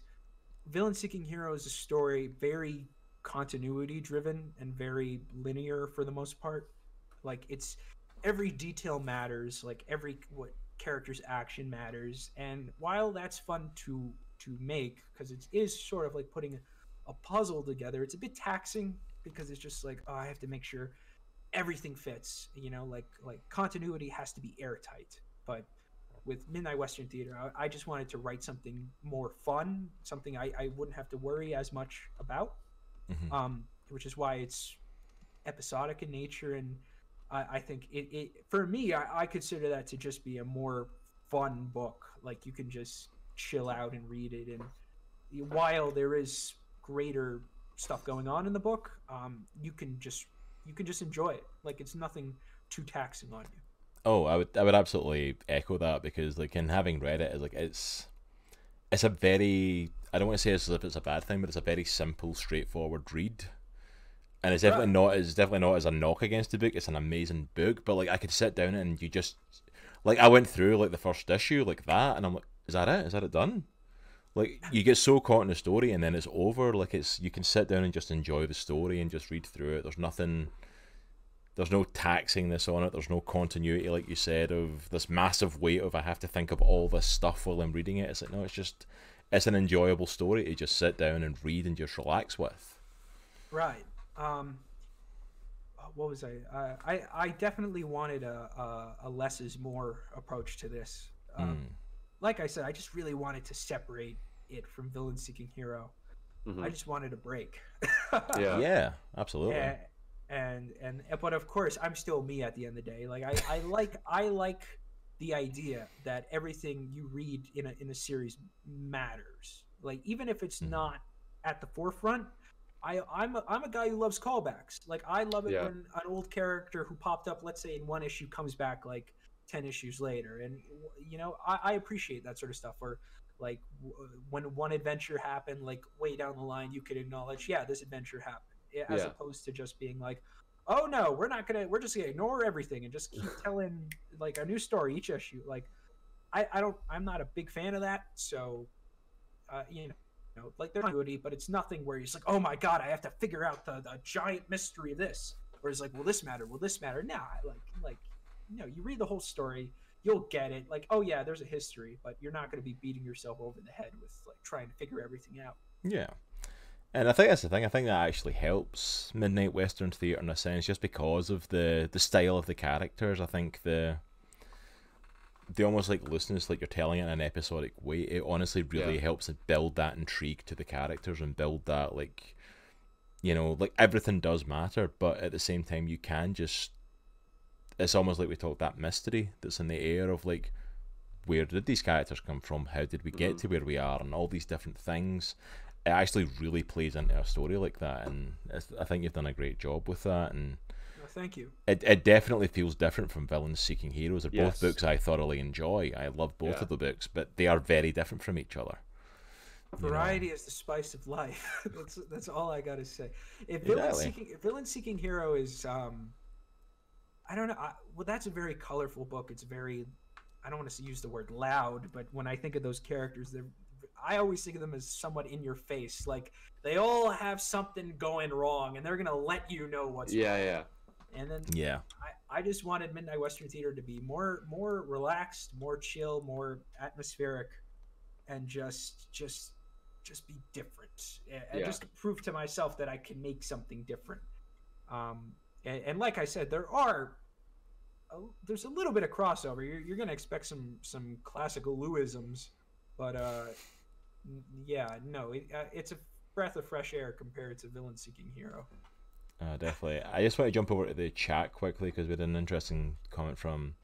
Villain Seeking Hero is a story very continuity driven and very linear for the most part. Like it's every detail matters, like every what character's action matters. And while that's fun to to make because it is sort of like putting a puzzle together, it's a bit taxing because it's just like oh, I have to make sure everything fits. You know, like like continuity has to be airtight. But with Midnight Western Theater, I, I just wanted to write something more fun, something I, I wouldn't have to worry as much about.
Mhm.
Um, which is why it's episodic in nature, and I, I think it, it for me, I, I consider that to just be a more fun book. Like you can just chill out and read it, and while there is greater stuff going on in the book, um, you can just you can just enjoy it. Like it's nothing too taxing on you.
Oh, I would I would absolutely echo that because like in having read it, it's like it's it's a very I don't want to say as if it's a bad thing, but it's a very simple, straightforward read. And it's definitely not it's definitely not as a knock against the book. It's an amazing book, but like I could sit down and you just like I went through like the first issue like that, and I'm like, is that it? Is that it done? Like you get so caught in the story, and then it's over. Like it's you can sit down and just enjoy the story and just read through it. There's nothing there's no taxing this on it. There's no continuity, like you said, of this massive weight of I have to think of all this stuff while I'm reading it. It's like no, it's just it's an enjoyable story to just sit down and read and just relax with.
Right. Um, what was I? Uh, I I definitely wanted a, a a less is more approach to this. Um,
Mm.
Like I said, I just really wanted to separate it from Villain Seeking Hero.
Mhm.
I just wanted a break.
Yeah.
Yeah, absolutely.
and, and and but of course i'm still me at the end of the day like i i like i like the idea that everything you read in a in a series matters like even if it's
Mhm.
not at the forefront I, I'm a, I'm a guy who loves callbacks. Like I love it
Yeah.
when an old character who popped up, let's say in one issue, comes back like ten issues later, and you know I, I appreciate that sort of stuff. Or like w- when one adventure happened, like way down the line, you could acknowledge, yeah, this adventure happened, as
Yeah.
opposed to just being like, oh no, we're not gonna, we're just gonna ignore everything and just keep telling like a new story each issue. Like I, I don't, I'm not a big fan of that. So, uh, you know. You know, like there's continuity, but it's nothing where you're like, oh my god, I have to figure out the, the giant mystery of this. Or it's like, will this matter? Will this matter? Nah, like like you know, you read the whole story, you'll get it. Like, oh yeah, there's a history, but you're not going to be beating yourself over the head with like trying to figure everything out.
Yeah. And I think that's the thing. I think that actually helps Midnight Western Theatre in a sense, just because of the the style of the characters. I think the the almost like looseness, like you're telling it in an episodic way. It honestly really
Yeah.
helps build that intrigue to the characters and build that like, you know, like everything does matter, but at the same time you can just. It's almost like we talked that mystery that's in the air of like, where did these characters come from? How did we get
Mhm.
to where we are? And all these different things it actually really plays into a story like that, and it's, I think you've done a great job with that. And
No, thank you.
it, it definitely feels different from Villains Seeking Heroes. They're
Yes.
both books I thoroughly enjoy. I love both
Yeah.
of the books, but they are very different from each other. you know.
Variety is the spice of life. that's that's all I got to say. If villain
Exactly.
seeking if villain seeking hero is um, I don't know. I, well, that's a very colorful book. It's very I don't want to use the word loud, but when I think of those characters, they're I always think of them as somewhat in your face. Like they all have something going wrong, and they're gonna let you know what's
Yeah,
wrong.
yeah.
And then
Yeah,
I, I just wanted Midnight Western Theater to be more more relaxed, more chill, more atmospheric, and just just just be different. And and
Yeah.
just prove to myself that I can make something different. Um, and, and like I said, there are a, there's a little bit of crossover. You're, you're gonna expect some some classical Lewisms, but uh, n- yeah, no, it, uh, it's a breath of fresh air compared to Villain Seeking Hero.
uh, definitely. I just want to jump over to the chat quickly because we had an interesting comment from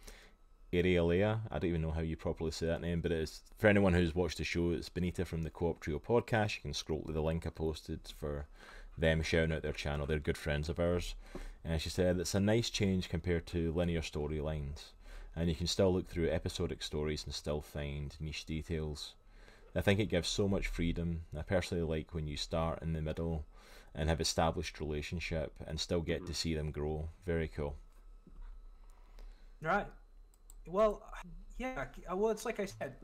Arielea. I don't even know how you properly say that name, but it's for anyone who's watched the show. It's Benita from the Co-op Trio podcast. You can scroll to the link I posted for them shouting out their channel. They're good friends of ours. And she said it's a nice change compared to linear storylines, and you can still look through episodic stories and still find niche details. I think it gives so much freedom. I personally like when you start in the middle and have established relationship and still get to see them grow. Very cool.
Right. Well, yeah. uh, Well, it's like I said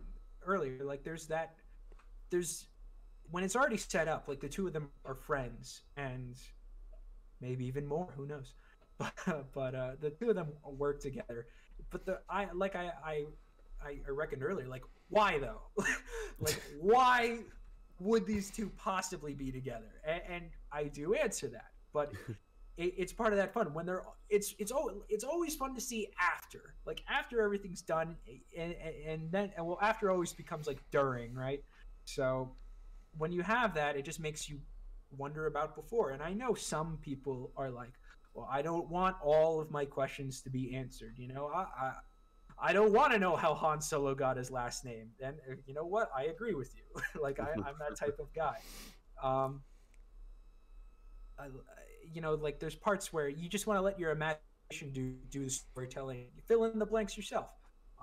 earlier. Like, there's that. There's when it's already set up, like the two of them are friends and maybe even more, who knows? But but uh, the two of them work together. But the I like I I I reckoned earlier, like why though? like why would these two possibly be together? And, and I do answer that, but it, it's part of that fun. When they're it's it's always it's always fun to see after. Like after everything's done and and then and well after always becomes like during right? So when you have that it just makes you wonder about before. And i know some people are like well i don't want all of my questions to be answered you know? I i, don't want to know how han solo got his last name and uh, you know what i agree with you like I, i'm that type of guy um I, you know, like there's parts where you just want to let your imagination do do the storytelling. You fill in the blanks yourself.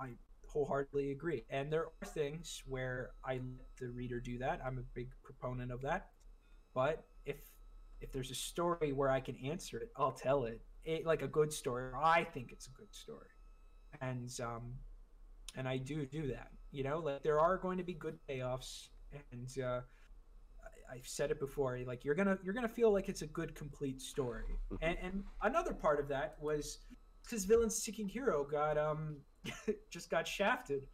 I wholeheartedly agree. And there are things where I let the reader do that. I'm a big proponent of that. But if if there's a story where I can answer it, I'll tell it. it like a good story. I think it's a good story. And um and I do do that. You know, like there are going to be good payoffs and uh I've said it before. Like you're gonna you're gonna feel like it's a good complete story.
Mm-hmm.
And, and another part of that was because villain seeking hero got um just got shafted.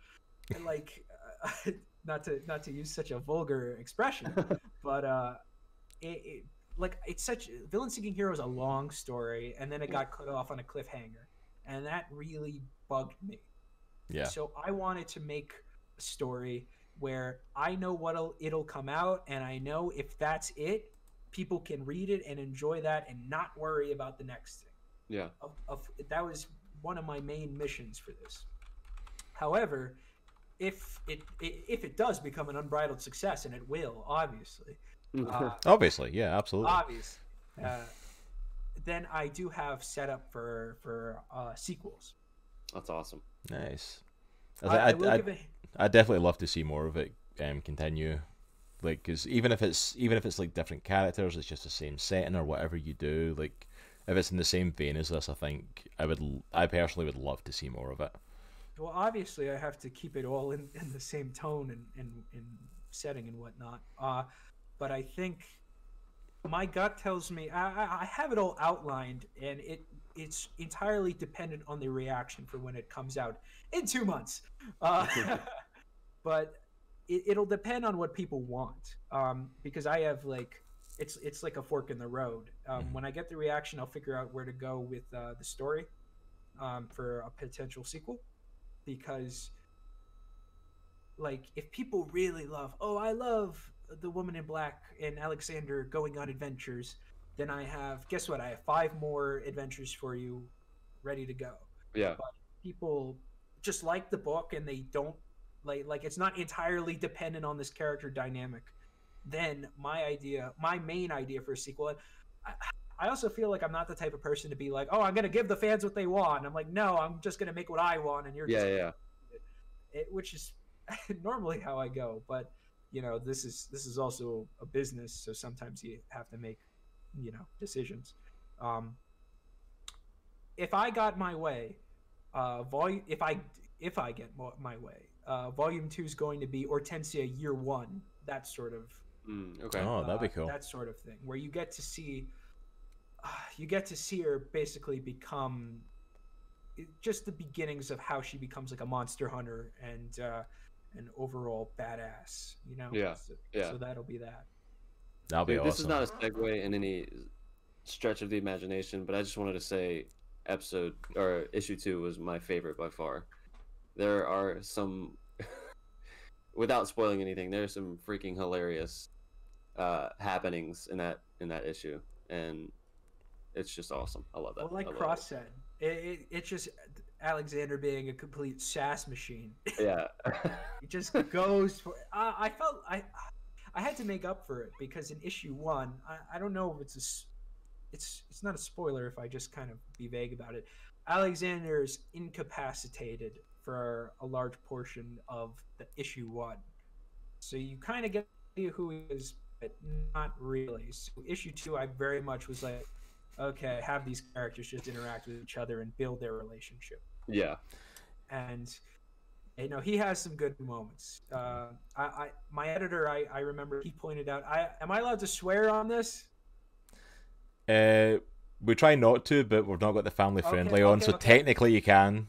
And, like uh, not to not to use such a vulgar expression, but uh, it, it like it's such villain seeking hero is a long story, and then it got cut off on a cliffhanger, and that really bugged me.
Yeah.
So I wanted to make a story where I know what'll it'll come out, and I know if that's it, people can read it and enjoy that, and not worry about the next thing.
Yeah.
Of, of that was one of my main missions for this. However, if it, if it does become an unbridled success, and it will, obviously, uh,
Obviously, yeah, absolutely.
obvious, uh, then I do have set up for for uh, sequels.
That's awesome.
Nice.
I,
I,
I
I. I definitely love to see more of it um, continue. Like, because even if it's even if it's like different characters, it's just the same setting or whatever you do. Like, if it's in the same vein as this, I think I would. I personally would love to see more of it.
Well, obviously, I have to keep it all in, in the same tone and, and, and setting and whatnot. Uh, but I think my gut tells me I, I- have it all outlined, and it it's entirely dependent on the reaction for when it comes out in two months. Uh, but it, it'll depend on what people want, um, because I have like it's it's like a fork in the road. Um,
Mhm.
When I get the reaction, I'll figure out where to go with uh, the story um, for a potential sequel because like if people really love oh i love the woman in black and alexander going on adventures then i have guess what i have five more adventures for you ready to go
Yeah.
people just like the book and they don't like like it's not entirely dependent on this character dynamic then my idea my main idea for a sequel and I, I also feel like i'm not the type of person to be like oh i'm gonna give the fans what they want i'm like no i'm just gonna make what i want and you're
Yeah.
just
Yeah.
it, which is normally how I go. But you know, this is this is also a business, so sometimes you have to make you know decisions. Um, if I got my way, uh, volume if I if I get mo- my way, uh, volume two is going to be Hortensia year one. That sort of
Mm, okay.
Oh, that'd be
uh,
cool.
That sort of thing, where you get to see, uh, you get to see her basically become just the beginnings of how she becomes like a monster hunter and uh, an overall badass. You know.
Yeah,
So,
yeah.
So that'll be that.
That'll be
Dude,
awesome.
This is not a segue in any stretch of the imagination, but I just wanted to say episode or issue two was my favorite by far. There are some, without spoiling anything, there are some freaking hilarious uh, happenings in that in that issue, and it's just awesome. I love that.
Well, like
love
Cross said, it, it, it's just Alexander being a complete sass machine.
Yeah.
It just goes for. I, I felt I, I had to make up for it because in issue one, I, I don't know if it's a, it's it's not a spoiler if I just kind of be vague about it. Alexander is incapacitated for a large portion of the issue one, so you kind of get who he is, but not really. So issue two, I very much was like, okay, have these characters just interact with each other and build their relationship
yeah.
and You know, he has some good moments. Uh, I, I, my editor, I, I remember he pointed out. I am I allowed to swear on this?
Uh, we try not to, but we've not got the family friendly
Okay,
on, so
okay.
technically you can.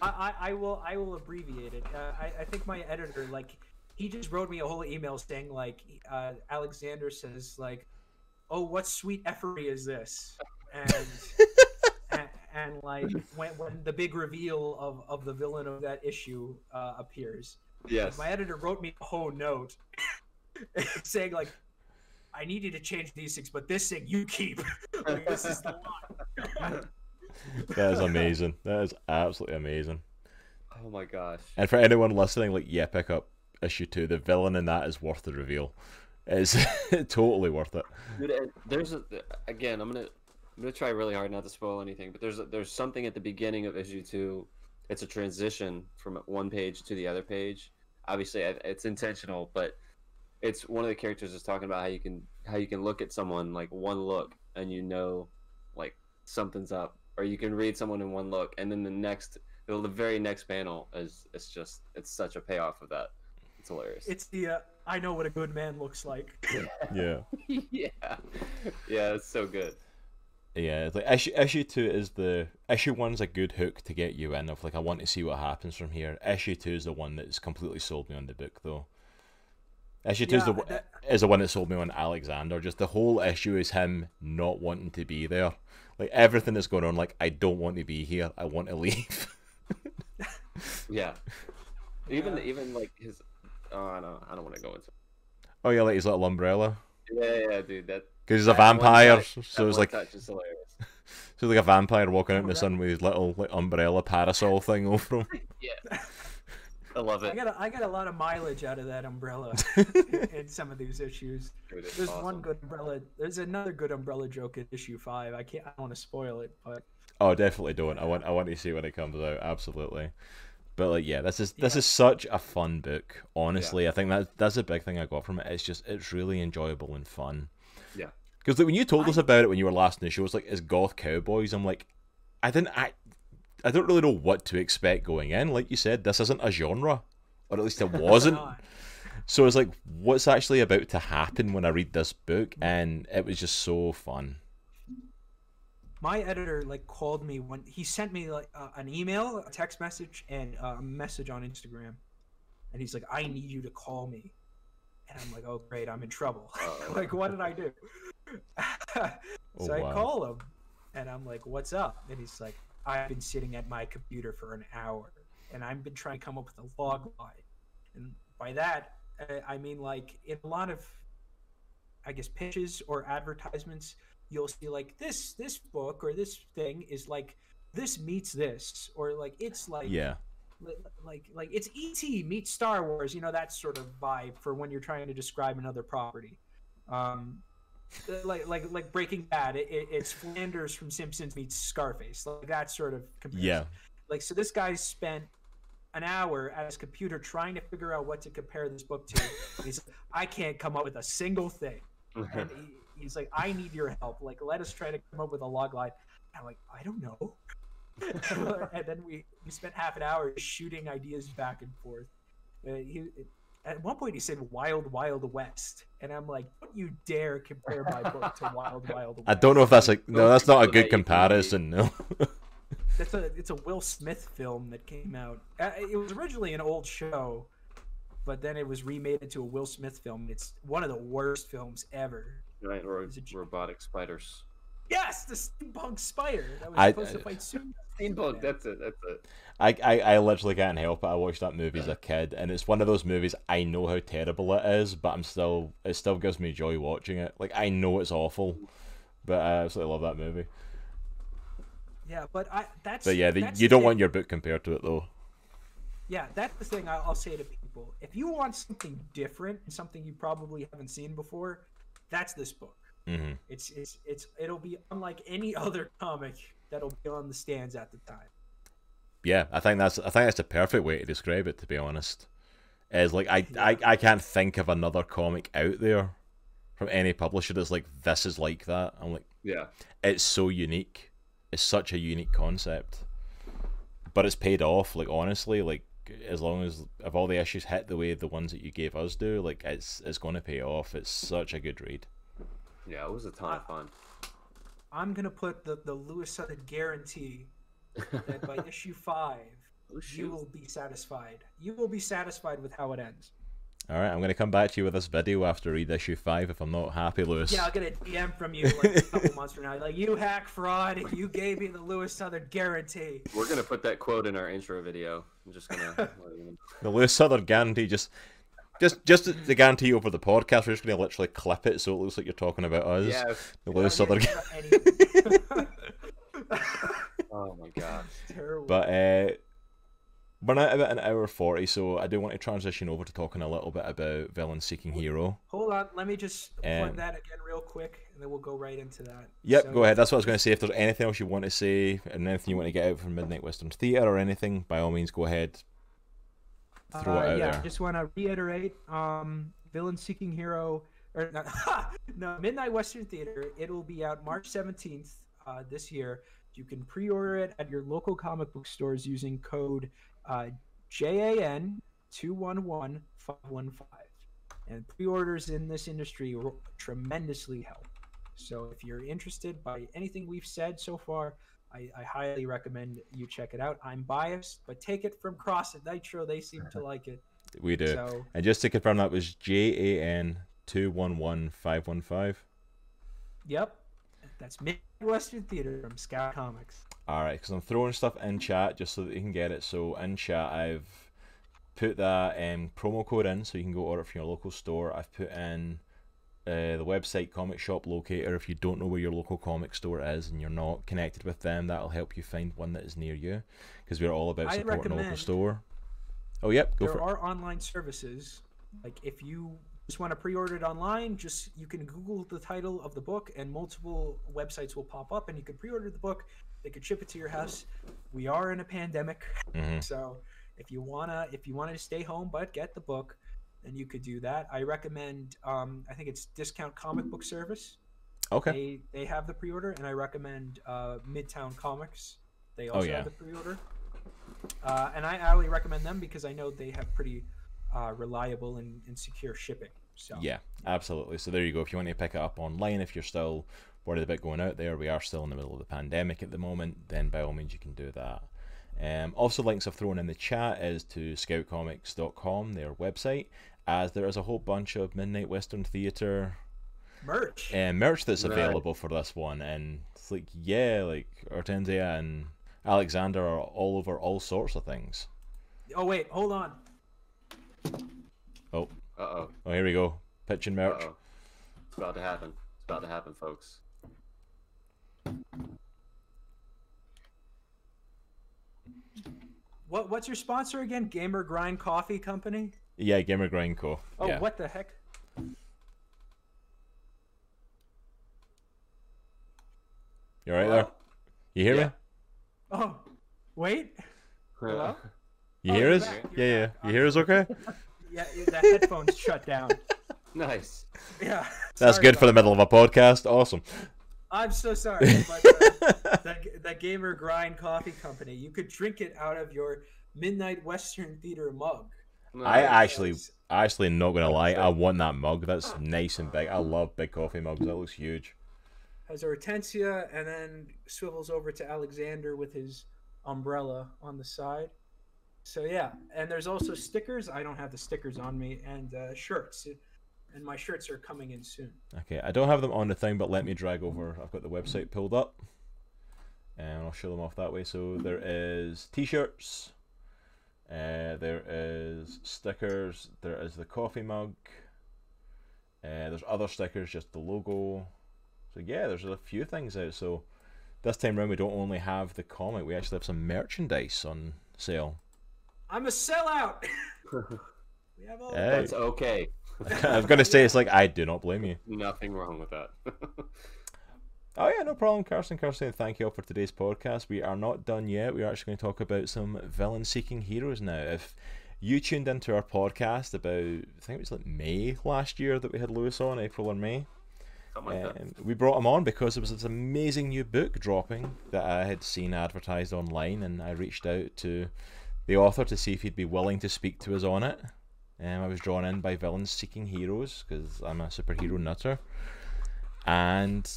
I, I, I will I will abbreviate it. Uh, I, I think my editor like he just wrote me a whole email saying like uh, Alexander says like, oh what sweet effery is this and and, and like when when the big reveal of of the villain of that issue uh, appears.
Yes.
My editor wrote me a whole note saying like. I need you to change these things, but this thing you keep. like, this is the line.
That is amazing. that is absolutely amazing.
Oh my gosh.
And for anyone listening, like, yeah, pick up issue two. The villain in that is worth the reveal. It's totally worth it.
Dude, there's a, again. I'm gonna I'm gonna try really hard not to spoil anything, but there's there's something at the beginning of issue two. It's a transition from one page to the other page. Obviously, it's intentional, but it's one of the characters is talking about how you can how you can look at someone like one look and you know like something's up, or you can read someone in one look, and then the next the very next panel is it's just it's such a payoff of that. It's hilarious.
It's the uh, I know what a good man looks like.
Yeah.
yeah, yeah, it's so good.
Yeah, it's like issue issue two is the issue one's a good hook to get you in of like I want to see what happens from here. Issue two is the one that's completely sold me on the book though. Issue two is the
Yeah,
one-
that- uh,
is the one that sold me on Alexander. Just the whole issue is him not wanting to be there. Like everything that's going on, like I don't want to be here. I want to leave.
Yeah. Even
Yeah.
even like his oh I don't I don't want to go into
oh yeah, like his little umbrella
Yeah, yeah, dude. That
because he's a
that one
vampire.
touch-
so it's like
touch is
so like a vampire walking out in the
oh,
sun with his little like umbrella parasol thing over him.
Yeah. I love it.
I got a, I got a lot of mileage out of that umbrella in, in some of these issues.
Dude,
There's
awesome.
one good umbrella. There's another good umbrella joke in issue five. I can't. I don't want to spoil it, but
Oh, definitely don't. I want I want to see when it comes out. Absolutely. But like, yeah, this is this
Yeah.
is such a fun book. Honestly, I think that that's a big thing I got from it. It's just it's really enjoyable and fun.
Yeah.
Because like, when you told us about it when you were last in the show, it's like it's goth cowboys. I'm like, I didn't I, I don't really know what to expect going in. Like you said, this isn't a genre, or at least it wasn't. so it's like, what's actually about to happen when I read this book? And it was just so fun.
My editor like called me when he sent me like uh, an email, a text message, and uh, a message on Instagram, and he's like, "I need you to call me," and I'm like, "Oh great, I'm in trouble. Like, what did I do?"
Oh,
so I call him, and I'm like, "What's up?" And he's like, "I've been sitting at my computer for an hour, and I've been trying to come up with a log line." And by that, I mean like in a lot of, I guess, pitches or advertisements, you'll see like this this book or this thing is like this meets this, or like it's like
Yeah.
like like it's ET meets Star Wars, you know that sort of vibe for when you're trying to describe another property. Um, like like like Breaking Bad, it, it, it's Flanders from Simpsons meets Scarface, like that sort of comparison.
Yeah.
Like so, this guy spent an hour at his computer trying to figure out what to compare this book to. He's like, I can't come up with a single thing, and he, he's like, I need your help. Like, let us try to come up with a log line. I'm like, I don't know. and then we we spent half an hour shooting ideas back and forth. Uh, he, at one point, he said "Wild Wild West," and I'm like, "Don't you dare compare my book to Wild Wild West."
I don't know if that's a no. That's not a good
that you can
comparison. No.
It's a it's a Will Smith film that came out. Uh, it was originally an old show, but then it was remade into a Will Smith film. It's one of the worst films ever.
Giant ro-
Is it
robotic spiders.
Yes, the steampunk spider that was
I-
supposed to uh, fight Superman.
Steampunk. That's it. That's it.
I, I, I literally can't help it. I watched that movie as a kid, and it's one of those movies I know how terrible it is, but I'm still it still gives me joy watching it. Like I know it's awful, but I absolutely love that movie.
Yeah, but I that's
But yeah, the,
that's
you don't
thing.
want your book compared to it though.
Yeah, that's the thing I'll, I'll say to people. If you want something different something you probably haven't seen before, that's this book.
hmm
It's it's it's it'll be unlike any other comic that'll be on the stands at the time.
Yeah, I think that's I think that's the perfect way to describe it. To be honest, is like I, I I can't think of another comic out there from any publisher that's like this is like that. I'm like
Yeah.
it's so unique. It's such a unique concept, but it's paid off. Like honestly, like as long as if all the issues hit the way the ones that you gave us do, like it's it's going to pay off. It's such a good read.
Yeah, it was a ton of fun.
I'm gonna put the the Lewis Southern guarantee that by issue five
Oh,
you will be satisfied. You will be satisfied with how it ends.
All right, I'm going to come back to you with this video after read issue five if I'm not happy, Lewis.
Yeah, I'll get a DM from you like a couple months from now. Like you hack fraud. You gave me the Lewis Southern guarantee.
We're gonna put that quote in our intro video. I'm just gonna.
The Lewis Southern guarantee just. Just, just the guarantee over the podcast, we're just going to literally clip it so it looks like you're talking about us.
yeah.
The Lewis Southern.
Oh my god.
Terrible.
But uh, we're now about an hour forty, so I do want to transition over to talking a little bit about villain seeking hero.
Hold on, let me just plug
Um,
that again real quick, and then we'll go right into that.
Yep,
So-
go ahead. That's what I was going to say. If there's anything else you want to say, and anything you want to get out from Midnight Western Theatre or anything, by all means, go ahead. Throw
Uh,
it out
yeah,
there.
just want to reiterate, um, Villain Seeking Hero, or not, no, Midnight Western Theater. It will be out March seventeenth uh, this year. You can pre-order it at your local comic book stores using code uh, JAN two one one five one five. And pre-orders in this industry tremendously help. So if you're interested by anything we've said so far, I, I highly recommend you check it out. I'm biased, but take it from Cross and Nitro; they seem to like it.
We do.
So
And just to confirm, that was J A N two one one five one five.
Yep. That's Midwestern Theater from Scout Comics.
All right, because I'm throwing stuff in chat just so that you can get it. So in chat, I've put that um, promo code in so you can go order from your local store. I've put in uh, the website comic shop locator. If you don't know where your local comic store is and you're not connected with them, that'll help you find one that is near you. Because we're all about supporting the local store. Oh, yep, go
there
for it.
there are online services. Like if you just want to pre-order it online, just you can Google the title of the book, and multiple websites will pop up, and you can pre-order the book. They could ship it to your house. We are in a pandemic,
hmm
so if you wanna if you wanted to stay home but get the book, then you could do that. I recommend. Um, I think it's Discount Comic Book Service.
Okay.
They they have the pre-order, and I recommend uh, Midtown Comics. They
Oh,
also
yeah.
have the pre-order, uh, and I highly recommend them because I know they have pretty uh, reliable and, and secure shipping. So
Yeah, absolutely. So there you go. If you want to pick it up online, if you're still worried about going out there, we are still in the middle of the pandemic at the moment, then by all means you can do that. Um, also, links I've thrown in the chat is to scoutcomics.com, their website, as there is a whole bunch of Midnight Western Theatre
merch.
uh, merch that's
Nice.
available for this one. And it's like, yeah, like Hortensia and Alexander are all over all sorts of things.
Oh wait, hold on.
Oh,
Uh oh.
oh, here we go. Pitching
Uh
merch.
oh. It's about to happen. It's about to happen, folks.
What what's your sponsor again? Gamer Grind Coffee Company.
Yeah, Gamer Grind Co.
Oh,
yeah.
what the heck?
You alright
Hello?
there? You hear me?
Oh, wait. Hello?
You
Oh,
hear us?
back,
Yeah, yeah.
back.
You hear us okay?
Yeah, the headphones shut down.
nice.
Yeah.
That's good for the
about
middle of a podcast. Awesome.
I'm so sorry, but uh, that, that Gamer Grind Coffee Company, you could drink it out of your Midnight Western Theater mug.
I actually,
Yes.
actually, not gonna lie. I want that mug. That's nice and big. I love big coffee mugs. That looks huge.
Has a Hortensia and then swivels over to Alexander with his umbrella on the side. So yeah, and there's also stickers. I don't have the stickers on me, and uh, shirts, and my shirts are coming in soon.
Okay, I don't have them on the thing, but let me drag over. I've got the website pulled up, and I'll show them off that way. So there is t-shirts. Uh, there is stickers. There is the coffee mug. Uh, there's other stickers, just the logo. So yeah, there's a few things out. So this time round, we don't only have the comic. We actually have some merchandise on sale.
I'm a sellout. we have all.
Hey.
That's okay.
I was gonna say it's like I do not blame you.
Nothing wrong with that.
Oh yeah, no problem, Carson. Carson, thank you all for today's podcast. We are not done yet. We are actually going to talk about some villain-seeking heroes now. If you tuned into our podcast about, I think it was like May last year that we had Lewis on, April or May.
Something like that.
Um, we brought him on because there was this amazing new book dropping that I had seen advertised online, and I reached out to the author to see if he'd be willing to speak to us on it. Um, I was drawn in by villains seeking heroes because I'm a superhero nutter, and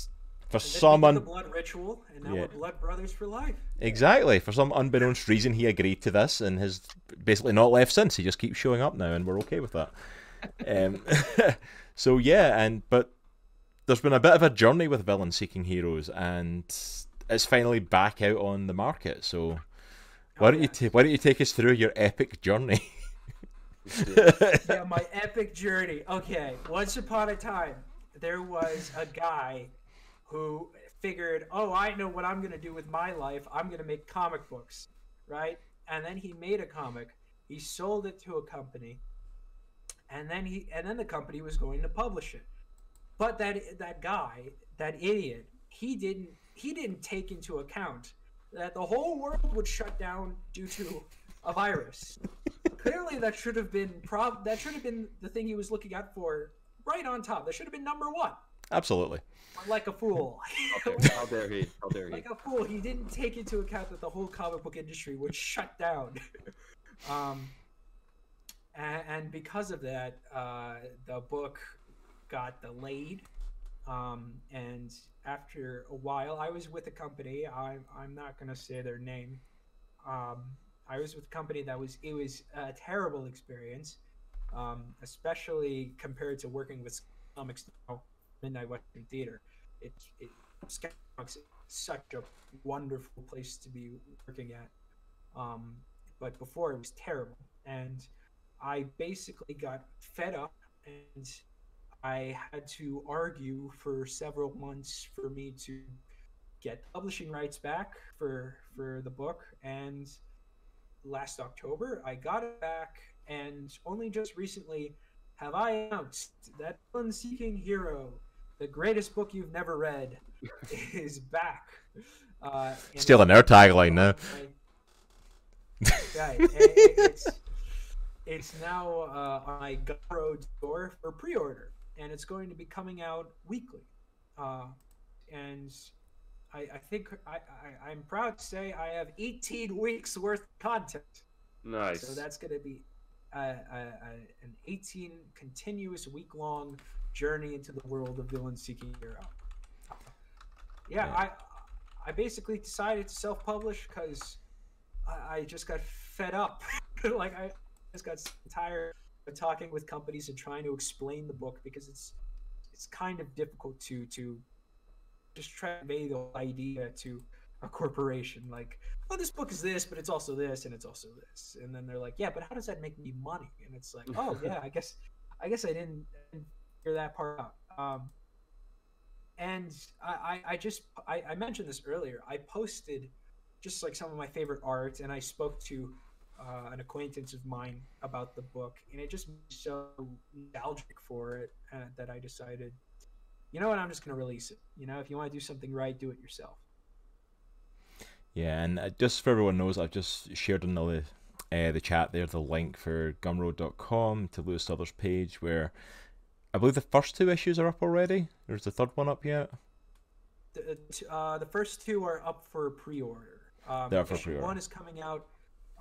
for some un-
blood ritual, and now
Yeah.
we're blood brothers for life.
exactly for some unbeknownst reason he agreed to this and has basically not left since. He just keeps showing up now, and we're okay with that. um, so yeah, and but there's been a bit of a journey with villain seeking heroes, and it's finally back out on the market. So why don't you ta- why don't you take us through your epic journey?
yeah, my epic journey. Okay, once upon a time, there was a guy who figured, oh, I know what I'm gonna do with my life. I'm gonna make comic books, right? And then he made a comic. He sold it to a company, and then he and then the company was going to publish it. But that that guy, that idiot, he didn't he didn't take into account that the whole world would shut down due to a virus clearly that should have been prob that should have been the thing he was looking out for right on top that should have been number one
Absolutely.
Like a fool
How dare- How dare he? How dare he?
like a fool he didn't take into account that the whole comic book industry would shut down um and, and because of that uh the book got delayed um and after a while i was with a company i'm i'm not going to say their name um i was with a company that was it was a terrible experience um especially compared to working with comics now midnight western theater it, it such a wonderful place to be working at. Um, but before it was terrible, and I basically got fed up, and I had to argue for several months for me to get publishing rights back for for the book. And last October, I got it back, and only just recently have I announced that Villain Seeking Hero, the greatest book you've never read, is back. Uh,
Stealing
it's-
our tagline now.
Right. it's, it's now uh, on my Gumroad store for pre-order, and it's going to be coming out weekly. Uh, and I, I think I, I, I'm proud to say I have 18 weeks worth of content.
Nice.
So that's going to be a, a, a, an 18 continuous week long journey into the world of Villain Seeking Hero. Yeah,
Yeah.
I I basically decided to self publish because I, I just got fed up. like I just got tired talking with companies and trying to explain the book because it's it's kind of difficult to to just try to convey the idea to a corporation like oh this book is this but it's also this and it's also this. And then they're like yeah but how does that make me money? And it's like oh yeah i guess i guess i didn't, didn't figure that part out. Um and i i, I just I, I mentioned this earlier. I posted just like some of my favorite art and i spoke to uh, an acquaintance of mine about the book and it just made me so nostalgic for it uh, that i decided you know what i'm just going to release it you know if you want to do something right do it yourself
Yeah, and uh, just for everyone knows, I've just shared in the uh, the chat there the link for Gumroad.com to Lewis Southers page where I believe the first two issues are up already. There's the third one up yet.
the, uh, the first two are up for pre-order. Um,
They're for pre-order.
One is coming out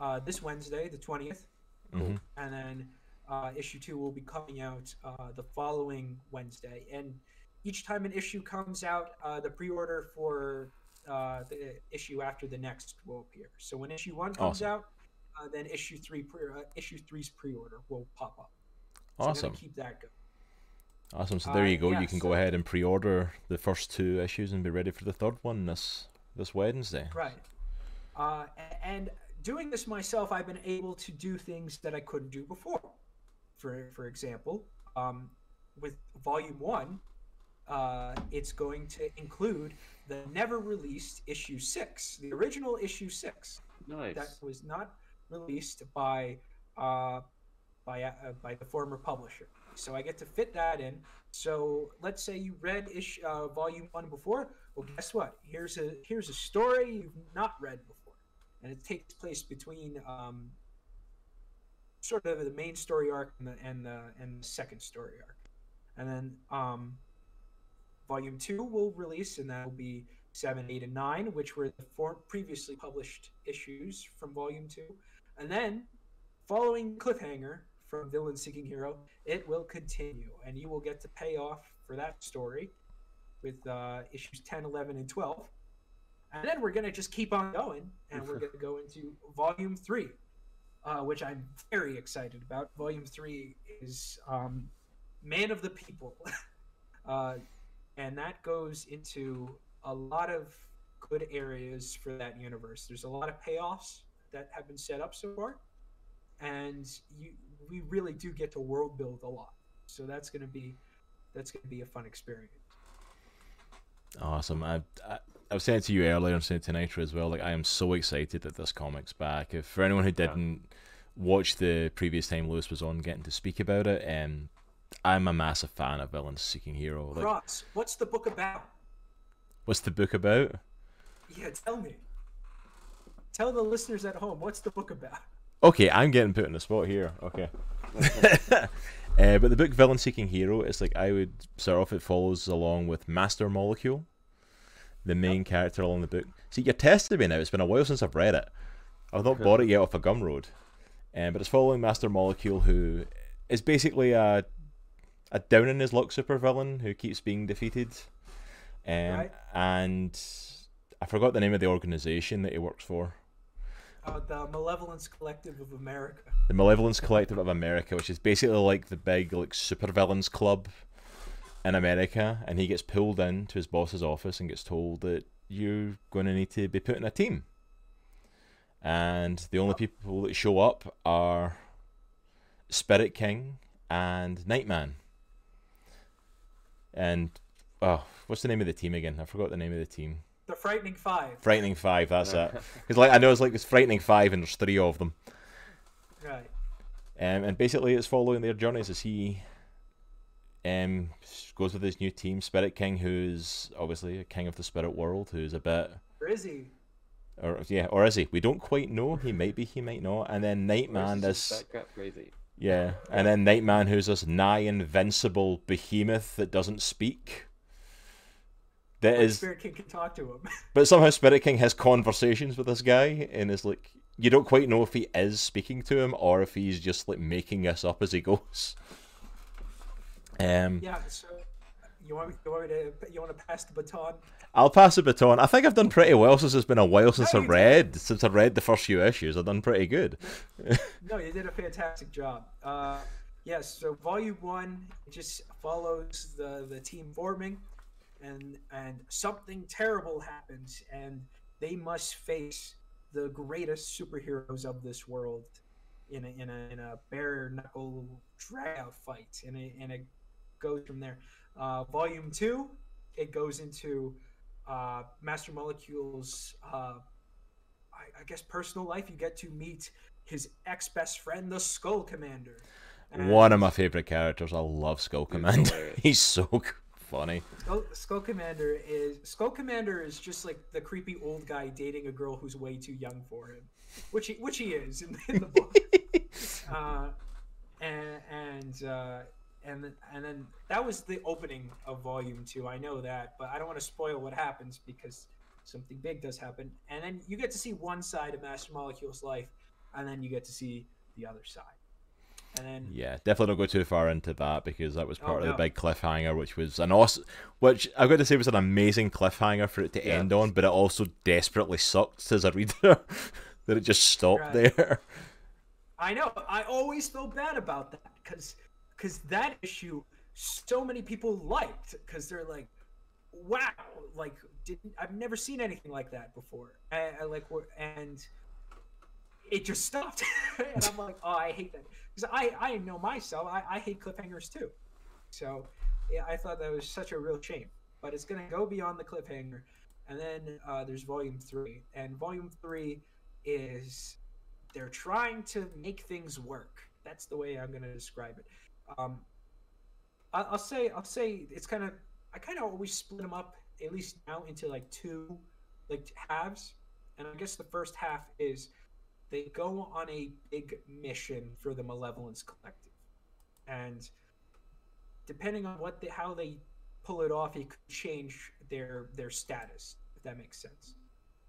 uh, this Wednesday, the twentieth,
Mhm.
and then uh, issue two will be coming out uh, the following Wednesday. And each time an issue comes out, uh, the pre-order for uh, the issue after the next will appear. So when issue one comes
Awesome.
out, uh, then issue three pre- uh, issue three's pre-order will pop up. So
Awesome,
keep that going.
awesome. So there you go.
yeah,
you can
so-
go ahead and pre-order the first two issues and be ready for the third one this this Wednesday.
Right. Uh, and doing this myself, I've been able to do things that I couldn't do before. For for example, um, with Volume One, uh, it's going to include the never released issue six, the original issue six
nice.
that was not released by uh, by uh, by the former publisher. So I get to fit that in. So let's say you read issue uh, volume one before. Well, guess what? Here's a here's a story you've not read before, and it takes place between um, sort of the main story arc and the and the, and the second story arc, and then um, volume two will release, and that will be seven, eight, and nine, which were the four previously published issues from volume two. And then, following cliffhanger from Villain Seeking Hero, it will continue, and you will get to pay off for that story with uh, issues 10, 11, and 12. And then we're going to just keep on going, and we're going to go into volume three, uh, which I'm very excited about. Volume three is um, Man of the People. uh, and that goes into a lot of good areas for that universe. There's a lot of payoffs that have been set up so far, and you we really do get to world build a lot. So that's gonna be that's gonna be a fun experience.
Awesome. I, I, I was saying to you earlier, and saying to Nitro as well. Like I am so excited that this comic's back. If for anyone who didn't watch the previous time Lewis was on, getting to speak about it, um, I'm a massive fan of Villains Seeking Hero. Like,
Cross, what's the book about?
what's the book about?
Yeah, tell me. Tell the listeners at home what's the book about.
Okay, I'm getting put in the spot here. Okay. uh, but the book Villain Seeking Hero is like I would start off. It follows along with Master Molecule, the main character along the book. See, you're testing me now. It's been a while since I've read it. I've not bought it yet off a Gumroad, um, but it's following Master Molecule, who is basically a a down in his luck supervillain who keeps being defeated. Um,
Right.
and I forgot the name of the organization that he works for.
Uh, the Malevolence Collective of America.
the Malevolence Collective of America, which is basically like the big like supervillains club in America, and he gets pulled into his boss's office and gets told that you're going to need to be put in a team. And the only people that show up are Spirit King and Nightman. And oh, what's the name of the team again? I forgot the name of the team.
The Frightening Five.
Frightening Five. That's it. Because like I know it's like it's Frightening Five, and there's three of them.
Right.
Um, and basically, it's following their journeys as he um, goes with his new team, Spirit King, who's obviously a king of the spirit world, who's a bit,
Or is he?
or yeah, or is he? We don't quite know. He might be, he might not. And then Nightman,
Where's
this
that crazy.
yeah, and then Nightman, who's this nigh invincible behemoth that doesn't speak. That
Like
is,
Spirit King can talk to him.
but somehow Spirit King has conversations with this guy, and is like, you don't quite know if he is speaking to him or if he's just like making this up as he goes. Um,
yeah. So you want you want me to you want to pass the baton?
I'll pass the baton. I think I've done pretty well since it's been a while since
No,
I
you did.
read since I read the first few issues. I've done pretty good.
No, you did a fantastic job. Uh, yes. So volume one just follows the the team forming, and and something terrible happens, and they must face the greatest superheroes of this world in a in a in a bare knuckle drag out fight, and it and it goes from there. Uh, volume two, it goes into uh, Master Molecule's. Uh, I, I guess personal life. You get to meet his ex best friend, the Skull Commander. And
One of my favorite characters. I love Skull Commander. He's so funny.
Skull, Skull Commander is Skull Commander is just like the creepy old guy dating a girl who's way too young for him, which he which he is in, in the book. uh, and and uh, and then- and then that was the opening of Volume Two. I know that, but I don't want to spoil what happens because something big does happen. And then you get to see one side of Master Molecule's life, and then you get to see the other side. And then
Yeah, definitely don't go too far into that because that was
Oh,
part of the big cliffhanger, which was an awesome, which I've got to say was an amazing cliffhanger for it to
Yeah.
end on, but it also desperately sucked as a reader that it just stopped
Right.
there.
I know. I always feel bad about that because because that issue so many people liked because they're like, wow, like didn't I've never seen anything like that before. I, I like and it just stopped, and I'm like, oh, I hate that because I I know myself. I I hate cliffhangers too. So yeah, I thought that was such a real shame. But it's gonna go beyond the cliffhanger, and then uh, there's volume three, and volume three is they're trying to make things work. That's the way I'm going to describe it. Um, I- I'll say I'll say it's kind of I kind of always split them up at least now into like two like halves, and I guess the first half is they go on a big mission for the Malevolence Collective, and depending on what how they pull it off, it could change their their status if that makes sense.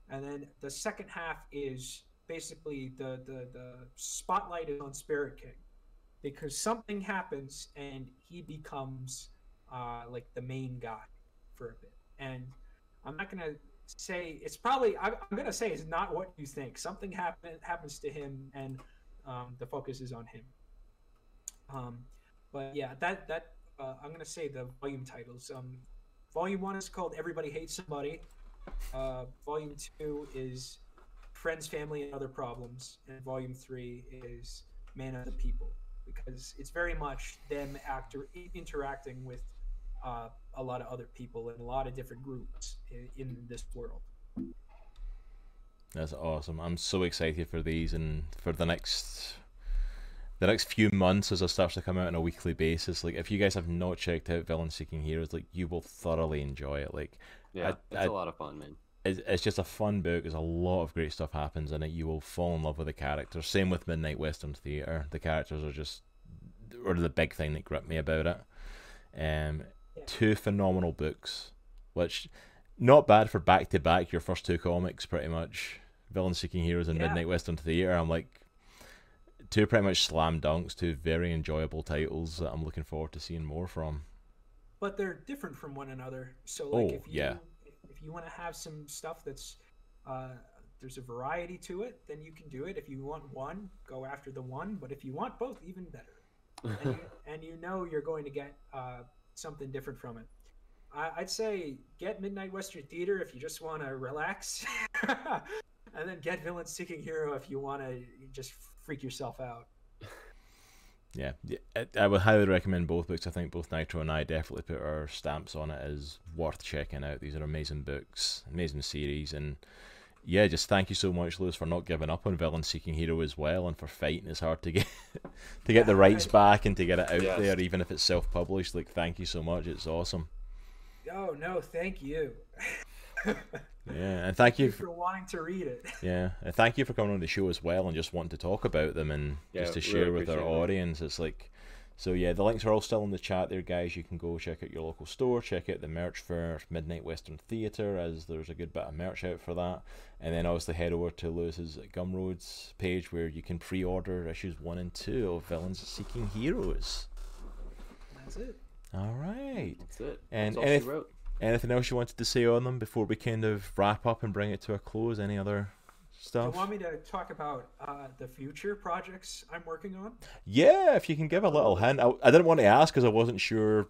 And then the second half is basically the, the the spotlight is on Spirit King because something happens and he becomes uh, like the main guy for a bit. And I'm not gonna say it's probably I'm, I'm gonna say it's not what you think. Something happen happens to him and um, the focus is on him. Um, but yeah, that that uh, I'm gonna say the volume titles. Um, volume one is called Everybody Hates Somebody. Uh, volume two is Friends, Family, and Other Problems, and volume three is Man of the People because it's very much them actor interacting with uh, a lot of other people and a lot of different groups in, in this world.
That's awesome. I'm so excited for these and for the next the next few months as it starts to come out on a weekly basis. Like if you guys have not checked out Villain Seeking Heroes, like you will thoroughly enjoy it. Like
Yeah,
I-
it's
I-
a lot of fun, man.
It's, it's just a fun book. There's a lot of great stuff happens in it. You will fall in love with the characters. Same with Midnight Western Theater. The characters are just or the big thing that gripped me about it. Um,
Yeah.
two phenomenal books, which not bad for back to back. Your first two comics, pretty much. Villain Seeking Heroes and
Yeah.
Midnight Western Theater. I'm like two pretty much slam dunks. Two very enjoyable titles that I'm looking forward to seeing more from.
but they're different from one another. So like
Oh,
if you
yeah.
You want to have some stuff that's uh, there's a variety to it, then you can do it. If you want one, go after the one. But if you want both, even better. And you, and you know you're going to get uh, something different from it. I, I'd say get Midnight Western Theater if you just want to relax, and then get Villain Seeking Hero if you want to just freak yourself out.
Yeah, yeah, I, I would highly recommend both books. I think both Nitro and I definitely put our stamps on it as worth checking out. These are amazing books, amazing series, and yeah, just thank you so much, Lewis, for not giving up on Villain Seeking Hero as well, and for fighting as hard to get to get the rights back and to get it out
Yes.
there, even if it's self-published. Like, thank you so much. It's awesome.
Oh no, thank you.
Yeah, and thank you.
for wanting to read it.
Yeah, and thank you for coming on the show as well and just wanting to talk about them and
Yeah,
just to
really
share with our
appreciate it.
audience. It's like, so yeah, the links are all still in the chat there, guys. You can go check out your local store, check out the merch for Midnight Western Theatre, as there's a good bit of merch out for that. And then obviously head over to Lewis's Gumroads page where you can pre order issues one and two of Villains Seeking Heroes.
That's it.
All right.
That's it.
And
That's all
anyth-
she wrote.
Anything else you wanted to say on them before we kind of wrap up and bring it to a close? Any other stuff?
Do you want me to talk about uh, the future projects I'm working on?
Yeah, if you can give a little hint. I, I didn't want to ask because I wasn't sure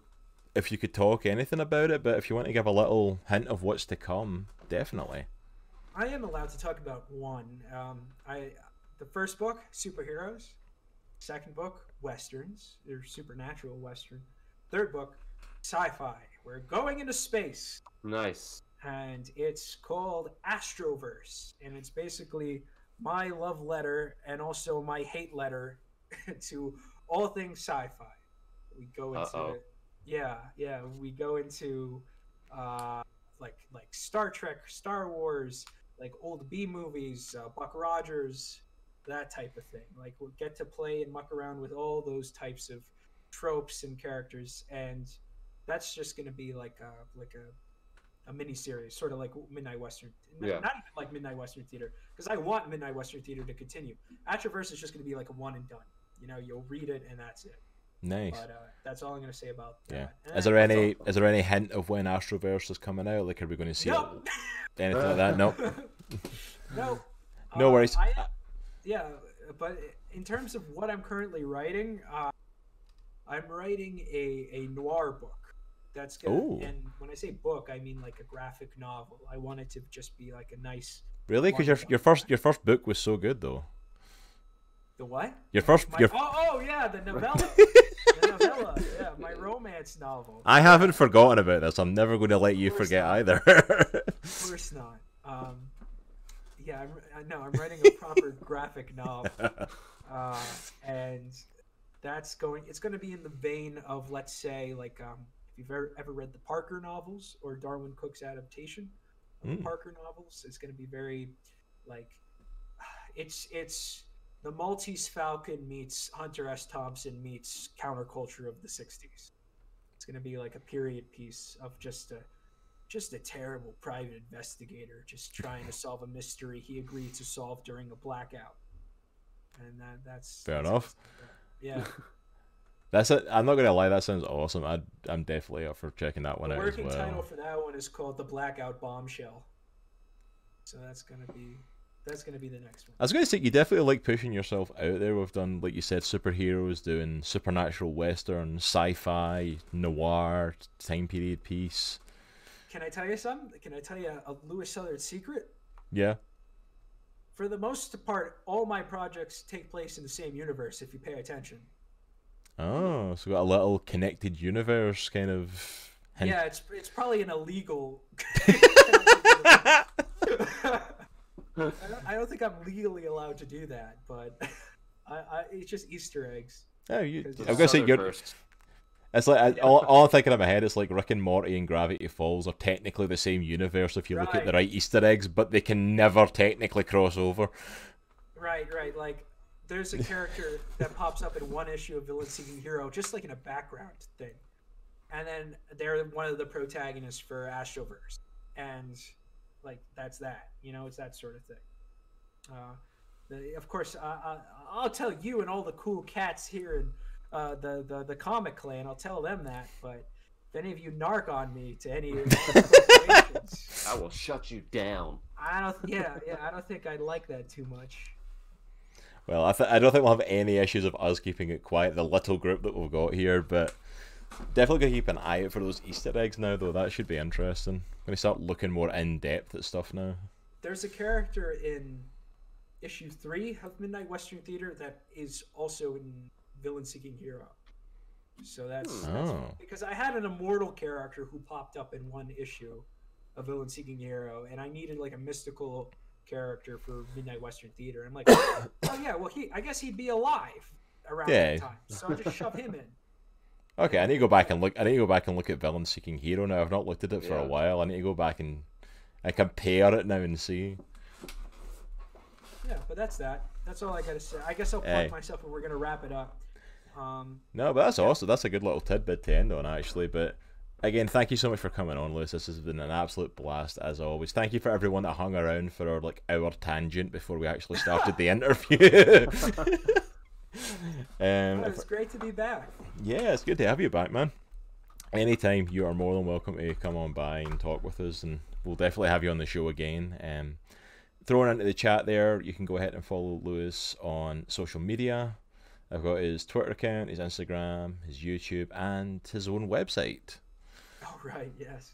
if you could talk anything about it, but if you want to give a little hint of what's to come, definitely.
I am allowed to talk about one. Um, I the first book, superheroes. Second book, westerns. They're supernatural western. Third book, sci-fi. We're going into space,
Nice.
and it's called Astroverse, and it's basically my love letter and also my hate letter to all things sci-fi. We go into
Uh-oh.
yeah, yeah. We go into uh, like like Star Trek, Star Wars, like old B movies, uh, Buck Rogers, that type of thing. Like we'll get to play and muck around with all those types of tropes and characters, and that's just going to be like a like a a mini series, sort of like Midnight Western. n-
Yeah.
Not even like Midnight Western Theater, because I want Midnight Western Theater to continue. Astroverse is just going to be like a one and done. You know, you'll read it and that's it.
Nice.
But uh, that's all I'm going to say about
Yeah.
that.
Is there any is there any hint of when Astroverse is coming out? Like, are we going to see
No.
it? Anything like that? No.
no.
No
Uh,
worries.
I, yeah, but in terms of what I'm currently writing, uh, I'm writing a, a noir book. That's gonna,
Ooh.
and when I say book, I mean like a graphic novel. I want it to just be like a nice.
Really? Because your your first your first book was so good though.
The what?
Your first
My,
your
oh, oh yeah, the novella. the novella. Yeah, my romance novel.
I haven't forgotten about this. I'm never going to let you forget
not.
either.
Of course not. Um, yeah, I'm, I know. I'm writing a proper graphic novel, uh, and that's going. It's going to be in the vein of, let's say, like um, if you've ever, ever read the Parker novels or Darwyn Cooke's adaptation of the
Mm.
Parker novels, it's going to be very, like, it's it's the Maltese Falcon meets Hunter S. Thompson meets counterculture of the '60s. It's going to be like a period piece of just a just a terrible private investigator, just trying to solve a mystery he agreed to solve during a blackout. And that, that's
Fair
that's
enough.
Yeah,
That's it. I'm not gonna lie. That sounds awesome. i I'm definitely up for checking that one
the
out as
working
well.
title for that one is called the Blackout Bombshell. So that's gonna be that's gonna be the next one.
I was gonna say you definitely like pushing yourself out there. We've done, like you said, superheroes, doing supernatural western, sci-fi, noir, time period piece.
Can I tell you something? Can I tell you a, a Lewis Southern secret?
Yeah.
For the most part, all my projects take place in the same universe. If you pay attention.
Oh, so got a little connected universe kind of. hint.
Yeah, it's it's probably an illegal. I, don't, I don't think I'm legally allowed to do that, but I, I, it's just Easter eggs.
Oh, you.
Because
I'm gonna say
Southern
you're.
first.
It's like I, all, all I'm thinking in my head is like Rick and Morty and Gravity Falls are technically the same universe if you look at the
Right.
right Easter eggs, but they can never technically cross over.
Right, right. Like there's a character that pops up in one issue of Villain Seeking Hero, just like in a background thing, and then they're one of the protagonists for Astroverse, and like that's that. You know, it's that sort of thing. Uh, the, of course, I, I, I'll tell you and all the cool cats here in uh, the, the the comic clan. I'll tell them that, but. If any of you narc on me to any of
I will shut you down.
I don't. Yeah, yeah. I don't think I'd like that too much.
Well, I, th- I don't think we'll have any issues of us keeping it quiet, the little group that we've got here, but definitely gonna keep an eye out for those Easter eggs now, though. That should be interesting. gonna start looking more in depth at stuff now.
there's a character in issue three of Midnight Western Theater that is also in Villain Seeking Hero. So that's,
Hmm.
that's
Oh.
because I had an immortal character who popped up in one issue of Villain Seeking Hero, and I needed like a mystical character for Midnight Western Theater. I'm like, oh yeah, well he, I guess he'd be alive around
Yeah.
that time, so I just shove him in.
Okay, I need to go back and look. I need to go back and look at Villain Seeking Hero now. I've not looked at it for a while. I need to go back and I compare it now and see.
Yeah, but that's that. That's all I gotta say. I guess I'll plug
Hey.
myself, and we're gonna wrap it up. Um,
No, but that's awesome. That's a good little tidbit to end on, actually. But again, thank you so much for coming on, Lewis. This has been an absolute blast as always. Thank you for everyone that hung around for our like hour tangent before we actually started the interview. um,
it's great to be back.
yeah, it's good to have you back, man. Anytime you are more than welcome to come on by and talk with us, and we'll definitely have you on the show again. Um, throwing into the chat there, you can go ahead and follow Lewis on social media. I've got his Twitter account, his Instagram, his YouTube, and his own website.
Right, yes.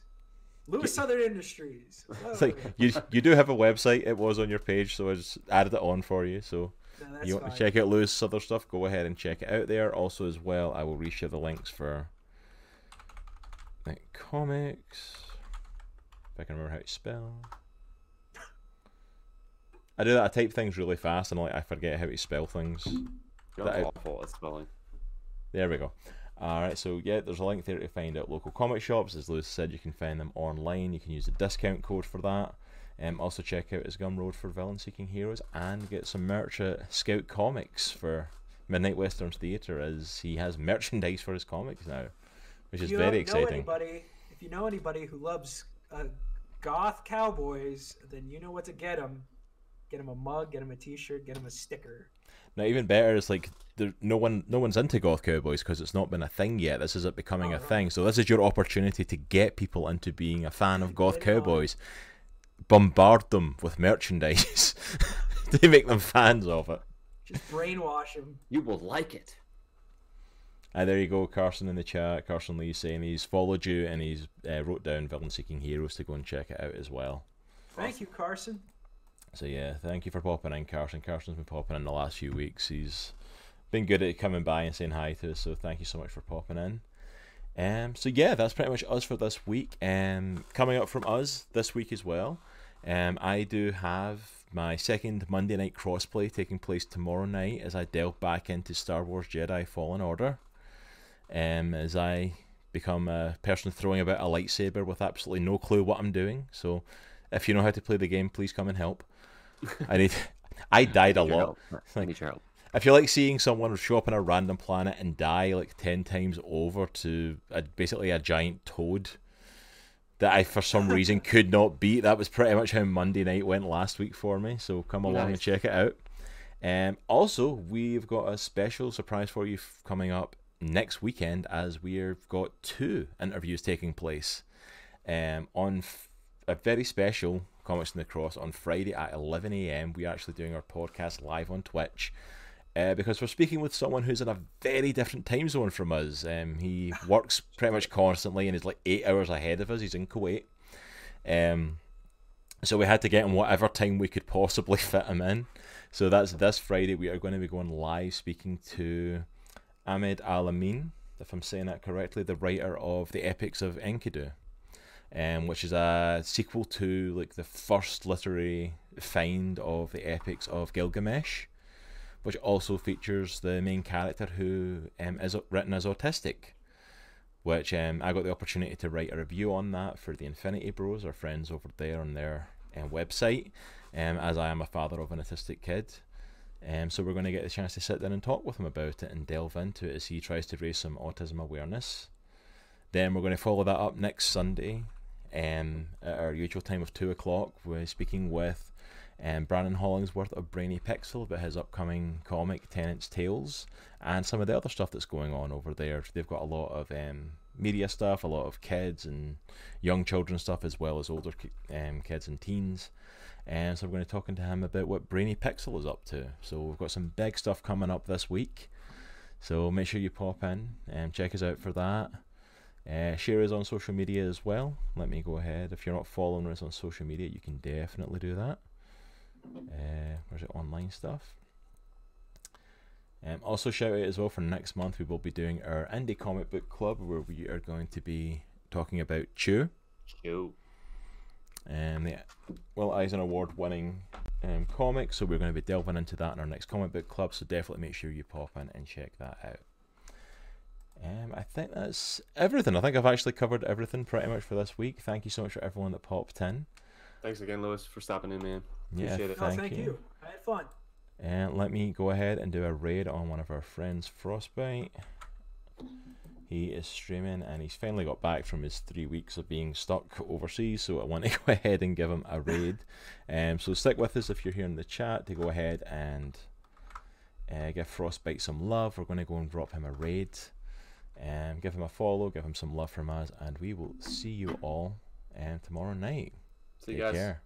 Lewis Southern Industries.
It's like you you do have a website. It was on your page, so I just added it on for you. So
No,
you want
fine.
to check out Lewis' other stuff, go ahead and check it out there. Also, as well, I will reshare the links for like comics. If I can remember how to spell. I do that. I type things really fast, and like I forget how to spell things.
You're
That-
awful at spelling.
There we go. Alright, so yeah, there's a link there to find out local comic shops. As Lewis said, you can find them online. You can use the discount code for that. Um, also, check out his Gumroad for Villain Seeking Heroes and get some merch at Scout Comics for Midnight Westerns Theatre as he has merchandise for his comics now, which
If
is
you
very
know
exciting.
Anybody, if you know anybody who loves uh, goth cowboys, then you know what to get them. Get them a mug, get them a T-shirt, get them a sticker.
Now, even better is like there, no one, no one's into goth cowboys because it's not been a thing yet. This is it becoming a thing. So this is your opportunity to get people into being a fan of goth
Get it on.
cowboys. Bombard them with merchandise to make them fans of it.
Just brainwash them.
You will like it.
Ah, there you go, Carson in the chat. Carson Lee saying he's followed you and he's uh, wrote down Villain Seeking Heroes to go and check it out as well.
Thank you, Carson.
So yeah, thank you for popping in, Carson. Carson's been popping in the last few weeks. He's been good at coming by and saying hi to us. So thank you so much for popping in. Um, so yeah, that's pretty much us for this week. Um, coming up from us this week as well. Um, I do have my second Monday night crossplay taking place tomorrow night as I delve back into Star Wars Jedi Fallen Order. Um, as I become a person throwing about a lightsaber with absolutely no clue what I'm doing. So if you know how to play the game, please come and help. I need. I died a lot.
help. I need your help.
If you like seeing someone show up on a random planet and die like ten times over to a, basically a giant toad, that I for some reason could not beat. That was pretty much how Monday night went last week for me. So come along and check it out. Um, also, we've got a special surprise for you coming up next weekend as we've got two interviews taking place um, on f- a very special Comics and the Cross on Friday at 11 a.m. We're actually doing our podcast live on Twitch. Uh, because we're speaking with someone who's in a very different time zone from us. Um, he works pretty much constantly and is like eight hours ahead of us. He's in Kuwait. Um, so we had to get him whatever time we could possibly fit him in. So that's this Friday. We are going to be going live speaking to Ahmed Al Amin, if I'm saying that correctly, the writer of the Epics of Enkidu, um, which is a sequel to like the first literary find of the Epics of Gilgamesh, which also features the main character who um, is written as autistic. Which um, I got the opportunity to write a review on that for the Infinity Bros, our friends over there on their um, website, um, as I am a father of an autistic kid. Um, so we're going to get the chance to sit down and talk with him about it and delve into it as he tries to raise some autism awareness. Then we're going to follow that up next Sunday um, at our usual time of 2 o'clock. We're speaking with um, Brandon Hollingsworth of Brainy Pixel about his upcoming comic Tenant's Tales and some of the other stuff that's going on over there. They've got a lot of um, media stuff, a lot of kids and young children stuff, as well as older um, kids and teens. And so we're going to be talking to him about what Brainy Pixel is up to. So we've got some big stuff coming up this week. So make sure you pop in and check us out for that. Uh, share us on social media as well. Let me go ahead. If you're not following us on social media, you can definitely do that. Uh, where's it? Online stuff. Um, also, shout out as well for next month. We will be doing our indie comic book club where we are going to be talking about Chew.
Yo.
Um, the Will Eisner Award winning um, comic, so we're going to be delving into that in our next comic book club. So definitely make sure you pop in and check that out. Um, I think that's everything. I think I've actually covered everything pretty much for this week. Thank you so much for everyone that popped in.
Thanks again, Lewis, for stopping in, man.
Yeah,
Appreciate it.
No,
thank,
thank
you.
you. I had fun.
And let me go ahead and do a raid on one of our friends, Frostbite. He is streaming and he's finally got back from his three weeks of being stuck overseas, so I want to go ahead and give him a raid. Um, so stick with us if you're here in the chat to go ahead and uh, give Frostbite some love. We're going to go and drop him a raid. Um, give him a follow, give him some love from us, and we will see you all um, tomorrow night.
See you
Take
guys.
care.